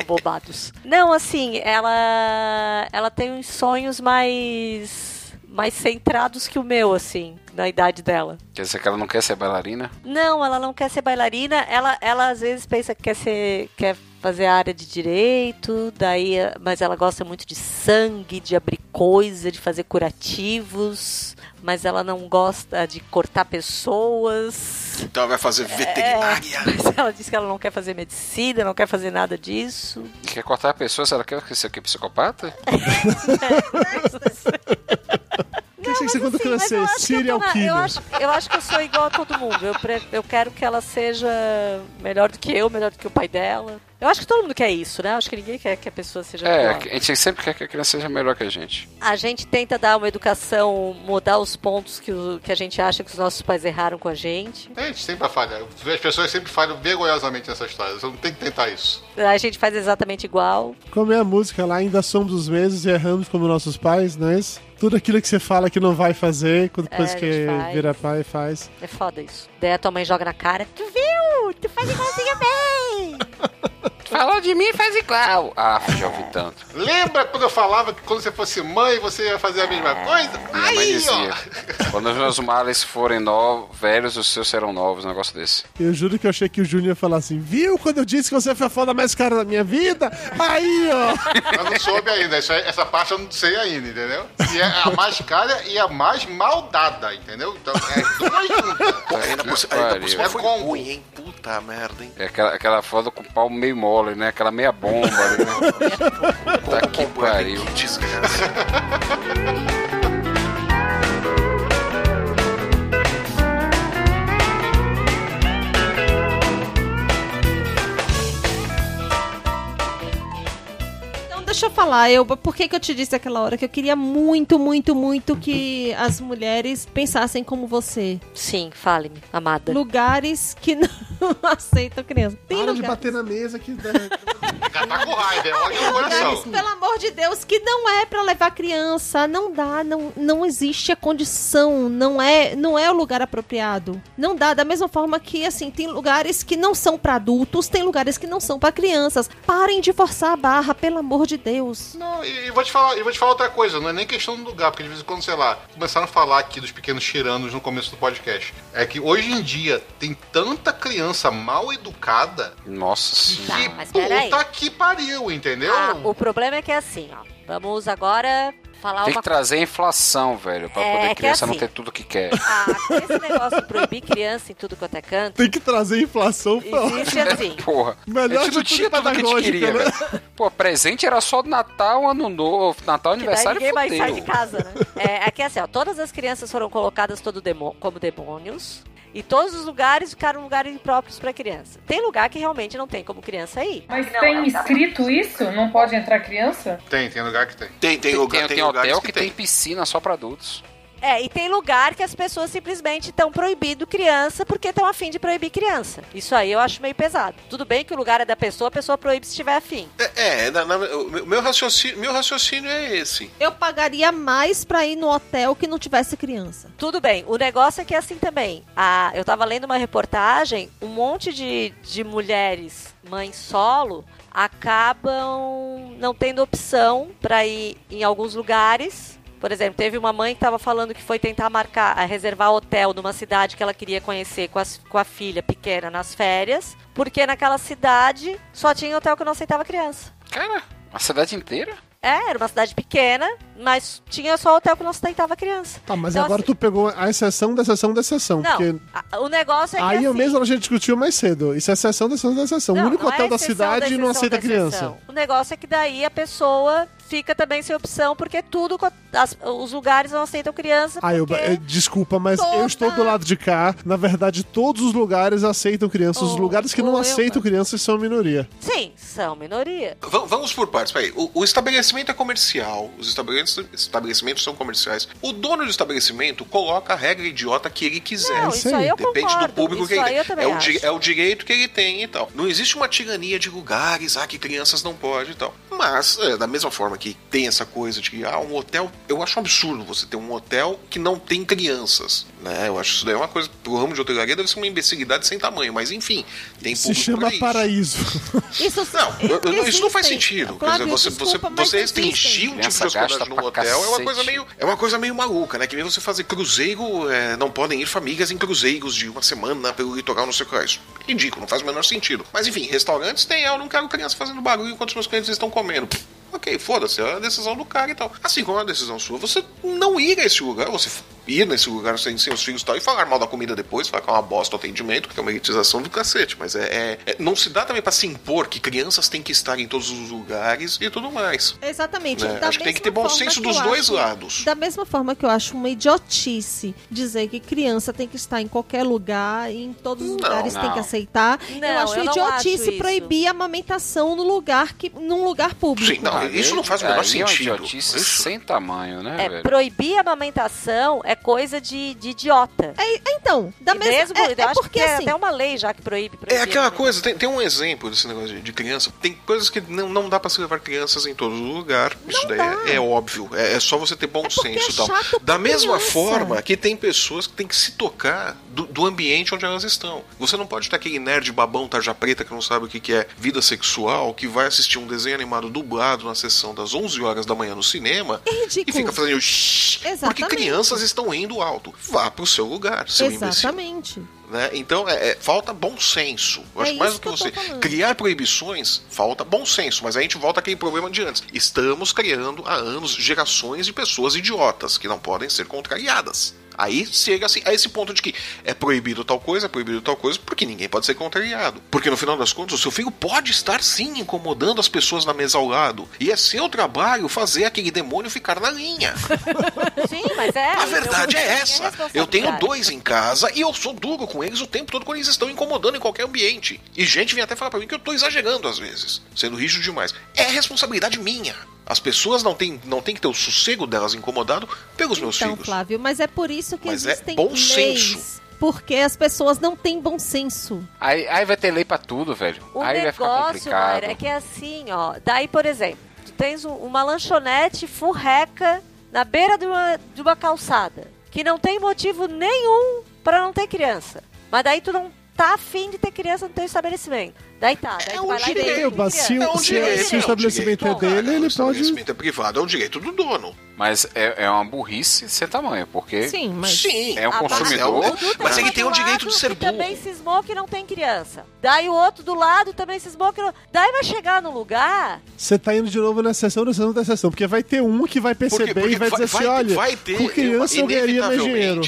Abobados. Não, assim, ela ela tem uns sonhos mais mais centrados que o meu, assim, na idade dela. Quer dizer que ela não quer ser bailarina? Não, ela não quer ser bailarina. Ela, ela às vezes pensa que quer ser, quer fazer a área de direito, daí, mas ela gosta muito de sangue, de abrir coisa, de fazer curativos, mas ela não gosta de cortar pessoas. Então ela vai fazer veterinária. É, mas ela diz que ela não quer fazer medicina, não quer fazer nada disso. Quer cortar a pessoa? Será que ela quer ser que psicopata? O que você quer ser quando Sim, mas eu crescer? acho que eu Serial killer. Eu acho, eu acho que eu sou igual a todo mundo. Eu, pre- eu quero que ela seja melhor do que eu, melhor do que o pai dela. Eu acho que todo mundo quer isso, né? Eu acho que ninguém quer que a pessoa seja É, pior. a gente sempre quer que a criança seja melhor que a gente. A gente tenta dar uma educação, mudar os pontos que, o- que a gente acha que os nossos pais erraram com a gente. A gente sempre falha. As pessoas sempre falham vergonhosamente nessa história. Você não tem que tentar isso. A gente faz exatamente igual. Como é a música lá, ainda somos os mesmos e erramos como nossos pais, não é isso? Tudo aquilo que você fala que não vai fazer, quando depois É, que faz. vira pai, faz. É foda isso. Daí a tua mãe joga na cara. Tu viu? Tu faz igualzinho bem! Falou de mim, faz igual. Ah, já ouvi tanto. Lembra quando eu falava que quando você fosse mãe, você ia fazer a mesma coisa? Minha mãe Aí, dizia: ó. quando os meus males forem novos, velhos, os seus serão novos. Um negócio desse. Eu juro que eu achei que o Júnior ia falar assim, viu quando eu disse que você foi a foda mais cara da minha vida? Aí, ó! Eu não soube ainda. Isso aí- essa parte eu não sei ainda, entendeu? E é a mais cara e a mais maldada, entendeu? Então, é duas juntas. Ainda por, cima- ainda por É foi combo. ruim, hein? Puta merda, hein? É aquela, aquela foda com o pau meio mole, né? Aquela meia bomba ali, né? Puta que pariu. Que desgraça. Deixa eu falar, eu, por que, que eu te disse aquela hora que eu queria muito, muito, muito que as mulheres pensassem como você. Sim, fale-me, amada. Lugares que não aceitam criança. Tem Para de lugares, bater na mesa que... Já tá com raiva, é ódio no lugares, coração. pelo amor de Deus, que não é pra levar criança. Não dá, não, não existe a condição, não é, não é o lugar apropriado. Não dá, da mesma forma que, assim, tem lugares que não são pra adultos, tem lugares que não são pra crianças. Parem de forçar a barra, pelo amor de Deus. Não, e, e vou te falar, e vou te falar outra coisa, não é nem questão do lugar, porque de vez em quando, sei lá, começaram a falar aqui dos pequenos tiranos no começo do podcast. É que hoje em dia tem tanta criança mal educada Nossa senhora. que Tá, mas peraí. puta que pariu, entendeu? Ah, o problema é que é assim, ó. Vamos agora falar Tem uma que trazer inflação, velho, pra É, poder a criança não assim- ter tudo que quer. Ah, esse negócio de proibir criança em tudo quanto é canto, Tem que trazer inflação pra existe assim. Porra, Melhor a gente não tinha tudo que a gente queria, né? velho. Pô, presente era só Natal, Ano Novo, Natal, Que daí aniversário ninguém mais sai de casa, né? É, é que assim, ó, todas as crianças foram colocadas todo demo- como demônios. E todos os lugares ficaram lugares impróprios pra criança. Tem lugar que realmente não tem como criança ir. Mas tem escrito isso? Não pode entrar criança? Tem, tem lugar que tem. Tem, tem lugar, Tem, tem, tem hotel que, que tem piscina só pra adultos. É, e tem lugar que as pessoas simplesmente estão proibindo criança porque estão afim de proibir criança. Isso aí eu acho meio pesado. Tudo bem que o lugar é da pessoa, a pessoa proíbe se estiver afim. É, é, na- na- o meu raciocínio, meu raciocínio é esse. Eu pagaria mais pra ir no hotel que não tivesse criança. Tudo bem, o negócio é que é assim também. A, eu tava lendo uma reportagem, um monte de, de mulheres mães solo acabam não tendo opção para ir em alguns lugares. Por exemplo, teve uma mãe que estava falando que foi tentar marcar, a reservar hotel numa cidade que ela queria conhecer com, as- com a filha pequena nas férias, porque naquela cidade só tinha hotel que não aceitava criança. Cara, a cidade inteira? É, era uma cidade pequena, mas tinha só hotel que não aceitava criança. Tá, mas Então, agora assim, tu pegou a exceção da exceção da exceção. Não, porque a- o negócio é que aí assim, eu mesmo a gente discutiu mais cedo. Isso é exceção da exceção da exceção. o Não, único não é hotel da exceção cidade da não aceita da criança. O negócio é que daí a pessoa fica também sem opção, porque tudo as- os lugares não aceitam criança. Ah, eu, eh, desculpa, mas eu toda- estou do lado de cá. Na verdade, todos os lugares aceitam crianças. os Oh, lugares que não oh, eu- aceitam crianças são minoria. Sim, são minoria. Va- Vamos por partes, peraí. O, o estabelecimento é comercial, os estabelecimentos, estabelecimentos são comerciais. O dono do estabelecimento coloca a regra idiota que ele quiser. Não, isso aí eu Depende concordo. do público que ele tem. é, o é o direito que ele tem e tal. Não existe uma tirania de lugares, ah, que crianças não podem e tal. Mas, é, da mesma forma que tem essa coisa de que, ah, um hotel. Eu acho um absurdo você ter um hotel que não tem crianças. Né? Eu acho isso daí uma coisa. Pro ramo de hotelaria deve ser uma imbecilidade sem tamanho. Mas enfim, tem Se público chama pra isso. paraíso. Isso, Não, isso não faz sentido. Dizer, você, desculpa, você, você restringir um tipo de hospedagem num hotel é uma coisa meio é uma coisa meio maluca, né? Que nem você fazer cruzeiro, é, não podem ir famílias em cruzeiros de uma semana pelo litoral, não sei o que é isso. Ridículo, não faz o menor sentido. Mas enfim, restaurantes tem, eu não quero criança fazendo barulho enquanto os meus clientes estão comendo. Ok, foda-se, é a decisão do cara e tal. Assim como é a decisão sua, você não ir a esse lugar, você ir nesse lugar sem seus filhos e tal, e falar mal da comida depois, falar que é uma bosta o atendimento, que é uma elitização do cacete. Mas é, é- é- não se dá também pra se impor que crianças têm que estar em todos os lugares e tudo mais. Exatamente. Né? Acho que tem que ter bom senso dos dois acho- lados. Da mesma forma que eu acho uma idiotice dizer que criança tem que estar em qualquer lugar e em todos os Não, lugares tem não. que aceitar. Não, eu acho eu idiotice acho proibir a amamentação no lugar que num lugar público. Sim, não, Isso não faz o menor É sentido. idiotice Isso- sem tamanho, né, É, velho? proibir a amamentação é coisa de, de idiota. É, então, da E mesma mesmo, é, é porque tem assim, até uma lei já que proíbe. É proíbe aquela a coisa, tem, tem um exemplo desse negócio de, de criança. Tem coisas que não, não dá pra se levar crianças em todo lugar. Isso daí dá. é, é óbvio. É, é só você ter bom É senso é e tal. Da mesma criança. forma que tem pessoas que têm que se tocar do, do ambiente onde elas estão. Você não pode ter aquele nerd babão tarja preta que não sabe o que, que é vida sexual, que vai assistir um desenho animado dublado na sessão das 11 horas da manhã no cinema é e fica fazendo shhh, porque crianças estão indo alto. Vá pro seu lugar, seu imbecil. Exatamente. né? Então, é, é, falta bom senso. Eu É acho que mais do que que você criar proibições, falta bom senso. Mas a gente volta àquele problema de antes. Estamos criando há anos gerações de pessoas idiotas que não podem ser contrariadas. Aí chega assim, a esse ponto de que é proibido tal coisa, é proibido tal coisa, porque ninguém pode ser contrariado. Porque no final das contas, o seu filho pode estar sim incomodando as pessoas na mesa ao lado. E é seu trabalho fazer aquele demônio ficar na linha. Sim, mas é. A verdade é essa. Eu tenho dois em casa e eu sou duro com eles o tempo todo quando eles estão incomodando em qualquer ambiente. E gente vem até falar pra mim que eu tô exagerando às vezes, sendo rígido demais. É responsabilidade minha. As pessoas não têm, não têm que ter o sossego delas incomodado pelos meus Então, filhos. Flávio, mas é por isso que Mas é existem bom leis. senso. Porque as pessoas não têm bom senso. Aí, aí vai ter lei pra tudo, velho. O aí vai ficar negócio, complicado. Mayra, é que é assim, ó. Daí, por exemplo, tu tens um- uma lanchonete furreca na beira de uma, de uma calçada, que não tem motivo nenhum pra não ter criança. Mas daí tu não tá afim de ter criança no teu estabelecimento. Daí tá, daí É um vai lá e direito, deixa mas criança. se o- É um se- direito, se o é um estabelecimento direito. é dele, Cara, ele o pode- estabelecimento é privado, é o direito do dono. Mas é, é uma burrice sem tamanho, porque Sim, mas. Sim. é um mas consumidor. o Mas ele tem o do direito lado de ser burro. também cismou que não tem criança. Daí o outro do lado também cismou que não... Daí vai chegar no lugar... Você tá indo de novo na sessão, na sessão da sessão. Porque vai ter um que vai perceber porque e vai dizer assim: olha, vai ter, com criança eu ganharia mais dinheiro.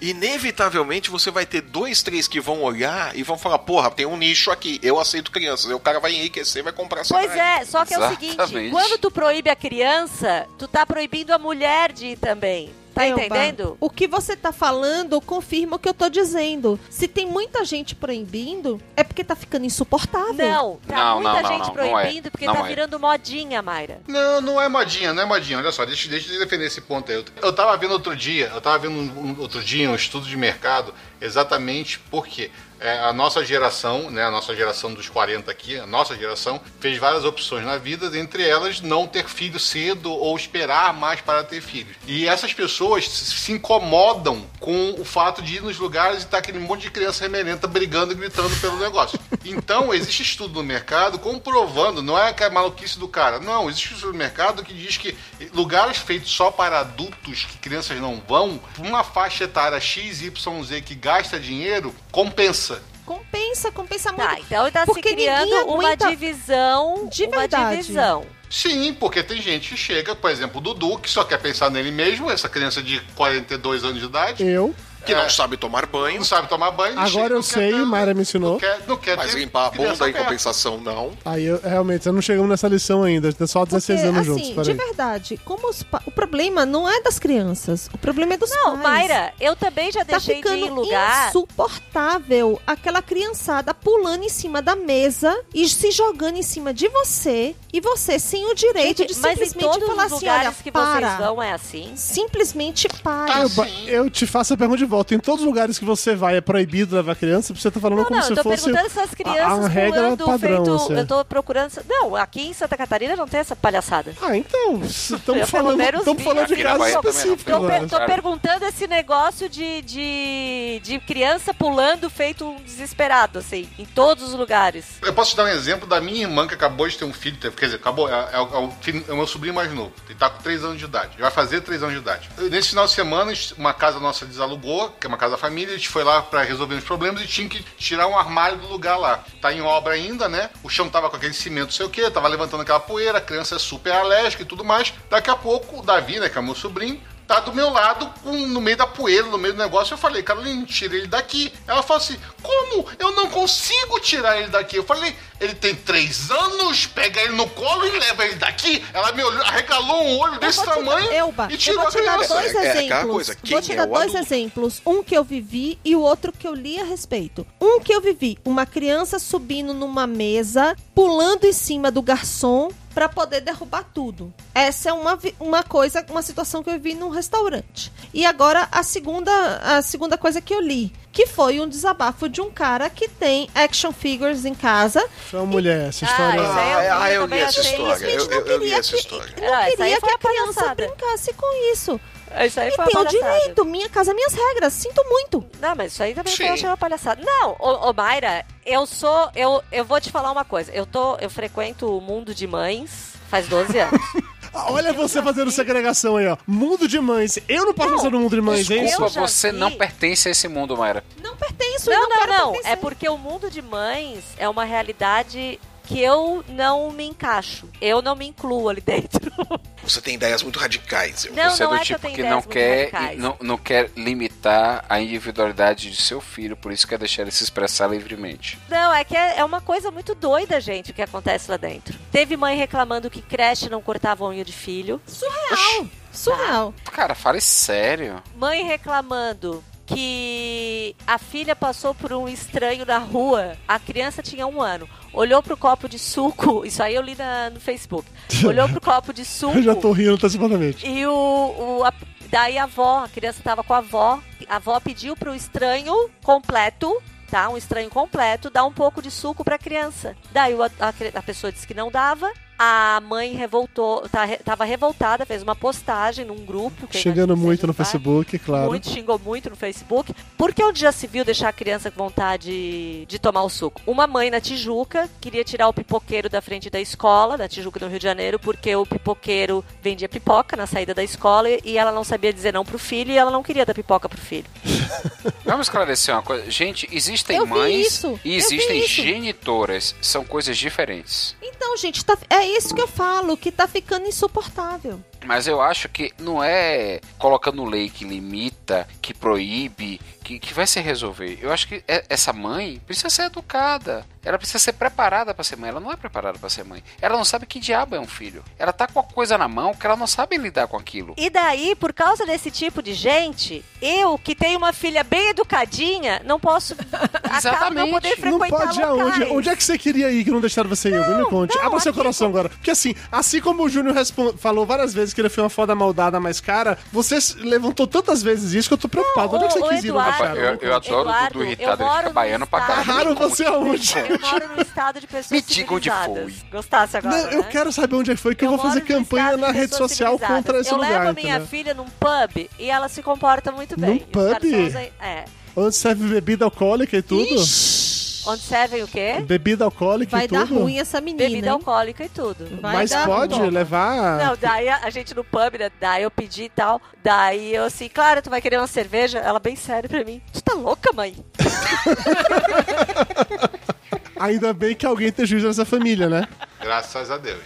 Inevitavelmente você vai ter dois, três que vão olhar e vão falar: porra, tem um nicho aqui, eu aceito crianças. Aí o cara vai enriquecer e vai comprar essa Pois é, só que é o seguinte, Exatamente. quando tu proíbe a criança, tu tá proibindo a mulher de ir também. Tá Elba, entendendo? O que você tá falando confirma o que eu tô dizendo. Se tem muita gente proibindo, é porque tá ficando insuportável. Não, tá Não, muita não, não, gente não, não é. proibindo porque Não tá é. virando modinha, Mayra. Não, não é modinha, não é modinha. Olha só, deixa, deixa eu defender esse ponto aí. Eu, eu tava vendo outro dia, eu tava vendo um- um- outro dia um estudo de mercado exatamente porque é, a nossa geração, né, a nossa geração dos 40 aqui, a nossa geração, fez várias opções na vida, entre elas não ter filho cedo ou esperar mais para ter filhos. E essas pessoas se incomodam com o fato de ir nos lugares e estar aquele monte de criança remelenta brigando e gritando pelo negócio. Então, existe estudo no mercado comprovando, não é que é maluquice do cara, não, existe estudo no mercado que diz que lugares feitos só para adultos, que crianças não vão, uma faixa etária XYZ que gasta dinheiro, compensa. Compensa, compensa muito. Tá, então tá se Porque criando uma divisão, De uma verdade. divisão. Sim, porque tem gente que chega, por exemplo, o Dudu, que só quer pensar nele mesmo, essa criança de 42 anos de idade, Eu. Que não sabe tomar banho. Não sabe tomar banho. Agora eu não sei, quer Mayra me ensinou. Não quer, não quer Mas limpar a bunda em compensação, não. Aí eu, realmente, eu não chegamos nessa lição ainda. Tem só 16 Porque, anos assim, juntos. de verdade, como os pa- o problema não é das crianças, o problema é dos Não, pais. Mayra, eu também já Tá deixei de ficando ir em lugar. insuportável aquela criançada pulando em cima da mesa e se jogando em cima de você e você sem o direito Gente, de mas em simplesmente todos falar os assim, olha, que para. vocês vão é assim. Simplesmente para. Eu, ba- eu te faço a pergunta de volta. Em todos os lugares que você vai é proibido levar criança, você tá falando Não, como não, se eu tô fosse perguntando se as a- a, crianças regra pulando padrão. feito. assim. Eu tô procurando. Não, aqui em Santa Catarina não tem essa palhaçada. Ah, então, estamos falando, estamos falando de casos específicos. Tô, per- né? tô perguntando esse negócio de, de, de criança pulando feito um desesperado, assim, em todos os lugares. Eu posso te dar um exemplo da minha irmã que acabou de ter um filho, quer dizer, acabou, é, é o- é o, filho- é o meu sobrinho mais novo. Ele tá com 3 anos de idade. Vai fazer 3 anos de idade. Nesse final de semana, uma casa nossa desalugou, que é uma casa da família, a gente foi lá pra resolver os problemas e tinha que tirar um armário do lugar lá. Tá em obra ainda, né? O chão tava com aquele cimento, não sei o que, tava levantando aquela poeira, a criança é super alérgica e tudo mais. Daqui a pouco, o Davi, né, que é meu sobrinho, tá do meu lado, com- no meio da poeira, no meio do negócio. Eu falei, Carolina, tira ele daqui. Ela falou assim: como? Eu não consigo tirar ele daqui. Eu falei, ele tem três anos, pega ele no colo e leva ele daqui. Ela me olhou, arregalou um olho desse vou te dar- tamanho Elba, e eu tirou vou a te dar criança. dois É- é exemplos. coisa, quem vou te é dar o dois adulto? exemplos. Um que eu vivi e o outro que eu li a respeito. Um que eu vivi, uma criança subindo numa mesa, pulando em cima do garçom para poder derrubar tudo. Essa é uma, uma coisa, uma situação que eu vi num restaurante. E agora a segunda, a segunda coisa que eu li, que foi um desabafo de um cara que tem action figures em casa. Foi uma mulher, essa história. isso aí eu vi, Ah, eu li essa história. Eu, eu, eu li essa história. Não Ah, queria que a criança brincasse com isso. Isso aí E foi tem o direito, minha casa, minhas regras. Sinto muito. Não, mas isso aí também Sim. eu achei uma palhaçada. Não, ô, ô Mayra, eu sou. Eu, eu vou te falar uma coisa. Eu tô. Eu frequento o mundo de mães faz 12 anos. Ah, Olha você fazendo segregação aí, ó. Mundo de mães. Eu não posso fazer no mundo de mães, hein? desculpa. Desculpa, você vi. não pertence a esse mundo, Mayra. Não pertenço e não, não, não, não. pertencer. É porque o mundo de mães é uma realidade que eu não me encaixo. Eu não me incluo ali dentro. Você tem ideias muito radicais. Não, você é não do é que eu tipo que ideias não quer, não, não quer limitar a individualidade de seu filho, por isso quer deixar ele se expressar livremente. Não, é que é, é uma coisa muito doida, gente, o que acontece lá dentro. Teve mãe reclamando que creche não cortava unha de filho. Surreal. Surreal. Cara, fale sério. Mãe reclamando que a filha passou por um estranho na rua. A criança tinha um ano. Olhou pro copo de suco. Isso aí eu li na- no Facebook. Olhou pro copo de suco. Eu já tô rindo antecipadamente. E o, o- a- daí a avó, a criança estava com a avó, a avó pediu pro estranho completo, tá? Um estranho completo, dar um pouco de suco pra criança. Daí a, a- a pessoa disse que não dava. A mãe revoltou, tá, tava revoltada, fez uma postagem num grupo. que que muito no pai. Facebook, claro. Muito, xingou muito no Facebook. Porque onde já se viu deixar a criança com vontade de tomar o suco? Uma mãe na Tijuca queria tirar o pipoqueiro da frente da escola, da Tijuca no Rio de Janeiro, porque o pipoqueiro vendia pipoca na saída da escola e- ela não sabia dizer não pro filho e ela não queria dar pipoca pro filho. Vamos esclarecer uma coisa. Gente, existem Eu mães e existem genitoras. São coisas diferentes. Então, gente, tá- é isso que eu falo, que tá ficando insuportável. Mas eu acho que não é colocando lei que limita, que proíbe, que, que vai se resolver. Eu acho que é- essa mãe precisa ser educada. Ela precisa ser preparada para ser mãe. Ela não é preparada para ser mãe. Ela não sabe que diabo é um filho. Ela tá com a coisa na mão que ela não sabe lidar com aquilo. E daí, por causa desse tipo de gente, eu, que tenho uma filha bem educadinha, não posso acabo não poder Não frequentar pode ir aonde? Onde é que você queria ir que não deixaram você ir? me conte. não, Abra seu coração agora. Porque assim, assim como o Júnior falou várias vezes que ele foi uma foda maldada mais cara, você levantou tantas vezes isso que eu tô preocupado. Onde é que você quis ir? não Eduardo, deixaram? Eu, eu adoro o Eduardo, Dudu eu irritado, ele fica no baiano pra caralho. Amarraram você aonde? Eu moro num estado de pessoas Me diga onde foi. Gostasse agora, Não, eu né? quero saber onde é que foi que eu, vou moro fazer campanha na de rede social contra esse eu lugar. levo a minha entendeu? filha num pub e ela se comporta muito bem. Num pub? É. Onde serve bebida alcoólica e tudo? Onde servem o quê? Bebida alcoólica Vai e dar tudo? ruim essa menina. Bebida hein? alcoólica e tudo. Vai Mas dar pode ruim. levar. Não, daí a, a gente no pub, né? Daí eu pedi e tal. Daí eu assim, claro, tu vai querer uma cerveja? Ela bem séria pra mim. Tu tá louca, mãe? Ainda bem que alguém tem juízo nessa família, né? Graças a Deus.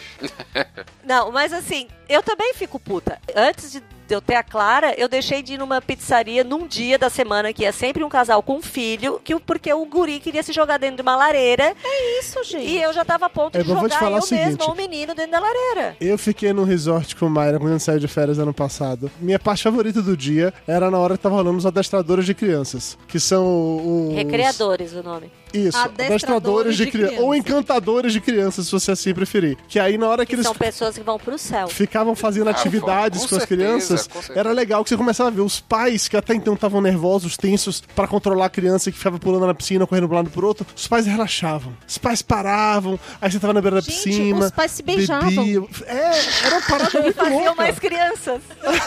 Não, mas assim, eu também fico puta. Antes de eu ter a Clara, eu deixei de ir numa pizzaria num dia da semana que é sempre um casal com um filho, que, o- porque o guri queria se jogar dentro de uma lareira. É isso, gente. E eu já tava a ponto É, de vou te jogar falar eu o seguinte. mesma, um menino dentro da lareira. Eu fiquei num resort com o Mayra quando a gente saiu de férias ano passado. Minha parte favorita do dia era na hora que tava rolando os adestradores de crianças, que são os... Recreadores, o nome. Isso, Adestradores adestradores de, de crianças. criança. Ou encantadores de crianças, se você assim preferir. Que aí na hora que, Que eles são pessoas que vão pro céu. ficavam fazendo Ah, atividades com com, as certeza, crianças, com certeza. era legal que você começava a ver os pais que até então estavam nervosos, tensos pra controlar a criança que ficava pulando na piscina, correndo pro lado e pro outro. Os pais relaxavam. Os pais paravam, aí você tava na beira da Gente, piscina. os pais se beijavam. bebiam. É, era uma parada E muito faziam louca. mais crianças.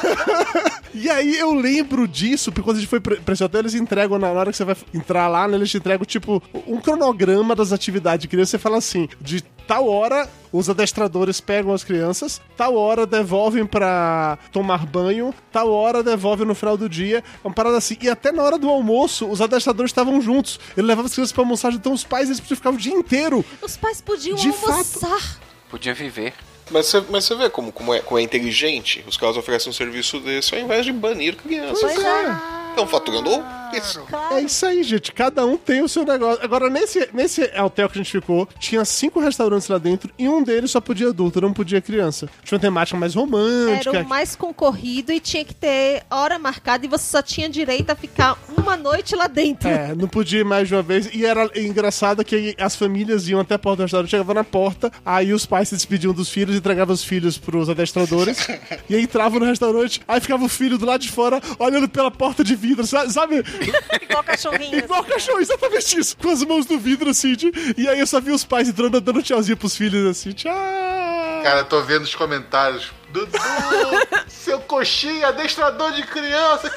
E aí eu lembro disso, porque quando a gente foi pra pra esse hotel, eles entregam, na hora que você vai entrar lá, né, eles te entregam, tipo, um cronograma das atividades de criança. Você fala assim, de tal hora os adestradores pegam as crianças, tal hora devolvem pra tomar banho, tal hora devolvem no final do dia. É uma parada assim. E até na hora do almoço, os adestradores estavam juntos. Ele levava as crianças pra almoçar, então os pais eles podiam ficar o dia inteiro. Os pais podiam De almoçar. Podia viver. Mas você, mas você vê como, como, é, como é inteligente. Os caras oferecem um serviço desse ao invés de banir crianças. Pois é. Estão faturando isso. É isso aí, gente. Cada um tem o seu negócio. Agora, nesse, nesse hotel que a gente ficou, tinha cinco restaurantes lá dentro e um deles só podia adulto, não podia criança. Tinha uma temática mais romântica. Era o mais concorrido e tinha que ter hora marcada e você só tinha direito a ficar uma noite lá dentro. É, não podia ir mais de uma vez. E era engraçado que as famílias iam até a porta do restaurante, chegavam na porta, aí os pais se despediam dos filhos, entregavam os filhos pros adestradores, e aí entravam no restaurante, aí ficava o filho do lado de fora, olhando pela porta de vidro, sa- sabe? Igual cachorrinho. Igual cachorro, exatamente isso. Com as mãos no vidro, assim, de- e aí eu só vi os pais entrando, dando tchauzinho pros filhos, assim, tchau. Cara, eu tô vendo os comentários. Dudu, seu coxinha, adestrador de criança.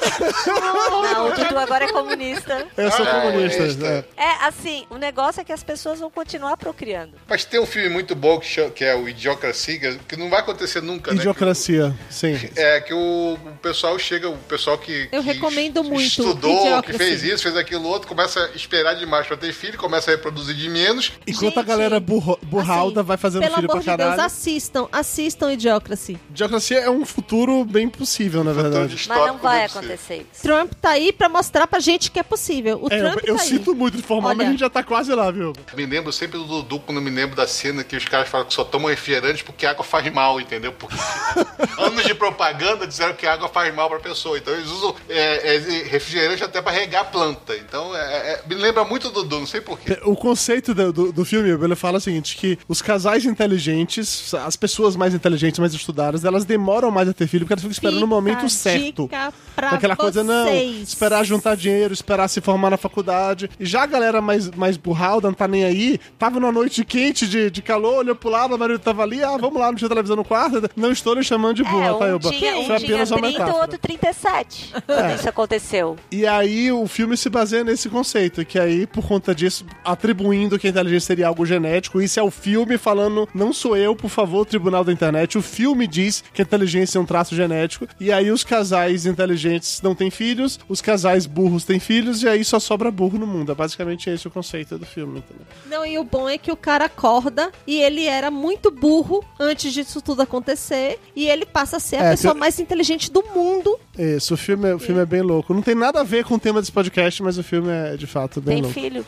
Não, o Dudu agora é comunista. Eu sou Ah, comunista. comunista. é. É, assim, o negócio é que as pessoas vão continuar procriando. Mas tem um filme muito bom que, chama- que é o Idiocracia, que- que não vai acontecer nunca, né? Idiocracia, sim. É, que o, o pessoal chega, o pessoal que, Eu que recomendo muito estudou, que Idiocracy. fez isso, fez aquilo outro, começa a esperar demais pra ter filho, começa a reproduzir de menos. Enquanto a Gente, galera burro, burralda Assim, vai fazendo Pelo filho amor pra de Deus, caralho. assistam, assistam Idiocracy. Idiocracia é um futuro bem possível, na verdade. Mas não vai acontecer isso. Trump tá aí pra mostrar pra gente que é possível. O É, eu, Trump eu tá aí. sinto muito de mas Olha. a gente já tá quase lá, viu? Me lembro sempre do Dudu quando me lembro da cena que os caras falam que só tomam refrigerante porque água faz mal, entendeu? Porque anos de propaganda disseram que água faz mal pra pessoa. Então eles usam é, é, refrigerante até pra regar a planta. Então é- é- me lembra muito do Dudu, não sei porquê. O conceito do, do, do filme, ele fala o seguinte, que os casais inteligentes, as pessoas mais inteligentes, mais estudadas, elas demoram mais a ter filho porque elas ficam esperando o momento certo. pra Aquela coisa, não, esperar juntar dinheiro, esperar se formar na faculdade. E já a galera mais, mais burralda, não tá nem aí, tava numa noite quente de, de calor, olhou pro lado, o marido tava ali, ah, vamos lá, não tinha televisão no quarto. Não estou lhe chamando de burra, É, tá, um Elba? tinha, um Foi apenas uma 30, o metáfora. outro 37. Quando isso aconteceu. E aí o filme se baseia nesse conceito, que aí, por conta disso, atribuindo que a inteligência seria algo genético, isso é o filme falando, não sou eu, por favor, tribunal da internet. O filme diz que a inteligência é um traço genético, e aí os casais inteligentes não têm filhos, os casais burros têm filhos, e aí só sobra burro no mundo. É basicamente esse o conceito do filme, entendeu? Não, e o bom é que o cara acorda e ele era muito burro antes disso tudo acontecer e ele passa a ser a É, pessoa tem- mais inteligente do mundo. Isso, o filme, é- o filme é bem louco. Não tem nada a ver com o tema desse podcast, mas o filme é, de fato, bem Tem louco. filho.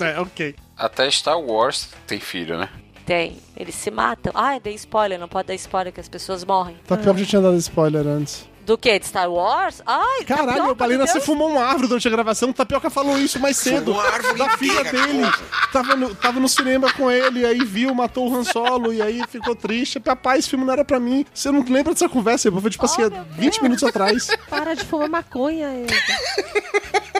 É, ok. Até Star Wars tem filho, né? Tem. Eles se matam. Ai, dei spoiler. Não pode dar spoiler que as pessoas morrem. Tapioca já tinha dado spoiler antes. Do que? De Star Wars? Ai, Caralho, Tapioca, Balena, meu você Deus. fumou uma árvore durante a gravação. O Tapioca falou isso mais cedo. A árvore da filha dele. Tava no, tava no cinema com ele, aí viu, matou o Han Solo, e aí ficou triste. Papai, esse filme não era pra mim. Você não lembra dessa conversa? Foi tipo assim, Oh, há meu 20 Deus. minutos atrás. Para de fumar maconha.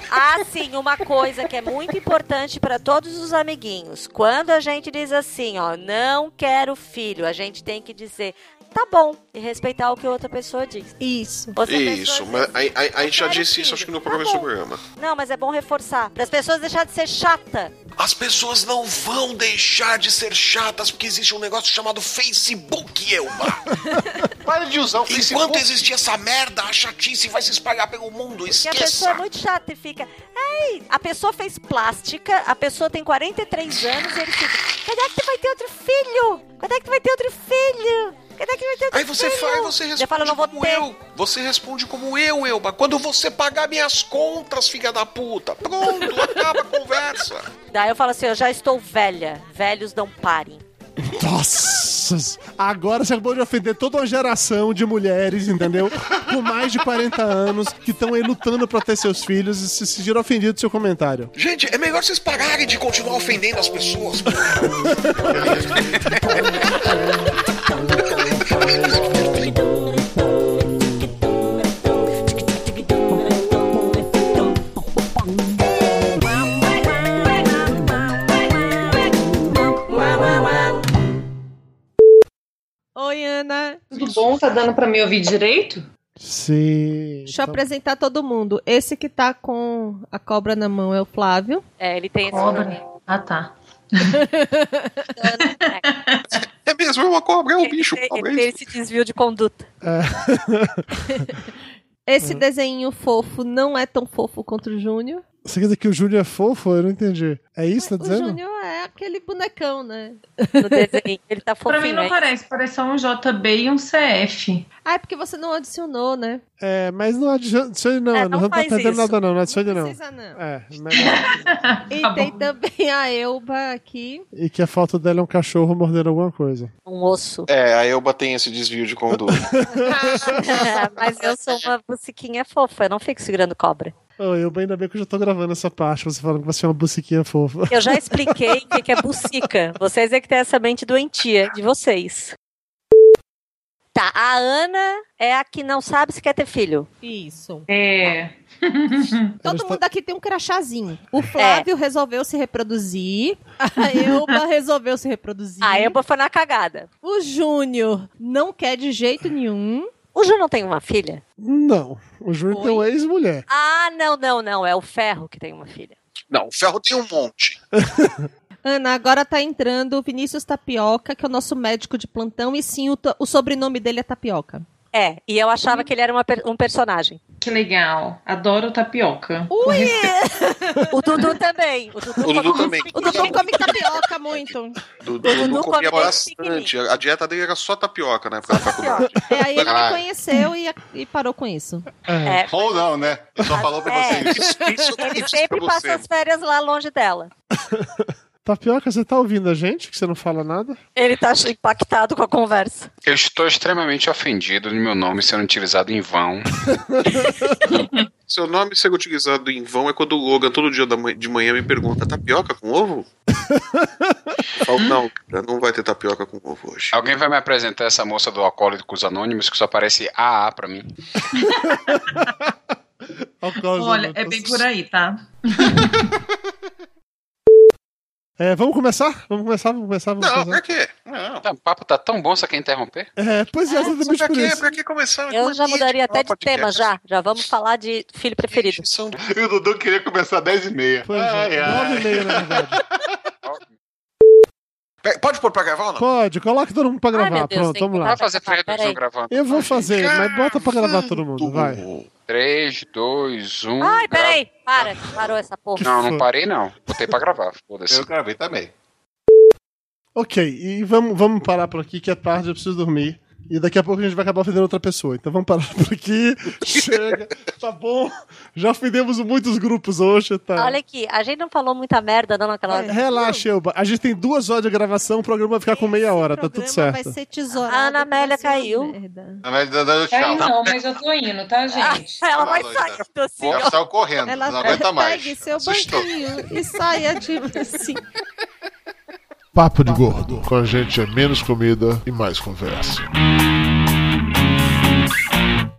Ah, sim, uma coisa que é muito importante para todos os amiguinhos. Quando a gente diz assim, ó, não quero filho, a gente tem que dizer, tá bom, e respeitar o que outra pessoa diz. Isso. Outra Isso, mas diz, a, a- a gente já "Eu quero disse isso, filho." acho que no Tá do programa. Não, mas é bom reforçar. Para as pessoas deixarem de ser chata. As pessoas não vão deixar de ser chatas porque existe um negócio chamado Facebook, Elba. Pare de usar o Enquanto Facebook. existir essa merda, a chatice vai se espalhar pelo mundo. Que a pessoa Esqueça. é muito chata e fica. Ei, a pessoa fez plástica, a pessoa tem 43 anos e ele fica. Quando é que tu vai ter outro filho? Quando é que tu vai ter outro filho? Aí você faz, você responde fala, não vou como ter. eu. Você responde como eu, Elba. Quando você pagar minhas contas, filha da puta. Pronto, acaba a conversa. Daí eu falo assim, eu já estou velha. Velhos não parem. Nossa! Agora você acabou de ofender toda uma geração de mulheres, entendeu? Com mais de 40 anos, que estão aí lutando pra ter seus filhos e se sentiram ofendidos do seu comentário. Gente, é melhor vocês pararem de continuar ofendendo as pessoas. Oi, Ana. Tudo bom? Tá dando pra me ouvir direito? Sim. Deixa eu apresentar todo mundo. Esse que tá com a cobra na mão é o Flávio. É, ele tem esse Cobra. nome. Ah, tá. É mesmo, é uma cobra, é um bicho. Ele, cobra, ele é esse desvio de conduta. Esse desenho fofo não é tão fofo quanto o Júnior. Você quer dizer que o Júnior é fofo? Eu não entendi. É isso que tá O dizendo? Júnior é aquele bonecão, né? No desenho. Ele tá fofinho. Pra mim não é parece, parece só um JB e um CF. Ah, é porque você não adicionou, né? É, mas não adicione não, É, não, não tá perdendo nada não, não adicione não. Precisa não. É, mas... E Tá tem bom. também a Elba aqui. e que a foto dela é um cachorro mordendo alguma coisa. Um osso. É, a Elba tem esse desvio de conduta. Mas eu sou uma buciquinha fofa, eu não fico segurando cobra. Oh, eu ainda bem que eu já tô gravando essa parte, você falando que você é uma buciquinha fofa. Eu já expliquei o que que é bucica. Vocês é que têm essa mente doentia de vocês. Tá, a Ana é a que não sabe se quer ter filho. Isso. É. Todo mundo aqui tem um crachazinho. O Flávio resolveu se reproduzir. A Elba resolveu se reproduzir. A Elba foi na cagada. O Júnior não quer de jeito nenhum. O Ju não tem uma filha? Não, o Júnior tem uma ex-mulher. Ah, não, não, não. É o Ferro que tem uma filha. Não, o ferro tem um monte. Ana, agora tá entrando o Vinícius Tapioca, que é o nosso médico de plantão, e sim, o, o sobrenome dele é Tapioca. É, e eu achava que ele era per- um personagem. Que legal. Adoro tapioca. Ui! O Dudu também. O Dudu, O Dudu come- também. O Dudu come tapioca muito. Dudu, Dudu Dudu comia bastante. A dieta dele era só tapioca da faculdade. É, aí ele me conheceu e, e parou com isso. É, Ou não, né? Ele só falou pra É. vocês. Isso, isso ele pra sempre passa você. as férias lá longe dela. Tapioca, você tá ouvindo a gente? Que você não fala nada? Ele tá impactado com a conversa. Eu estou extremamente ofendido de meu nome sendo utilizado em vão. Seu nome ser utilizado em vão é quando o Logan todo dia de manhã me pergunta: tapioca com ovo? Eu falo, não, cara, não vai ter tapioca com ovo hoje. Alguém vai me apresentar essa moça do Alcoólicos Anônimos que só aparece AA pra mim? Olha, é bem por aí, tá? É, vamos começar? Vamos começar, vamos começar, vamos Não, começar. pra quê? Não. Tá, o papo tá tão bom, você quer interromper? É, pois é, exatamente Pra por quê? isso. Pra que começar? Eu já mudaria até de tema já. Já vamos falar de filho preferido. E o Dudu queria começar às 10 e meia. Pois Ai, é, nove e ai. meia, na verdade. Pode pôr pra gravar ou não? Pode, coloca todo mundo pra Ai, gravar. meu Deus, Pronto, vamos lá. Vai fazer 3, 2, Peraí. 1 gravando. Eu vou fazer, mas bota pra gravar todo mundo, vai. 3, 2, 1. Ai, peraí. Para. Parou essa porra. Não, não parei não. Botei pra gravar. Foda-se. Eu gravei também. Ok, e vamos, vamos parar por aqui que é tarde, eu preciso dormir. E daqui a pouco a gente vai acabar ofendendo outra pessoa. Então vamos parar por aqui. Chega, tá bom. Já ofendemos muitos grupos hoje, tá? Olha aqui, a gente não falou muita merda não naquela hora. Relaxa, Elba. A gente tem duas horas de gravação, o programa vai ficar com meia hora, tá tudo programa vai certo. ser tesourado. A Ana Amélia caiu. merda. Na verdade, É, tchau. não, mas eu tô indo, tá, gente? Ela vai Maluca. saindo assim, Ela saiu correndo, Ela não aguenta mais. pegue seu Assustou. banquinho e saia tipo assim. Papo de Gordo. Com a gente é menos comida e mais conversa.